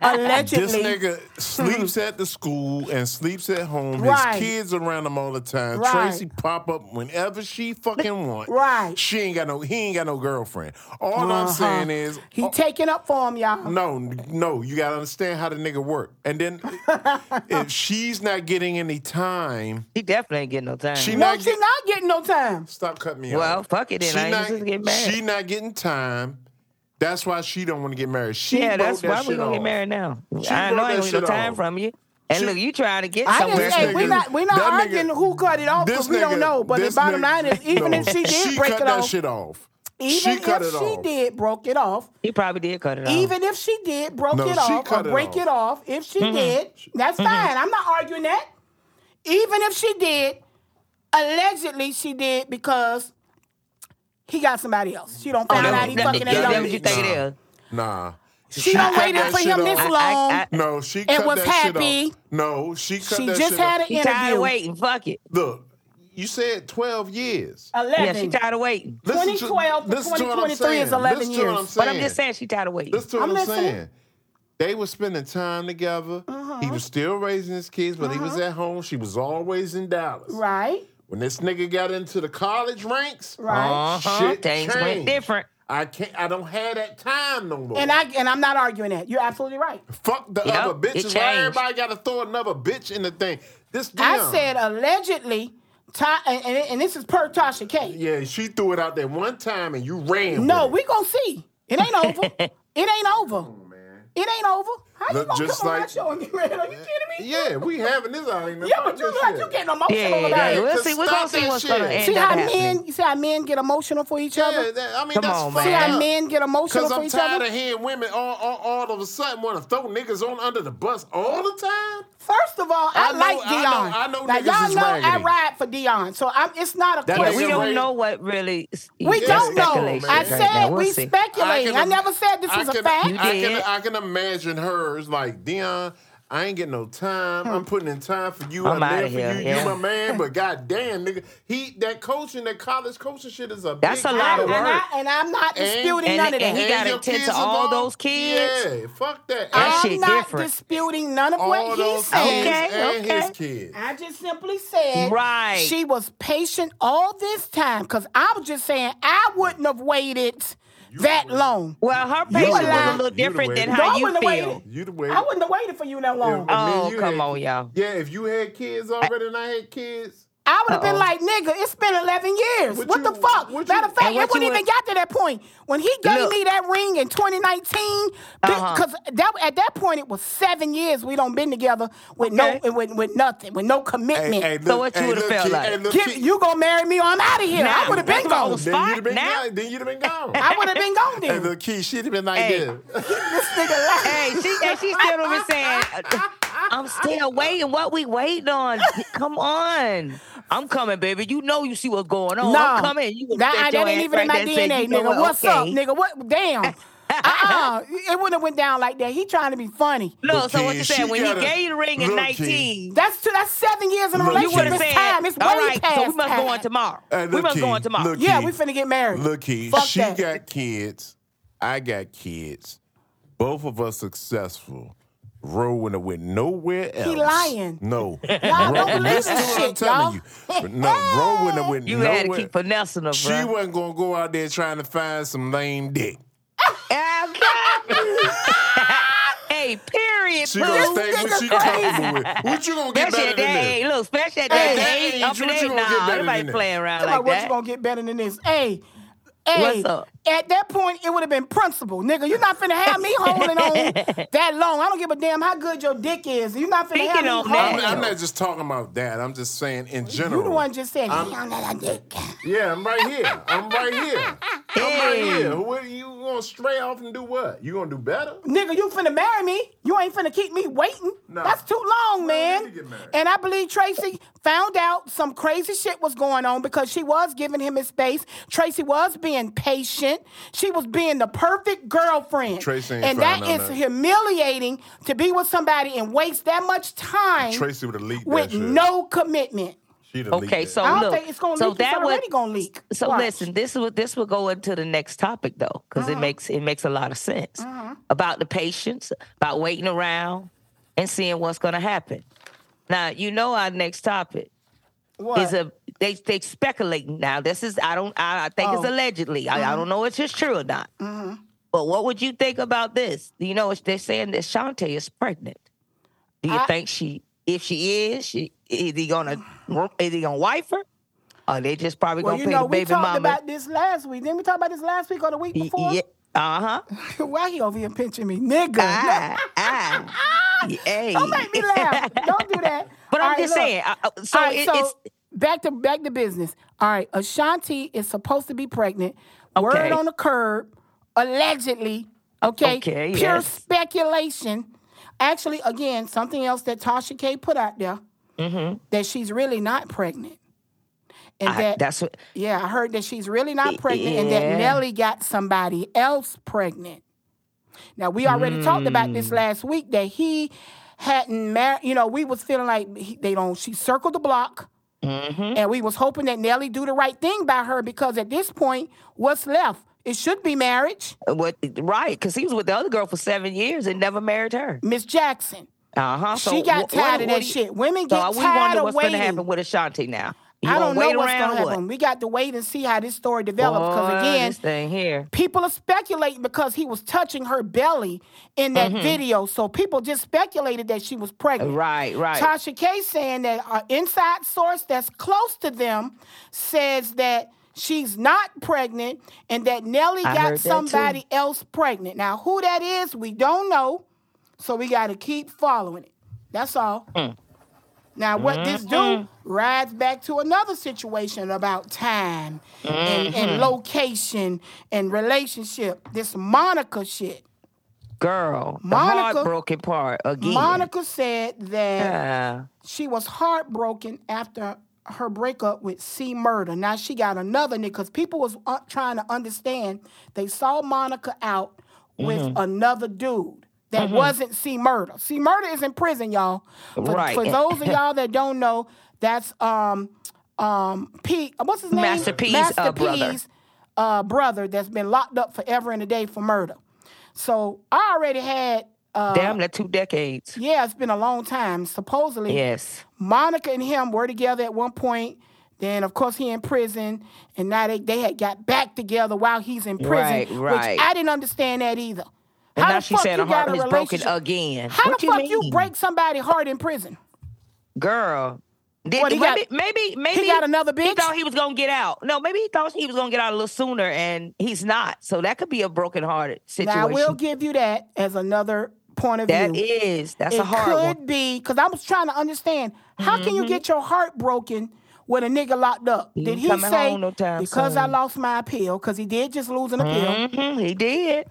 allegedly. This nigga sleeps at the school and sleeps at home. Right. His kids around him all the time. Right. Tracy pop up whenever she fucking want. Right. She ain't got no. He ain't got no girlfriend. All uh-huh. I'm saying is, he oh, taking up for him, y'all. No, no. You gotta understand how the nigga work. And then if she she's not getting any time. She definitely ain't getting no time. She no, not she not getting no time. Stop cutting me off. Well, fuck it then. She I not, just get married. She not getting time. That's why she don't want to get married. She yeah, that's that why we gonna get married now. She I know I ain't no time off. from you. And look, you trying to get I somewhere. Hey, we're not, we not arguing nigga, who cut it off because we don't know. But the bottom nigga, line is, even no, if she did she break cut it that off, shit off. Even she if she off. did broke it off, he probably did cut it off. Even if she did broke no, it off or it break off. it off, if she mm-hmm. did, that's mm-hmm. fine. I'm not arguing that. Even if she did, allegedly she did because he got somebody else. She don't oh, find oh, out he fucking that, that, that you think nah. Nah. She, she don't waited for him this long. I, I, I, no, she cut and was happy. No, she cut she that just had off. an interview. She waiting. Fuck it. Look, you said 12 years. 11. Yeah, she tired of waiting. 2012 to, to 2023 is 11 listen years. I'm but I'm just saying she tired of waiting. Listen to what I'm, I'm saying. They were spending time together. Uh-huh. He was still raising his kids, but uh-huh. he was uh-huh. at home. She was always in Dallas. Right. When this nigga got into the college ranks, right. Uh-huh. shit Things changed. went different. I can't. I don't have that time no more. And I and I'm not arguing that. You're absolutely right. Fuck the yep, other bitches. Why everybody got to throw another bitch in the thing? This damn. I said allegedly Ty, and, and, this is per Tasha K. Yeah, she threw it out there one time and you ran. No, we gonna see. It ain't over. it ain't over. It ain't over. How Look, you gonna come like, on my show and get mad? Are you kidding me? Yeah, we having this out here. Yeah, but you like shit. you getting emotional yeah, about it. We'll see. We're gonna see what's shit. gonna end See how men you see how men get emotional for each other? Yeah, that, I mean come that's on, man. See how men get emotional for each other? Because I'm tired of hearing women all, all, all of a sudden want to throw niggas on under the bus all the time. First of all, I, I know, like Deion. I know, I know y'all know. I ride for Deion, so I'm, it's not a that question. We don't know what really. We don't know. I said right we speculate. I, I never said this was a fact. I can, I can imagine hers like Deion I ain't getting no time. I'm hmm. putting in time for you. I'm, there here, for you. Yeah. You my man, but goddamn, nigga, he that coaching, that college coaching shit is a that's a lot of work. And, I, am not disputing and, none and, of that. And he got to tend to all those kids. Yeah, fuck that. that I'm not different. disputing none of all what he said. Okay, okay. His kids. I just simply said, right. She was patient all this time because I was just saying I wouldn't have waited that long. Well, her patience was a little different than how you feel. Waited. You the waited. I wouldn't have waited for you that long. Oh, come on, y'all. Yeah, if you had kids already and I had kids, I would have been like, nigga, it's been 11 years. What, what you, the fuck? What Matter of fact, it wouldn't even got to that point. When he gave look, me that ring in 2019, because uh-huh. at that point it was seven years we don't been together with okay. no with, with nothing, with no commitment. Hey, hey, look, so what you hey, would have felt kid, like? Get, you gonna marry me or I'm out of here. Now, I would have been gone. The then you'd have been, gone. Been gone. I would have been gone then. Hey, little key, she'd have been like hey. this. nigga like. Hey, she, and she still been saying, I'm still waiting. What we waiting on? Come on. I'm coming, baby. You know you see what's going on. no, I'm coming. You gonna that, set that your ain't even in right my there and say, DNA, you know nigga. what? What's up, nigga? What? Damn. uh-uh. It wouldn't have went down like that. He trying to be funny. No, Look, so what you she saying? When gotta- he gave you the ring at look, 19, That's two, that's seven years in a Look, you relationship. would have It's said, time. It's way all right, past so we must time. go on tomorrow. Hey, we look, must go on tomorrow. look, Yeah, we finna get married. Look, Keith, Fuck she that. got kids. I got kids. Both of us successful. Ro wouldn't have went nowhere else. He lying. No. Y'all Ro- don't believe listen this to what I'm shit, telling y'all. you. But no, Ro wouldn't have went You nowhere. You had to keep finessing her, She wasn't gonna go out there trying to find some lame dick. hey, period. She boo. gonna stay what she comfortable with. What you gonna get better than this? age. Look, especially at Hey, that that age. age, Up what in you age, gonna get nah, better nobody than that? playing around Come like on, what that. you gonna get better than this? Hey, hey. What's up? At that point, it would have been principle, nigga. You're not finna have me holding on that long. I don't give a damn how good your dick is. You're not finna have me holding that, I'm, I'm not just talking about that. I'm just saying in general. You the one just saying I'm- "He on that dick." Yeah, I'm right here. I'm right here. I'm right Hey. here. What you gonna stray off and do what? You gonna do better? Nigga, you finna marry me. You ain't finna keep me waiting. No. That's too long, Well, man. we get married. And I believe Tracey found out some crazy shit was going on because she was giving him his space. Tracey was being patient. She was being the perfect girlfriend. Tracey ain't and that found out is nothing. humiliating to be with somebody and waste that much time Tracey would have leaked that with shit. no commitment. She'd have leaked Okay, that. so I don't look, think it's gonna so leak. that it's would already gonna leak. So Watch. listen, this will this will go into the next topic though, because Uh-huh. it makes it makes a lot of sense about the patience, about waiting around and seeing what's going to happen. Now you know our next topic What? is a they they speculating now. This is I don't I, I think it's Oh. allegedly. I, I don't know if it's true or not. But what would you think about this? You know, it's- they're saying that Shantae is pregnant. Do you I- think she, if she is, she is he gonna is he gonna wife her? Or they just probably well, gonna pay know, the we talked about this last week. Didn't we talk about this last week or the week before? Yeah. Uh huh. Why he over here pinching me? Nigga. Ah, ah. Hey. Don't make me laugh. Don't do that. But I'm right, just look. saying. so right, it, so it's back to back to business. All right, Ashanti is supposed to be pregnant. Word on the curb, allegedly. Okay, Okay, pure yes. speculation. Actually, again, something else that Tasha K put out there that she's really not pregnant, and Mm-hmm. I- that that's what. yeah, I heard that she's really not pregnant and that. Nelly got somebody else pregnant. Now we already talked about Mm. this last week that he hadn't married. You know, we was feeling like he, they don't. She circled the block, Mm-hmm. and we was hoping that Nelly do the right thing by her because at this point, what's left? It should be marriage. What right? Because he was with the other girl for seven years and never married her. Miss Jackson. Uh huh. So she got tired what- of what that do you- shit. Women So get we tired wonder of what's going to happen with Ashanti now. You I don't know what's or what? happen. We got to wait and see how this story develops. Because again, this thing here. people are speculating because he was touching her belly in that Mm-hmm. video. So people just speculated that she was pregnant. Right, right. Tasha K saying that an inside source that's close to them says that she's not pregnant and that Nelly I got heard that too. somebody else pregnant. Now, who that is, we don't know. So we got to keep following it. That's all. Mm. Now, what this Mm-hmm. do rides back to another situation about time and, Mm-hmm. and location and relationship. This Monica shit. Girl, the Monica- heartbroken part again. Monica said that Yeah. she was heartbroken after her breakup with C Murder. Now she got another nigga because people was uh, trying to understand. They saw Monica out with Mm-hmm. another dude that wasn't C Murder. C Murder is in prison, y'all. For, Right. for those of y'all that don't know, that's um um P. What's his name? Master P's, Master uh, brother. Uh, brother that's been locked up forever and a day for murder. So I already had. Uh, Damn, that two decades. yeah, it's been a long time. Supposedly, Yes. Monica and him were together at one point. Then, of course, he in prison, and now they, they had got back together while he's in prison. Right, right. Which I didn't understand that either. And How now the she fuck said you her heart got a is broken again. How what the you fuck mean? you break somebody's heart in prison? Girl. Did, What, he maybe, got- maybe, maybe he got another bitch. He thought he was gonna get out. No, maybe he thought he was gonna get out a little sooner, and he's not. So that could be a broken hearted situation. Now, I will give you that as another point of That view. That is, that's it a hard could one. Mm-hmm. be because I was trying to understand how can you get your heart broken with a nigga locked up? He Did he say no time because I lost my appeal? Because he did just lose an appeal. hmm he did.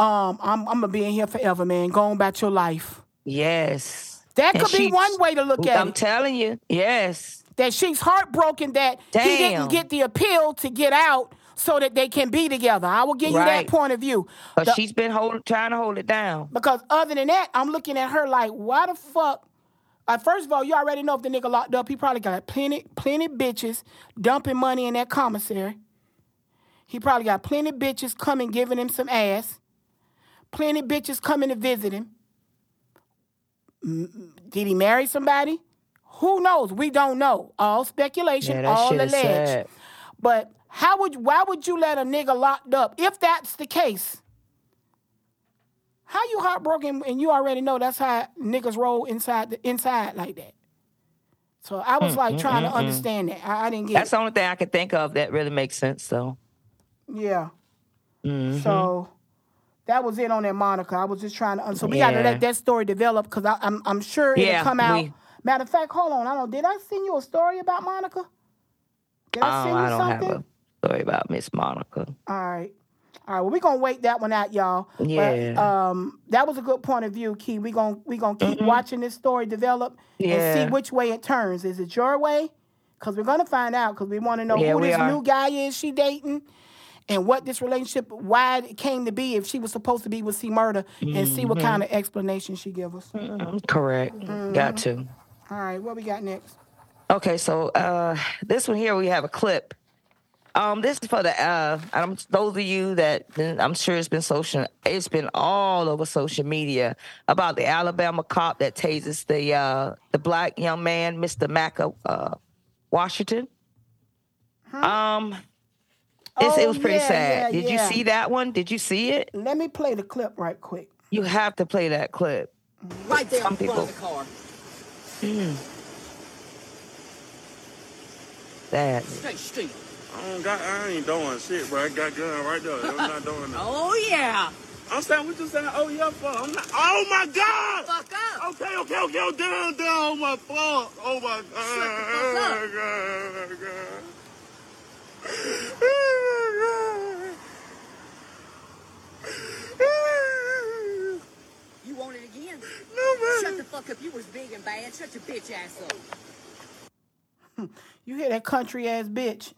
Um, I'm I'm gonna be in here forever, man. Go on about your life. Yes. That could be one way to look at it. I'm telling you. Yes. that she's heartbroken that he didn't get the appeal to get out. so that they can be together. I will give you that point of view. But The- she's been hold, trying to hold it down. because other than that, I'm looking at her like, why the fuck? Uh, first of all, you already know if the nigga locked up, he probably got plenty, plenty bitches dumping money in that commissary. He probably got plenty bitches coming giving him some ass. Plenty bitches coming to visit him. Mm, Did he marry somebody? Who knows? We don't know. All speculation, Yeah, all shit is alleged. sad. But how would why would you let a nigga locked up if that's the case? How you heartbroken and you already know that's how niggas roll inside the inside like that? So I was Mm, like mm, trying mm, to mm. understand that. I, I didn't get That's it. the only thing I could think of that really makes sense. though. Yeah. mhm. So that was it on that Monica. I was just trying to. So we got to let that story develop because I'm I'm sure it'll Yeah, come out. we- Matter of fact, hold on. I don't. Did I send you a story about Monica? Did I oh, you I don't something? have a story about Miss Monica. All right. All right. Well, we're gonna wait that one out, y'all. But, Yeah. um, that was a good point of view, Key. We're gonna we gonna keep watching this story develop and see which way it turns. Is it your way? Because we're gonna find out. Because we want to know Yeah, who this are. new guy is she dating, and what this relationship, why it came to be, if she was supposed to be with C Murder, and see what Mhm. kind of explanation she give us. Mm, Correct. Mm-hmm. Got to. All right. What we got next? Okay, so uh, this one here we have a clip. Um, this is for the uh, um, those of you that I'm sure it's been social, it's been all over social media about the Alabama cop that tases the uh, the black young man, Mr. Macca uh, Washington. Um, it's, it Oh, was pretty yeah, sad. yeah, Did yeah. you see that one? Did you see it? Let me play the clip right quick. You have to play that clip. Right there Some in front of people- the car. Mm. That. Stay still. I don't got. I ain't doing shit, bro. I got gun right there. I'm not doing that. Oh yeah. I'm saying what you saying. Oh yeah, fuck. I'm not. Oh my god. Fuck up. Okay, okay, okay. Oh down, down. Oh my fuck. Oh my god. Shut the fuck up. God, God. You want it again? No man. Shut the fuck up. You was big and bad. Shut your bitch ass up. You hear that country ass bitch?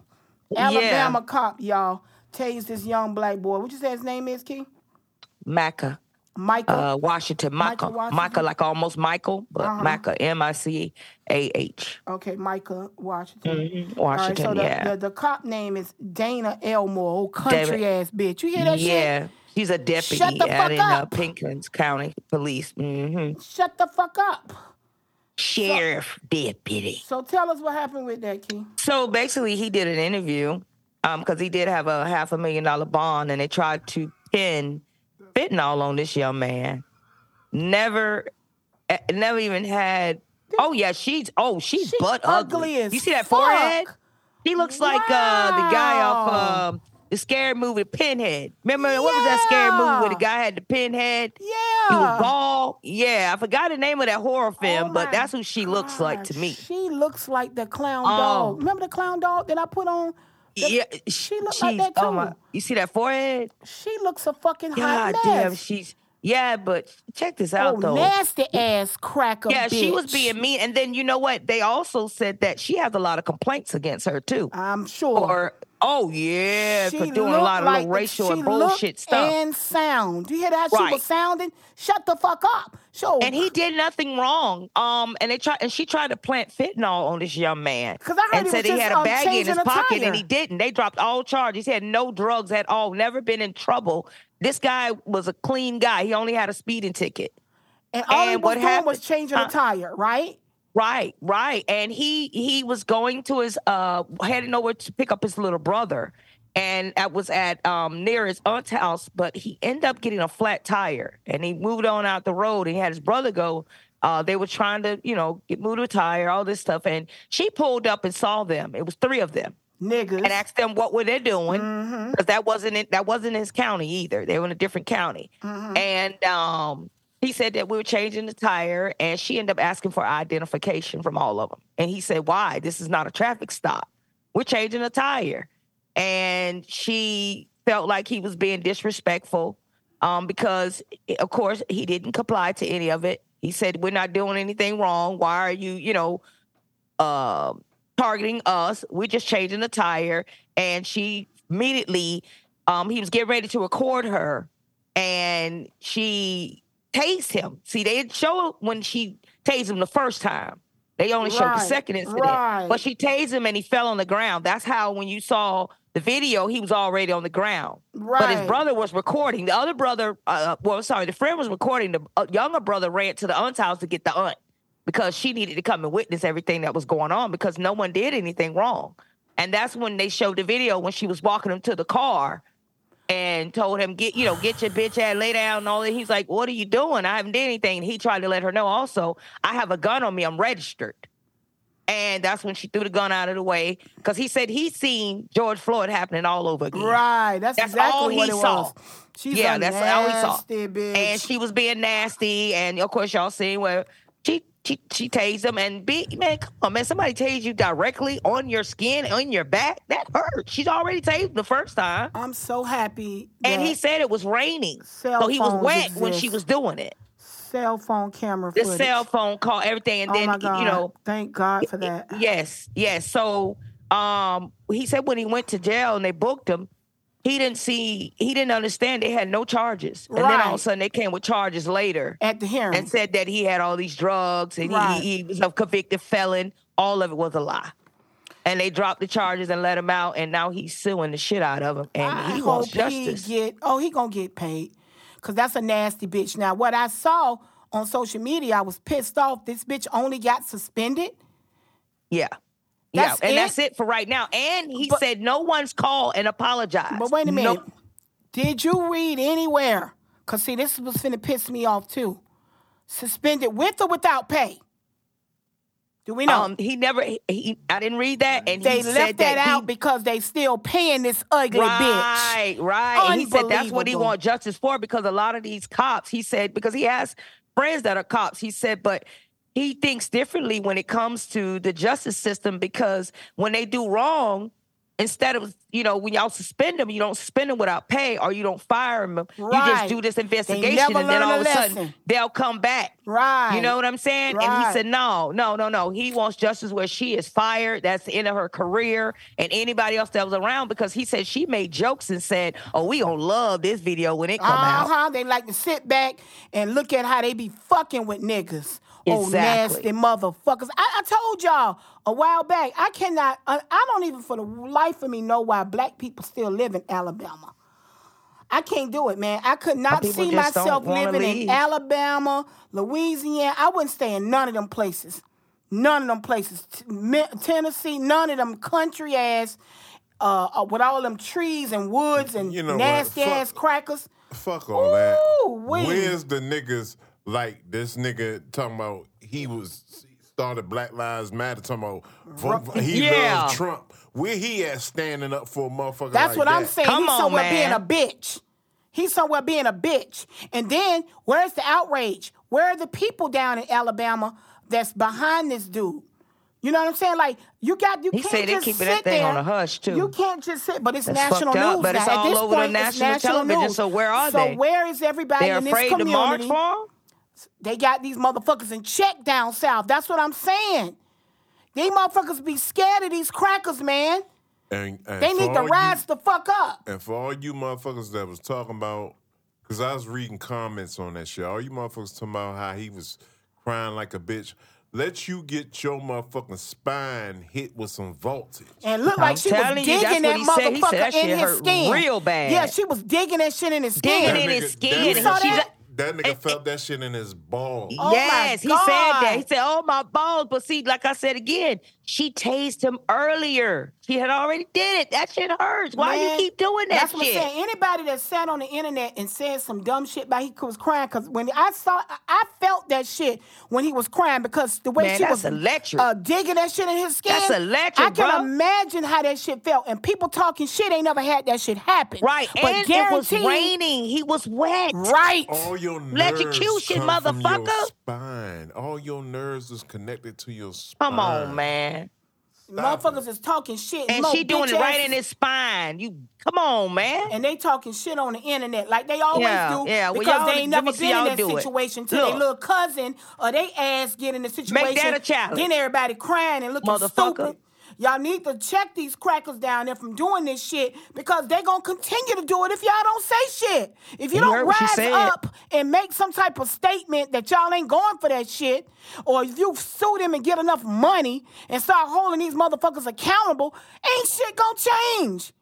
Yeah. Alabama cop, y'all, tased this young black boy. What you say his name is, Key? Macca. Micah. Uh, Washington. Micah Micah. Micah, like almost Michael, but Uh-huh. Macca, M I C A H. Okay, Micah Washington. Mhm, All right, so Washington, the, yeah. the, the cop name is Dana Elmore, old country David- ass bitch. You hear that yeah. shit? She's a deputy Shut the out fuck in uh. Pickens County Police. hmm Shut the fuck up. Sheriff deputy. So tell us what happened with that, Key. So basically, he did an interview because he did have a half a million dollar bond, and they tried to pin fentanyl on this young man. Never, eh, never even had. Oh yeah, she's oh she's butt ugly. ugly you see that fuck. forehead? He looks like uh, the guy off um, the scary movie Pinhead. Remember what was that scary movie where the guy had the pinhead? Yeah. He was bald. Yeah, I forgot the name of that horror film, Oh but that's who she looks like to me. She looks like the clown Oh. dog. Remember the clown dog that I put on? Yeah, she looked she's, like that too. oh my, you see that forehead? She looks a fucking God hot damn, mess. she's yeah, but check this out oh, though. nasty ass cracker. yeah, she was being mean, and then you know what? They also said that she has a lot of complaints against her too. I'm sure. Or oh yeah, She for doing a lot of like the- racial and bullshit stuff. And sound. You hear that? She was sounding. Shut the fuck up. So and he did nothing wrong. Um, and they tried, and she tried to plant fentanyl on this young man. 'Cause I heard and he said was he just, had a um, baggie in his pocket, tire. and he didn't. They dropped all charges. He had no drugs at all. Never been in trouble. This guy was a clean guy. He only had a speeding ticket. and all he was what doing happened- was changing Uh, a tire, right? Right, right. And he he was going to his uh heading over to pick up his little brother. And that was at um near his aunt's house, but he ended up getting a flat tire and he moved on out the road and he had his brother go. Uh they were trying to, you know, get moved a tire, all this stuff. And she pulled up and saw them. It was three of them. Niggas. And asked them what were they doing. Mm-hmm. Because that wasn't in, that wasn't his county either. They were in a different county. Mm-hmm. And um, he said that we were changing the tire, and she ended up asking for identification from all of them. And he said, "Why? This is not a traffic stop. We're changing a tire." And she felt like he was being disrespectful um, because, of course, he didn't comply to any of it. He said, "We're not doing anything wrong. Why are you, you know, um, targeting us? We're just changing the tire." And she immediately, um, he was getting ready to record her, and she tased him. See, they didn't show when she tased him the first time. They only showed the second incident. right. But she tased him and he fell on the ground. That's how when you saw the video, he was already on the ground. Right. But his brother was recording. The other brother, uh, well, sorry, the friend was recording. The uh, younger brother ran to the aunt's house to get the aunt because she needed to come and witness everything that was going on because no one did anything wrong. And that's when they showed the video when she was walking him to the car and told him, get, you know, get your bitch ass, lay down and all that. He's like, what are you doing? I haven't did anything. And he tried to let her know also, I have a gun on me. I'm registered. And that's when she threw the gun out of the way because he said he's seen George Floyd happening all over again. Right. That's, That's exactly all what he it saw. was. She's yeah, that's all he saw. bitch. And she was being nasty, and of course y'all seen where she she she tased him and be man, come on, man. Somebody tased you directly on your skin, on your back. That hurt. She's already tased the first time. I'm so happy. And he said it was raining. So he was wet when she was doing it. Cell phone camera The cell phone call, everything, and oh then you know Thank God for that. Yes, yes. So um he said when he went to jail and they booked him, he didn't see he didn't understand they had no charges. And then all of a sudden they came with charges later. At the hearing. And said that he had all these drugs and he- Right. he, he was a convicted felon. All of it was a lie. And they dropped the charges and let him out, and now he's suing the shit out of him, and I he wants justice. he get. Oh, he gonna get paid, cause that's a nasty bitch. Now, what I saw on social media, I was pissed off. This bitch only got suspended. Yeah. That's yeah, and it? that's it for right now. And he said no one's called and apologized. But wait a No- minute. Did you read anywhere? Cause see, this was finna piss me off too. Suspended with or without pay? Do we know? Um, he never. He, he- I didn't read that, and they he left said that, that, out he, because they still paying this ugly bitch. right, right. And he said that's what he want justice for because a lot of these cops. He said because he has friends that are cops. He said, but he thinks differently when it comes to the justice system because when they do wrong. Instead of, you know, when y'all suspend them, you don't suspend them without pay or you don't fire them. You just do this investigation and then all of a sudden they'll come back. Right. You know what I'm saying? And he said, no, no, no, no. He wants justice where she is fired. That's the end of her career and anybody else that was around because he said she made jokes and said, oh, we gonna love this video when it come out. Uh-huh. They like to sit back and look at how they be fucking with niggas. Oh, nasty motherfuckers. I, I told y'all a while back, I cannot, I, I don't even for the life of me know why black people still live in Alabama. I can't do it, man. I could not see myself wanna living in. Alabama, Louisiana. I wouldn't stay in none of them places. None of them places. Tennessee, none of them country ass, uh, uh, with all them trees and woods and You know what? nasty Fuck- ass crackers. Fuck all that. Ooh-wee. Where's the niggas like this nigga talking about he was started Black Lives Matter talking about vote, for- he Yeah. loves Trump. Where he at standing up for a motherfucker That's like what I'm saying. Come He's on, somewhere man. being a bitch. He's somewhere being a bitch. And then where's the outrage? Where are the people down in Alabama that's behind this dude? You know what I'm saying? Like you got you He can't said they just sit that thing there. on a hush, too. You can't just sit, but it's That's national fucked up, news but it's now. At all this over point, it's national television, news. so where are so they? So where is everybody They're in this afraid to community? march for him? They got these motherfuckers in check down south. That's what I'm saying. These motherfuckers be scared of these crackers, man. And, and They need to all rise the fuck up. And for all you motherfuckers that was talking about, because I was reading comments on that shit. All you motherfuckers talking about how he was crying like a bitch. Let you get your motherfucking spine hit with some voltage. And look I'm like she was telling you, digging that what he said. Said motherfucker that in his skin. real bad. Yeah, she was digging that shit in his skin. Digging skin. in his skin. You saw that? That nigga felt that shit in his balls. Oh yes, he said that. He said, "Oh my balls!" But see, like I said again, she tased him earlier. She had already did it. That shit hurts. Why Man, you keep doing that That's what I'm shit? saying. Anybody that sat on the internet and said some dumb shit about he was crying, because when I saw, I- I felt that shit when he was crying because the way Man, she was electric. Uh, digging that shit in his skin. That's electric, I can bro. imagine how that shit felt. And people talking shit ain't never had that shit happen. Right, But and it was raining. He was wet. Right. All your nerves Electrocution, come from your motherfucker. spine. All your nerves is connected to your spine. Come on, man. Motherfuckers is talking shit. And Mo, she doing it right in his spine. You come on, man. And they talking shit on the internet like they always Yeah, do yeah. Because they ain't never been in that it. situation till their little cousin or they ass get in the situation. Make that a challenge. Then everybody crying and looking Motherfucker. stupid. Y'all need to check these crackers down there from doing this shit because they're gonna continue to do it if y'all don't say shit. If you, You don't heard what she rise up and make some type of statement that y'all ain't going for that shit, or if you sue them and get enough money and start holding these motherfuckers accountable, ain't shit gonna change.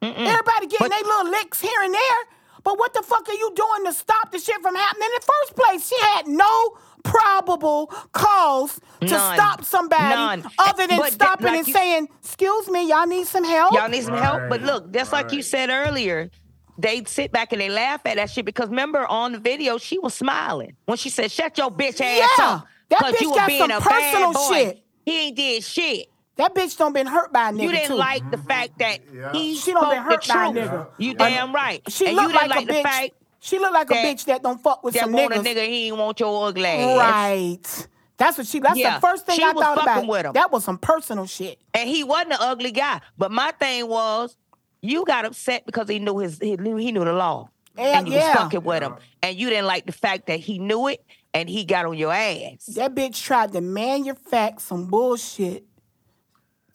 Everybody getting their little licks here and there. But what the fuck are you doing to stop the shit from happening in the first place? She had no probable cause to None. stop somebody None. Eh, other than But th- stopping like and you- saying, "Excuse me, y'all need some help." Y'all need some help. But look, just like you said earlier, they sit back and they laugh at that shit because remember on the video she was smiling when she said, "Shut your bitch ass Yeah, up," that 'cause bitch you were got being some a personal bad boy. shit. He ain't did shit. That bitch don't been hurt by a nigga You didn't too. like the mm-hmm. fact that he She don't spoke been hurt the by a truth. nigga. You damn right. She and look you didn't like like, a the bitch. fact She look like a that- bitch that don't fuck with that some want a niggas. nigga he ain't want your ugly ass. Right. That's what she. That's Yeah, the first thing she I was thought fucking about. with him. That was some personal shit. And he wasn't an ugly guy. But my thing was, you got upset because he knew his he knew he knew the law. Yeah, and you yeah. was fucking with him. And you didn't like the fact that he knew it and he got on your ass. That bitch tried to manufacture some bullshit.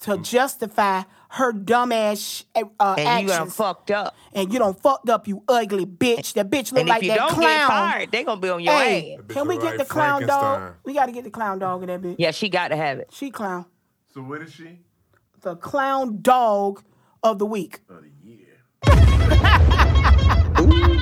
To justify her dumbass sh- uh, And actions. you done fucked up. and you done fucked up, you ugly bitch. That bitch look And like if you that don't clown. get fired, they gonna be on your hey, ass. can we get like the clown dog? We got to get the clown dog in that bitch. Yeah, she got to have it. She clown. So what is she? The clown dog of the week.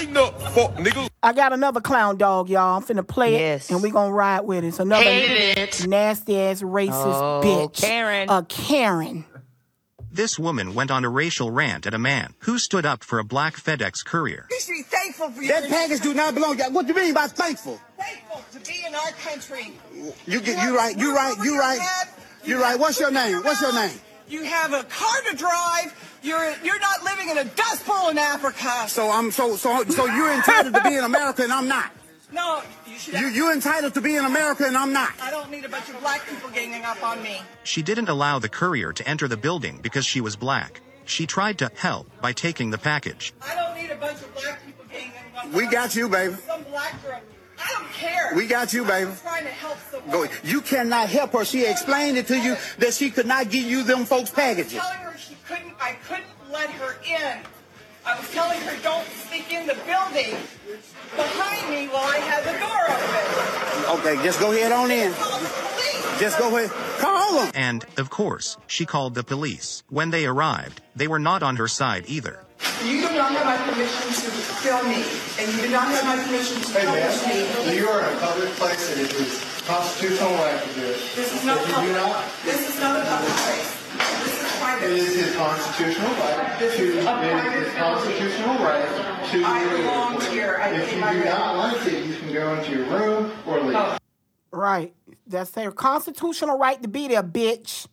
Tighten up, fuck niggas. I got another clown dog, y'all. I'm finna play Yes. it, and we gonna ride with it. It's another Hate it. nasty ass racist Oh, bitch. Karen. A Karen. This woman went on a racial rant at a man who stood up for a black FedEx courier. You should be thankful for you. That package do not belong. What do you mean by thankful? thankful to be in our country. You get you right. You right. You right. You right. What's your name? What's your name? You have a car to drive. You're you're not living in a dust bowl in Africa. So I'm so so so you're entitled to be in America and I'm not. No, you should. You you're entitled to be in America and I'm not. I don't need a bunch of black people ganging up on me. She didn't allow the courier to enter the building because she was black. She tried to help by taking the package. I don't need a bunch of black people ganging up on We got you, baby. Some black girl. I don't care. We got you, baby. I'm trying to help someone. Go. You cannot help her. She explained it to you that she could not give you them folks I was packages. telling her she couldn't. I couldn't let her in. I was telling her don't sneak in the building behind me while I had the door open. Okay, just go ahead on in. Just go ahead. Call them. And, of course, she called the police. When they arrived, they were not on her side either. You do not have my permission to film me, and you do not have my permission to publish me. You are in a public place and it is constitutional right to do it. This is not If you public. do not, This is not a public place. This is it private. is his constitutional right This to, is a it private is his constitutional right to. I belong here. I If you my do rent. not like it, you can go into your room or leave. Right. That's their constitutional right to be there, bitch.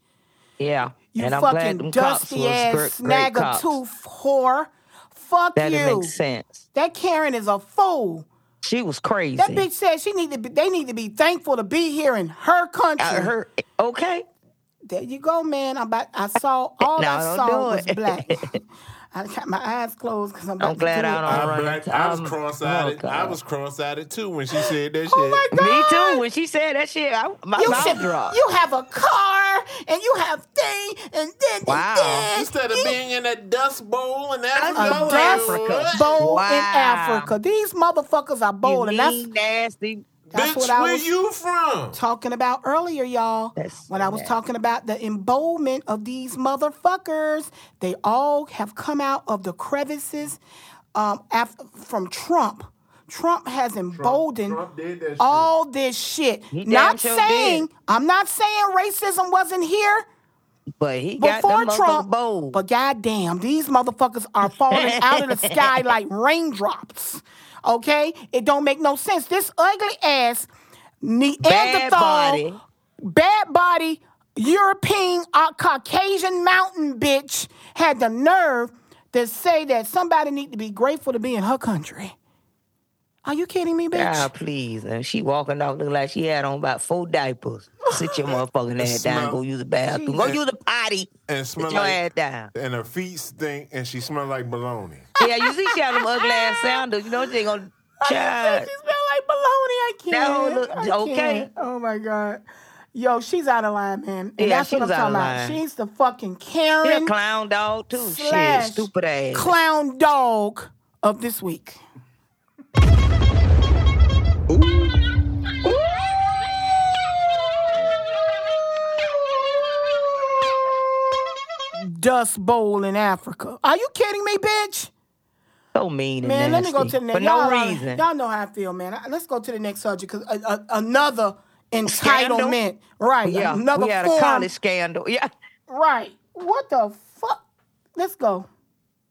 Yeah. You and I'm glad fucking dusty ass great, great snag a cops. tooth whore. Fuck That you. makes sense. That Karen is a fool. She was crazy. That bitch said she need to be, they need to be thankful to be here in her country. Uh, her okay. There you go, man. I'm about, I saw all No, I saw was black. I got my eyes closed because I'm about I'm to glad do I it. don't I, run black, I was cross-eyed. oh, I was cross-eyed too when she said that shit. Oh my God. Me too. When she said that shit, I, my you mouth should- dropped. You have a car and you have thing and then Wow. and then. Instead of being in a dust bowl and a Africa, dust Africa. bowl in Africa. These motherfuckers are bold, you and that's nasty. That's bitch, what I where was you from? talking about earlier, y'all. That's when I was nasty. talking about the emboldenment of these motherfuckers, they all have come out of the crevices um, af- from Trump. Trump has emboldened Trump did that shit. all this shit. He not saying did. I'm not saying racism wasn't here But he got before them Trump, bold. but goddamn, these motherfuckers are falling out of the sky like raindrops. Okay, it don't make no sense. This ugly ass Neanderthal, body. bad body, European, uh, Caucasian mountain bitch had the nerve to say that somebody need to be grateful to be in her country. Are you kidding me, bitch? Ah, please. And she walking off looking like she had on about four diapers. Sit your motherfucking ass down. Go use the bathroom. Go use the potty. And smell Sit your like, ass down. and her feet stink, and she smell like bologna. Yeah, you see she had them ugly ass sandals. You know she ain't gonna She smell Maloney. I can't. That whole look- okay. can't. Oh my god. Yo, she's out of line, man. And Yeah, that's what I'm out talking of about. She's the fucking Karen clown dog too. slash Shit, stupid ass. clown dog of this week. Dust Bowl in Africa. Are you kidding me, bitch? So mean Man, let me go to the next. For no y'all, know- reason. Y'all know how I feel, man. Let's go to the next subject because uh, uh, another Scandal? entitlement, right? Yeah, Another we had form, a college scandal. Yeah. right? What the fuck? Let's go.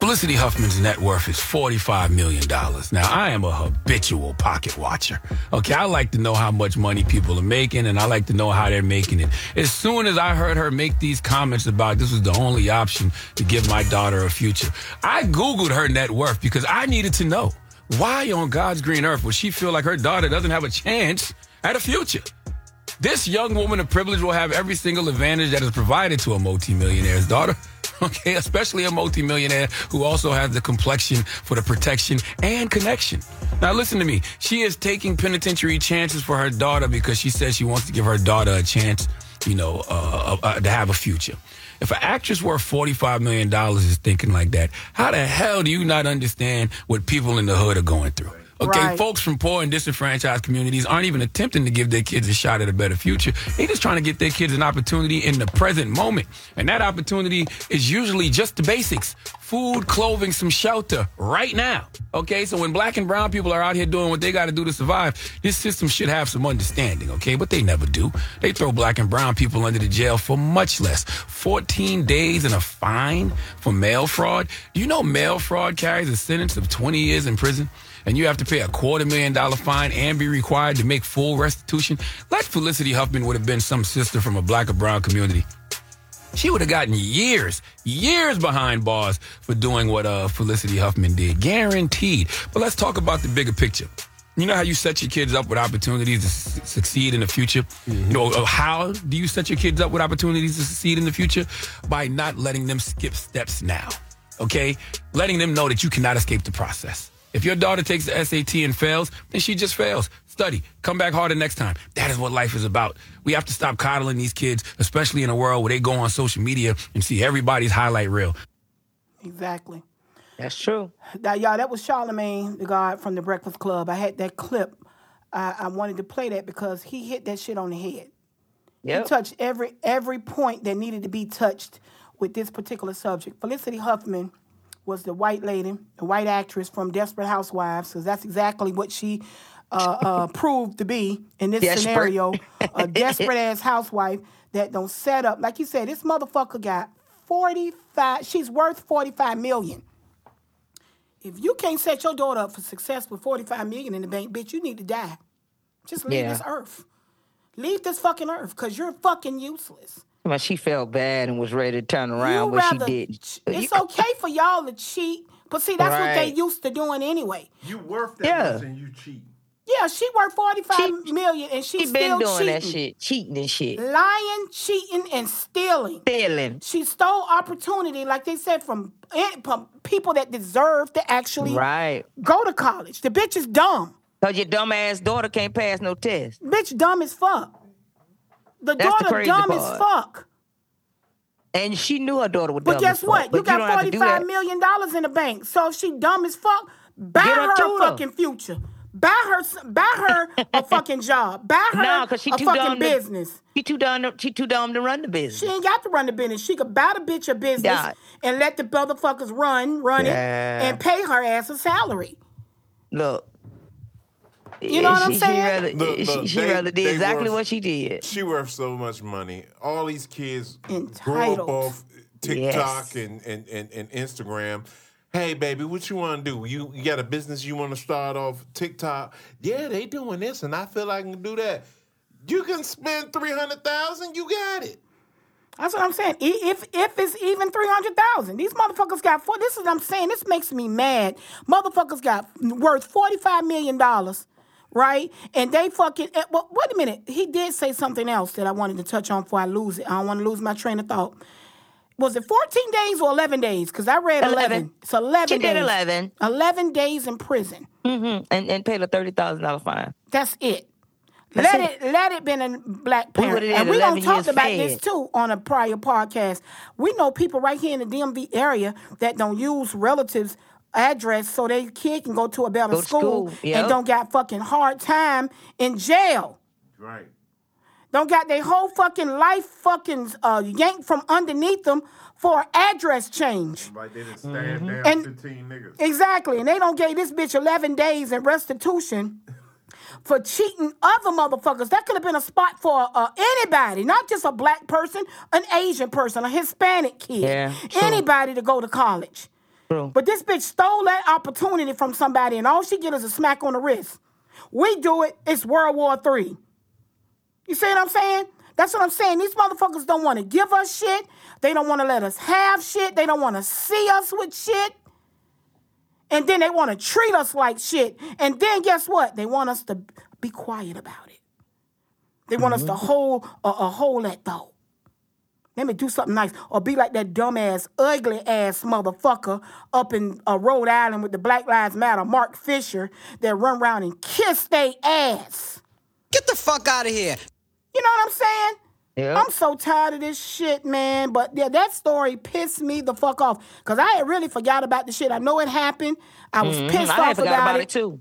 Felicity Huffman's net worth is $45 million. Now, I am a habitual pocket watcher. Okay, I like to know how much money people are making and I like to know how they're making it. As soon as I heard her make these comments about this was the only option to give my daughter a future, I Googled her net worth because I needed to know why on God's green earth would she feel like her daughter doesn't have a chance at a future? This young woman of privilege will have every single advantage that is provided to a multimillionaire's daughter. Okay, especially a multimillionaire who also has the complexion for the protection and connection. Now, listen to me. She is taking penitentiary chances for her daughter because she says she wants to give her daughter a chance, you know, uh, uh, uh, to have a future. If an actress worth $45 million is thinking like that, how the hell do you not understand what people in the hood are going through? Okay, Right. folks from poor and disenfranchised communities aren't even attempting to give their kids a shot at a better future. They're just trying to get their kids an opportunity in the present moment. And that opportunity is usually just the basics. Food, clothing, some shelter right now. Okay, so when black and brown people are out here doing what they got to do to survive, this system should have some understanding, okay? But they never do. They throw black and brown people under the jail for much less. 14 days and a fine for mail fraud. Do you know mail fraud carries a sentence of 20 years in prison? And you have to pay a quarter million dollar fine and be required to make full restitution. Like Felicity Huffman would have been some sister from a black or brown community. She would have gotten years, years behind bars for doing what uh, Felicity Huffman did, guaranteed. But let's talk about the bigger picture. You know how you set your kids up with opportunities to su- succeed in the future? You know, uh, how do you set your kids up with opportunities to succeed in the future? By not letting them skip steps now. Okay? Letting them know that you cannot escape the process. If your daughter takes the SAT and fails, then she just fails. Study. Come back harder next time. That is what life is about. We have to stop coddling these kids, especially in a world where they go on social media and see everybody's highlight reel. Exactly. That's true. That y'all, that was Charlemagne, the guy from the Breakfast Club. I had that clip. I, I wanted to play that because he hit that shit on the head. Yep. He touched every every point that needed to be touched with this particular subject. Felicity Huffman was the white lady, the white actress from Desperate Housewives, because that's exactly what she uh, uh, proved to be in this Desperate. scenario. A desperate ass housewife that don't set up. Like you said, this motherfucker got 45, she's worth 45 million. If you can't set your daughter up for success with 45 million in the bank, bitch, you need to die. Just leave Yeah. this earth. Leave this fucking earth, because you're fucking useless. Well, she felt bad and was ready to turn around, You but she didn't. It's okay for y'all to cheat, but see, that's what they used to doing anyway. You worth that Yeah. and you cheat. Yeah, she worth forty-five million, and she's She been still doing cheating. that shit, cheating and shit. Lying, cheating, and stealing. Stealing. She stole opportunity, like they said, from, eh, from people that deserve to actually Right. go to college. The bitch is dumb. Cause your dumb ass daughter can't pass no test. Bitch dumb as fuck. The That's daughter crazy dumb as fuck. And she knew her daughter was But dumb guess as fuck, But guess what? You got don't do million dollars in the bank. So if she dumb as fuck, buy Get her her, fucking future. Buy her, buy her a fucking job. Buy her No, cause she a too fucking dumb business. To, she too dumb. To, she too dumb to run the business. She ain't got to run the business. She could buy the bitch a business Yeah. and let the motherfuckers run, run Yeah. it, and pay her ass a salary. Look. You know what I'm she, saying? She rather, Look, she, look, she they- rather did exactly worth- what she did. She worth so much money. All these kids grow up off TikTok Yes. and, and, and, and Instagram. Hey, baby, what you want to do? You, you got a business you want to start off TikTok? Yeah, they doing this, and I feel like I can do that. You can spend three hundred thousand. You got it. That's what I'm saying. If if it's even three hundred thousand, these motherfuckers got four. This is what I'm saying. This makes me mad. Motherfuckers got worth forty five million dollars, right? And they fucking. eh, Well, wait a minute. He did say something else that I wanted to touch on before I lose it. I don't want to lose my train of thought. Was it 14 days or 11 days? Because I read 11. 11. It's 11 She days. did 11. 11 days in prison. Mm-hmm. And and paid a thirty thousand dollar fine. That's it. That's let it. it. let it been a black We parent. would've and we don't 11 talk about fed. this too on a prior podcast. We know people right here in the DMV area that don't use relatives address so their kid can go to a better Go school, school, yep. and don't got fucking hard time in jail. Right. Don't got their whole fucking life fucking uh, yanked from underneath them for address change. Like they done stand down And- 15 niggas. Exactly. And they don't give this bitch 11 days in restitution for cheating other motherfuckers. That could have been a spot for uh, anybody, not just a black person, an Asian person, a Hispanic kid, Yeah, anybody to go to college. True. But this bitch stole that opportunity from somebody, and all she get is a smack on the wrist. We do it, it's World War Three. You see what I'm saying? That's what I'm saying. These motherfuckers don't want to give us shit. They don't want to let us have shit. They don't want to see us with shit. And then they want to treat us like shit. And then guess what? They want us to be quiet about it. They want us to mm-hmm. hold a, a hold that thought. Let me do something nice. Or be like that dumbass, ugly ass motherfucker up in uh, Rhode Island with the Black Lives Matter, Mark Fisher, that run around and kiss they ass. Get the fuck out of here. You know what I'm saying? Yep. I'm so tired of this shit, man. But yeah, that story pissed me the fuck off. Cause I had really forgot about the shit. I know it happened. I was Mhm. pissed I had off forgot about, about it. it too.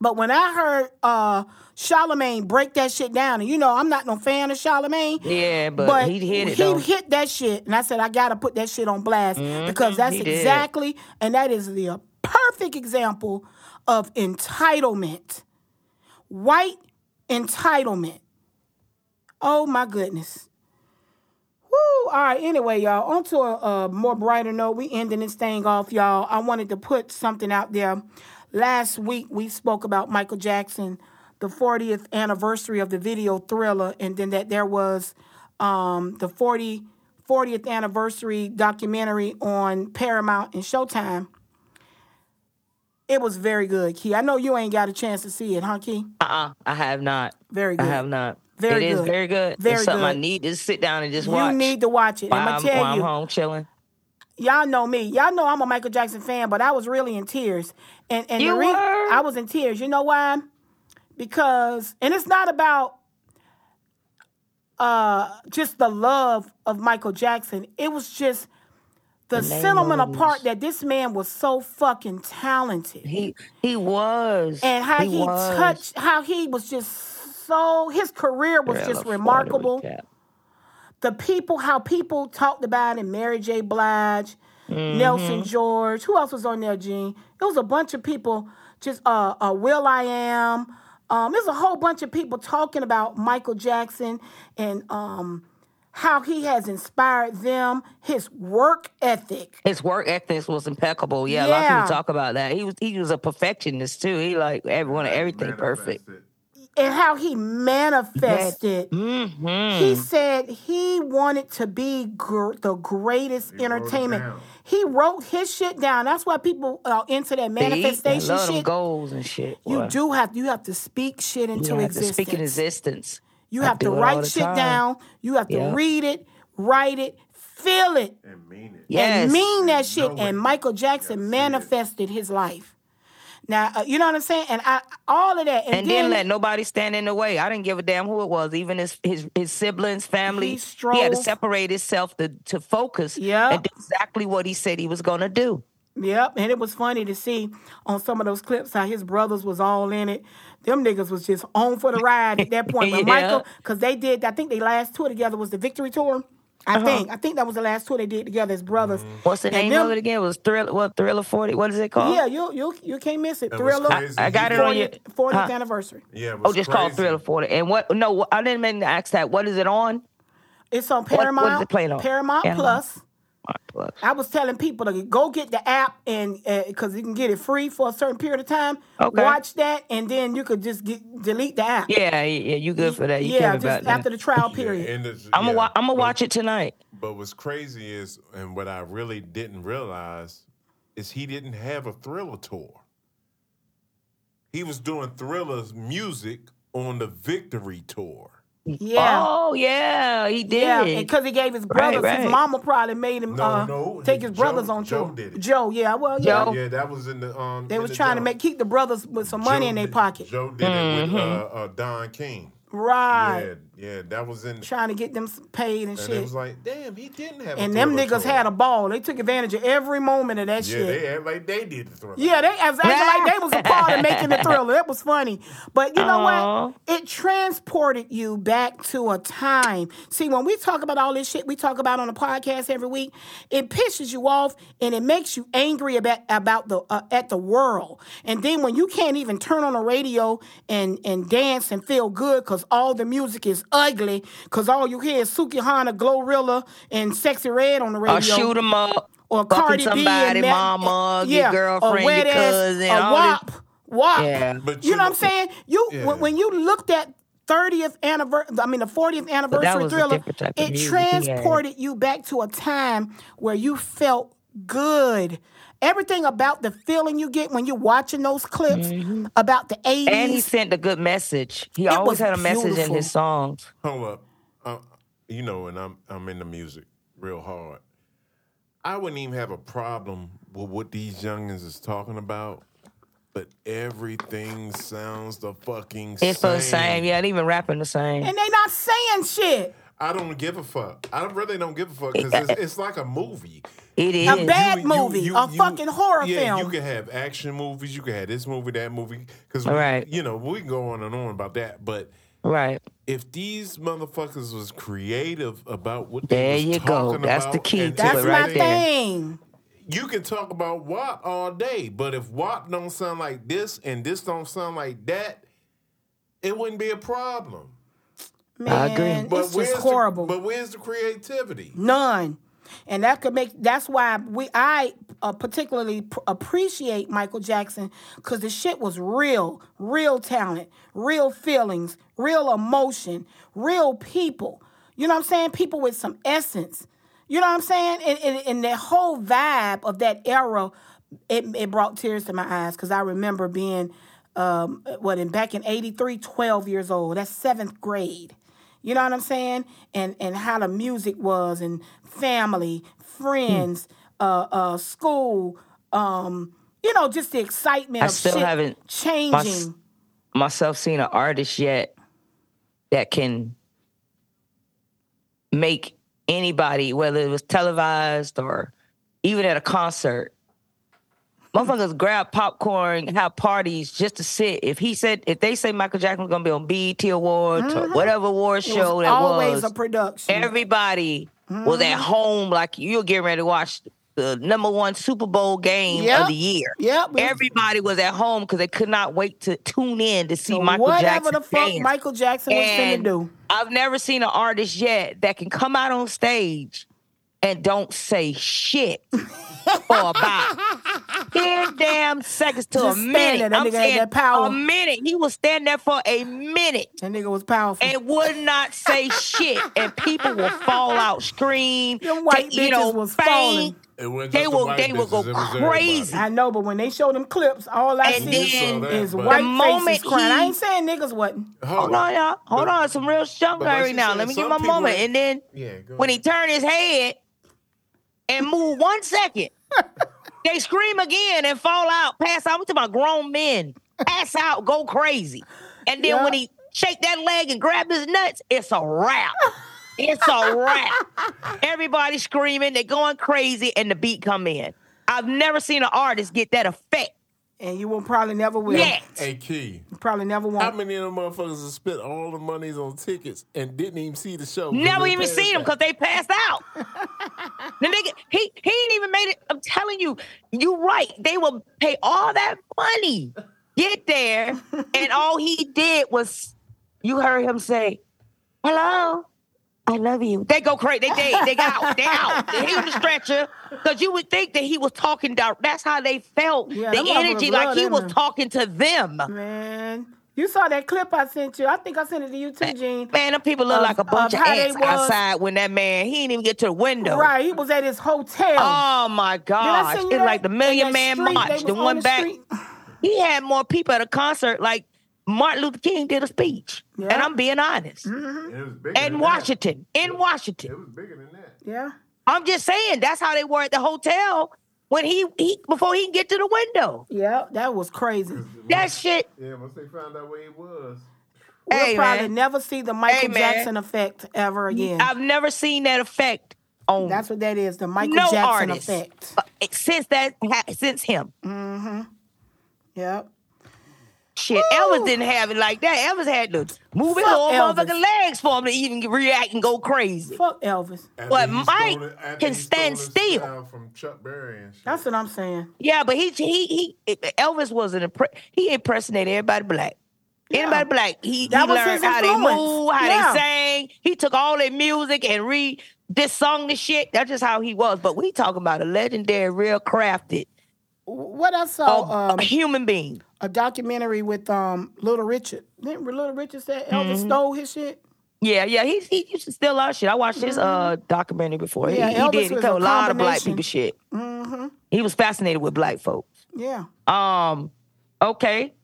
But when I heard uh Charlemagne break that shit down, and you know I'm not no fan of Charlemagne. Yeah, but he hit it, He though. hit that shit, and I said I gotta put that shit on blast mm-hmm, because that's he did. exactly, and that is the perfect example of entitlement, white entitlement. Oh my goodness. Woo! All right. Anyway, y'all. On to a, a more brighter note. We ending this thing off, y'all. I wanted to put something out there. Last week we spoke about Michael Jackson, the 40th anniversary of the video Thriller, and then that there was um, the 40 40th anniversary documentary on Paramount and Showtime. It was very good, Key. I know you ain't got a chance to see it, huh, Key? Uh-uh. I have not. Very good. I have not. Very good. It is very good. Very it's something I good. need to sit down and just You watch. You need to watch it. while I'ma I'm, tell while you. I'm home chilling. y'all know me. Y'all know I'm a Michael Jackson fan, but I was really in tears. And and You the reason were? I was in tears. You know why? Because and it's not about uh just the love of Michael Jackson. It was just the, The sentimental part that this man was so fucking talented. He he was. and how he, was. touched how he was just so his career was Girl, just remarkable the people, how people talked about him, Mary J. Blige, Mm-hmm. Nelson George. Who else was on there, Gene? It was a bunch of people. Just uh, uh will.i.am. Um, there's a whole bunch of people talking about Michael Jackson and um how he has inspired them, his work ethic. His work ethic was impeccable. Yeah, a lot of people talk about that. He was he was a perfectionist too. He like everyone everything perfect. and how he manifested. Mhm. He said he wanted to be gr- the greatest entertainment. He wrote his shit down. That's why people are into that See? manifestation I love shit. goals and shit. You boy. do have you have to speak shit into You have to existence. speak in existence. You I have to do it all write shit time. down. You have to Yeah. read it, write it, feel it, And mean it. Yes. and mean that shit. And Michael Jackson manifested his life. Now, uh, you know what I'm saying? And I, all of that. And, And, then, didn't let nobody stand in the way. I didn't give a damn who it was, even his his, his siblings, family. He He, had to separate himself to, to focus Yep. and do exactly what he said he was gonna do. Yep, and it was funny to see on some of those clips how his brothers was all in it. Them niggas was just on for the ride at that point. But Yeah. Michael, because they did, I think their last tour together was the Victory Tour. I Uh-huh. think, I think that was the last tour they did together as brothers. What's the And name them- of it again? It was Thriller what Thriller 40? What is it called? Yeah, you you you can't miss it. It Thriller. crazy. I got it on your 40th, 40th huh? anniversary. Yeah, it Oh, was just called. Thriller 40. And what no, I didn't mean to ask that. What is it on? It's on What- what is Paramount. it playing on? Paramount Paramount. Plus. Plus. I was telling people to go get the app and uh, because you can get it free for a certain period of time. Okay. Watch that, and then you could just get delete the app. Yeah, yeah, you good for that. You yeah, just about after that. the trial period. And it's- I'm gonna yeah, wa- I'm gonna watch it tonight. But what's crazy is, and what I really didn't realize, is he didn't have a Thriller tour. He was doing Thriller's music on the Victory tour. Yeah. Oh yeah, he did. Yeah, because he gave his Right, brothers. right. His mama probably made him No, uh, no, take his Joe- brothers on Joe did it. Joe, yeah, well, yeah. Yeah, that was in the um. They in was the trying to make keep the brothers with some money in their pocket. Joe did it with uh, Mm-hmm. uh, Don King. Right. Yeah, yeah, that was in. Trying to get them paid and, and shit. it was like, damn, he didn't have. and a them niggas had a ball. They took advantage of every moment of that Yeah, shit. they act like they did the thriller. Yeah, they was acting like they was a part of making the thriller. That was funny. But you know what? It transported you back to a time. See, when we talk about all this shit we talk about on the podcast every week, it pisses you off and it makes you angry about about the uh, at the world. And then when you can't even turn on the radio and and dance and feel good because all the music is ugly, because all you hear is Sukihana, GloRilla, and Sexyy Red on the radio. Or shoot 'em up. Or fucking Cardi B somebody, and Ma- mama, eh, your yeah, girlfriend, a wet your ass, cousin, a all wop, this- wop. Yeah. But you know what I'm saying? You Yeah. when, when you looked at 30th anniversary, I mean the 40th anniversary was thriller, different type of it music he had. transported you back to a time where you felt good. Everything about the feeling you get when you're watching those clips about the 80s. Mm-hmm. And he sent a good message. He always had a message in his songs. Hold up, uh, you know, and I'm I'm into music real hard. I wouldn't even have a problem with what these youngins is talking about, but everything sounds the fucking same. It's the same. Yeah, they even rapping the same. and they not saying shit. I don't give a fuck. I really don't give a fuck because it's, it's like a movie. It is. A bad movie, a fucking horror yeah, film. you can have action movies. You can have this movie, that movie. Because Right. you know we can go on and on about that. But Right. if these motherfuckers was creative about what There they was you go. That's the key and to it That's my there. thing. you can talk about Watt all day, but if Watt don't sound like this and this don't sound like that, it wouldn't be a problem. Man, But it's where's just the- but where's the creativity? None. And that could make that's why we I uh, particularly pr- appreciate Michael Jackson cuz the shit was real, real talent, real feelings, real emotion, real people. You know what I'm saying? People with some essence. You know what I'm saying? And, and, and the whole vibe of that era, it, it brought tears to my eyes because I remember being, um, what, in back in 83, 12 years old. That's seventh grade. You know what I'm saying? And and how the music was and family, friends, uh, uh, school, um, you know, just the excitement I of still haven't changing. mys- myself seen an artist yet that can make anybody, whether it was televised or even at a concert, motherfuckers grab popcorn, have parties just to sit. If he said, if they say Michael Jackson was gonna be on BET Awards or whatever award Mm-hmm. Show was that always was, a production. everybody was at Mhm. home like you're getting ready to watch the number one Super Bowl game Yep. of the year. Yep. Everybody was at home because they could not wait to tune in to see So Michael whatever Jackson. the fuck dance. Michael Jackson was finna And do. I've never seen an artist yet that can come out on stage and don't say shit for about 10 damn seconds to Just a minute. That I'm nigga had saying that power. a minute. He was standing there for a minute. That nigga was powerful. And would not say shit. And people will fall out, scream. Them white ta- you know, was faint. falling. They just the will white they will go bitches, it was everybody. crazy. I know, but when they show them clips, all I And see then is the white moment faces crying. I ain't saying niggas wasn't. Hold on, y'all. Hold on. Some real shunk but right now. Let me give some my moment. ain't- And then Yeah, when he turned his head and move one second, they scream again and fall out, pass out. I'm talking about grown men. Pass out, go crazy. And then when he shake that leg and grab his nuts, it's a wrap. It's a wrap. Everybody screaming, they're going crazy, and the beat come in. I've never seen an artist get that effect. And you will probably never will. Yet. Hey, Key. You probably never won't. How many of them motherfuckers have spent all the monies on tickets and didn't even see the show? Never even seen them because they passed out. the nigga, he he ain't even made it. I'm telling you, you right. They will pay all that money, get there, and all he did was, you heard him say, "Hello, I love you." They go crazy. They they, they got out. They out. They on the stretcher because you would think that he was talking. Direct. That's how they felt. Yeah, the them motherfuckers energy, like he was man. talking to them. Man, you saw that clip I sent you. I think I sent it to you too, Gene. Man, them people look Of- like a bunch of, of how ants was- outside when that man he didn't even get to the window. Right, he was at his hotel. Oh my gosh. It's that? like the Million Man street, March, the one the back. street. He had more people at a concert like Martin Luther King did a speech, and I'm being honest. Mm-hmm. In Washington, in Washington. It was bigger than that. Yeah. I'm just saying that's how they were at the hotel when he, he before he can get to the window. Yeah, that was crazy. That shit. Yeah, once they found out where he was. We'll Hey, probably man. never see the Michael Hey, man. Jackson effect ever again. I've never seen that effect on That's what that is, the Michael no Jackson artist effect. uh, since that since him. Mm-hmm. Yep. Shit, Elvis didn't have it like that. Elvis had to move his Fuck little Elvis. motherfucking legs for him to even react and go crazy. Fuck Elvis. But Mike can stand still. From Chuck Berry and shit. That's what I'm saying. Yeah, but he he he Elvis was an impre- he impersonated everybody black. Anybody black, he, That he was learned how they move, how Yeah. they sang. He took all their music and re this song, this shit. That's just how he was. But we talking about a legendary, real crafted What I saw, a, um, a human being. A documentary with um Little Richard. Didn't Little Richard say Elvis Mhm. stole his shit? Yeah, yeah, he he used to steal our shit. I watched his uh documentary before. He- Mm-hmm. Yeah, he, Elvis did. He told a a lot of black people shit. Mm-hmm. He was fascinated with black folks. Yeah. Um, okay.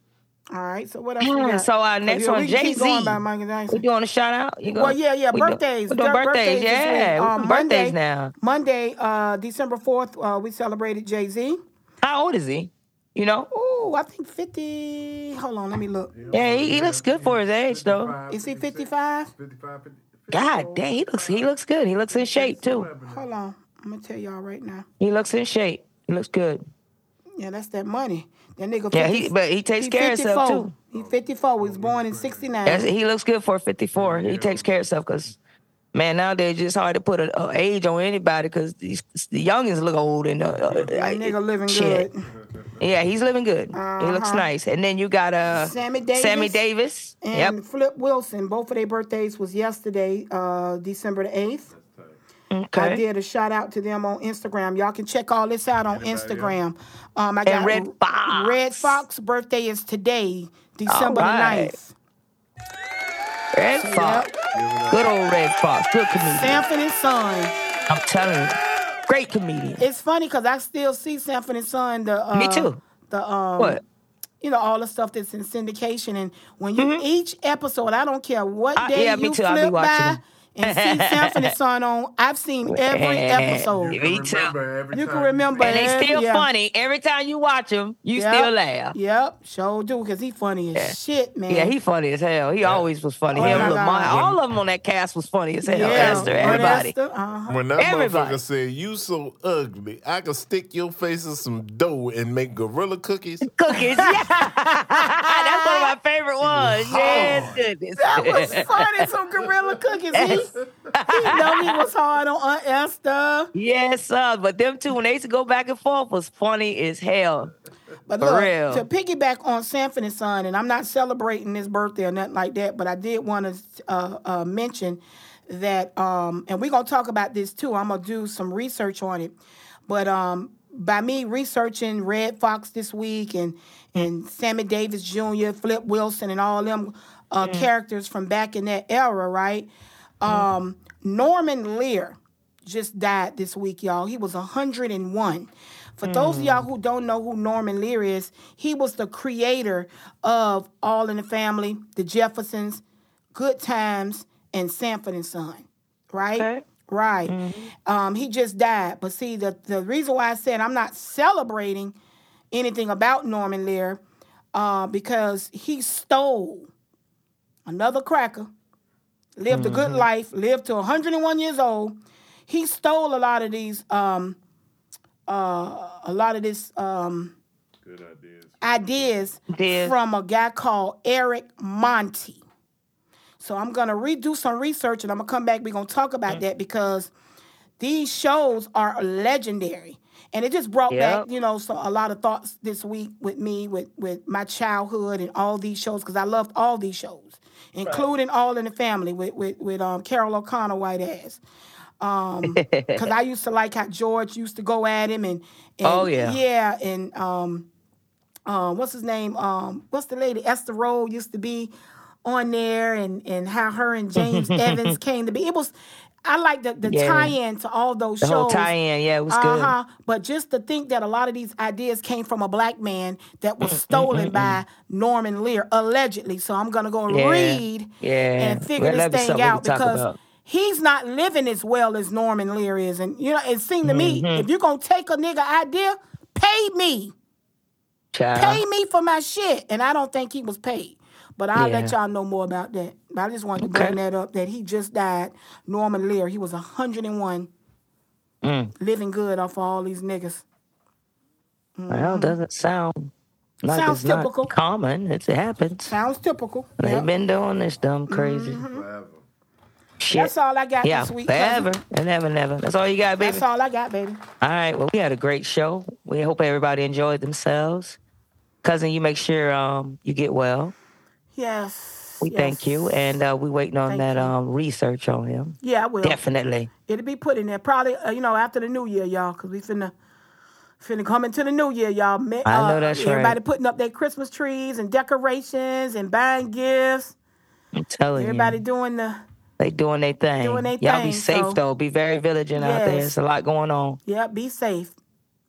All right. So what else? got? So our next yeah, one, Jay Z. by Michael Jackson. We doing a shout out? You Well, yeah, yeah, we do- birthdays. we doing Bir- birthdays, this yeah. Um, doing birthdays now. Monday, uh, December fourth, uh, we celebrated Jay Z. How old is he? You know? Oh, I think fifty. Hold on, let me look. Yeah, he, he looks good for his age though. Is he fifty-five? God damn, he looks he looks good. He looks in shape too. Hold on, I'm gonna tell y'all right now. He looks in shape. He looks good. Yeah, that's that money. That nigga. Yeah, he- but he takes care of himself, 54. too. He fifty-four. He was born in sixty-nine. That's- he looks good for 54. He takes care of himself because man, nowadays it's hard to put an age on anybody because the youngins look old and uh, nigga living shit. good. Yeah, he's living good. He looks Uh-huh. nice. And then you got uh Sammy Davis. Sammy Davis. And Yep. Flip Wilson. Both of their birthdays was yesterday, uh, December the eighth. Okay. I did a shout out to them on Instagram. Y'all can check all this out on Instagram. Um, I got And Redd Foxx. Redd Foxx birthday is today, December right. the 9th. Redd Foxx. Good old Redd Foxx. Good comedian. Sanford and Son. I'm telling you. Great comedian. It's funny because I still see Sanford and Son. The uh, Me too. The um, What? You know all the stuff that's in syndication, and when you each episode, I don't care what Uh, day yeah, me you too. I'll be flip watching by. And see Sanford and Son on. I've seen every episode. Me too. You can remember, And they every- still yeah. funny. Every time you watch them, you Yep. still laugh. Yep, sure do, because he funny as shit, man. Yeah, he funny as hell. He always was funny. Oh, Him, my Lamar, God. all of them on that cast was funny as hell. Yeah, Esther, everybody. Esther, uh-huh. When that Everybody. motherfucker said, "You so ugly, I could stick your face in some dough and make gorilla cookies." Cookies, yeah. That's one of my favorite ones. Yes, goodness. That was funny. Some gorilla cookies. He, know he was hard on Aunt Esther. Yes, sir. But them two, when they used to go back and forth, was funny as hell. But For look, real. to piggyback on Sanford and Son, and I'm not celebrating his birthday or nothing like that, but I did want to uh, uh, mention that, um, and we're gonna talk about this too. I'm gonna do some research on it, but um, by me researching Redd Foxx this week and and Sammy Davis Jr., Flip Wilson, and all them uh, characters from back in that era, right? Um, Norman Lear just died this week, y'all. He was 101. For those of y'all who don't know who Norman Lear is, he was the creator of All in the Family, The Jeffersons, Good Times, and Sanford and Son. Right? Right. Um, he just died. But see, the, the reason why I said I'm not celebrating anything about Norman Lear, uh, because he stole another cracker, lived a good life, lived to 101 years old. He stole a lot of these, um, uh, a lot of this um, ideas from a guy called Eric Monte. So I'm gonna redo some research and I'm gonna come back. We're gonna talk about that because these shows are legendary. And it just brought Yep. back, you know, so a lot of thoughts this week with me, with with my childhood and all these shows, because I loved all these shows, including All in the Family with with, with um, Carroll O'Connor white ass. Um, because I used to like how George used to go at him and, and Oh, yeah. yeah, and um, uh, what's his name? Um, what's the lady? Esther Rolle used to be on there and and how her and James Evans came to be. It was I like the, the Yeah. tie-in to all those The shows. whole tie-in, yeah, it was good. Uh-huh. But just to think that a lot of these ideas came from a black man that was stolen by Norman Lear, allegedly. So I'm gonna go Yeah. read Yeah. and figure Well, this thing out because about. he's not living as well as Norman Lear is. And you know, it seemed to me, Mhm. if you're gonna take a nigga idea, pay me. Child. Pay me for my shit. And I don't think he was paid. But I'll let y'all know more about that. But I just wanted to Okay. bring that up that he just died. Norman Lear. He was 101, Mm. living good off of all these niggas. Well, doesn't sound like Sounds it's not typical. common. It's, it happens. Sounds typical. They've Yep. been doing this dumb crazy. Shit. That's all I got yeah, this week. forever and ever, never. That's all you got, baby. That's all I got, baby. All right. Well, we had a great show. We hope everybody enjoyed themselves. Cousin, you make sure um, you get well. Yes. We yes. thank you, and uh, we waiting on Thank that um, research on him. Yeah, I will. Definitely. It'll be put in there probably, uh, you know, after the new year, y'all, because we finna finna come into the new year, y'all. Ma- I know uh, that's Everybody right. putting up their Christmas trees and decorations and buying gifts. I'm telling Everybody you, everybody doing the they doing their thing. Doing they Y'all thing, be safe so- though. Be very vigilant out there. Yes. It's a lot going on. yeah. Be safe.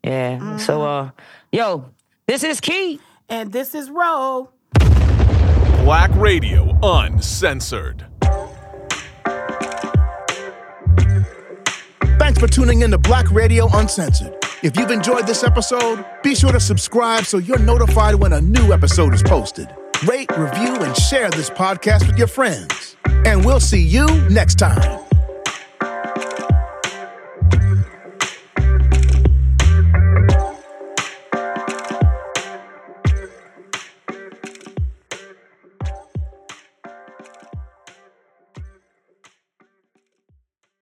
Yeah. So, Mm-hmm. uh, yo, this is Key. And this is Ro. Black Radio Uncensored. Thanks for tuning in to Black Radio Uncensored. If you've enjoyed this episode, be sure to subscribe so you're notified when a new episode is posted. Rate, review, and share this podcast with your friends. And we'll see you next time.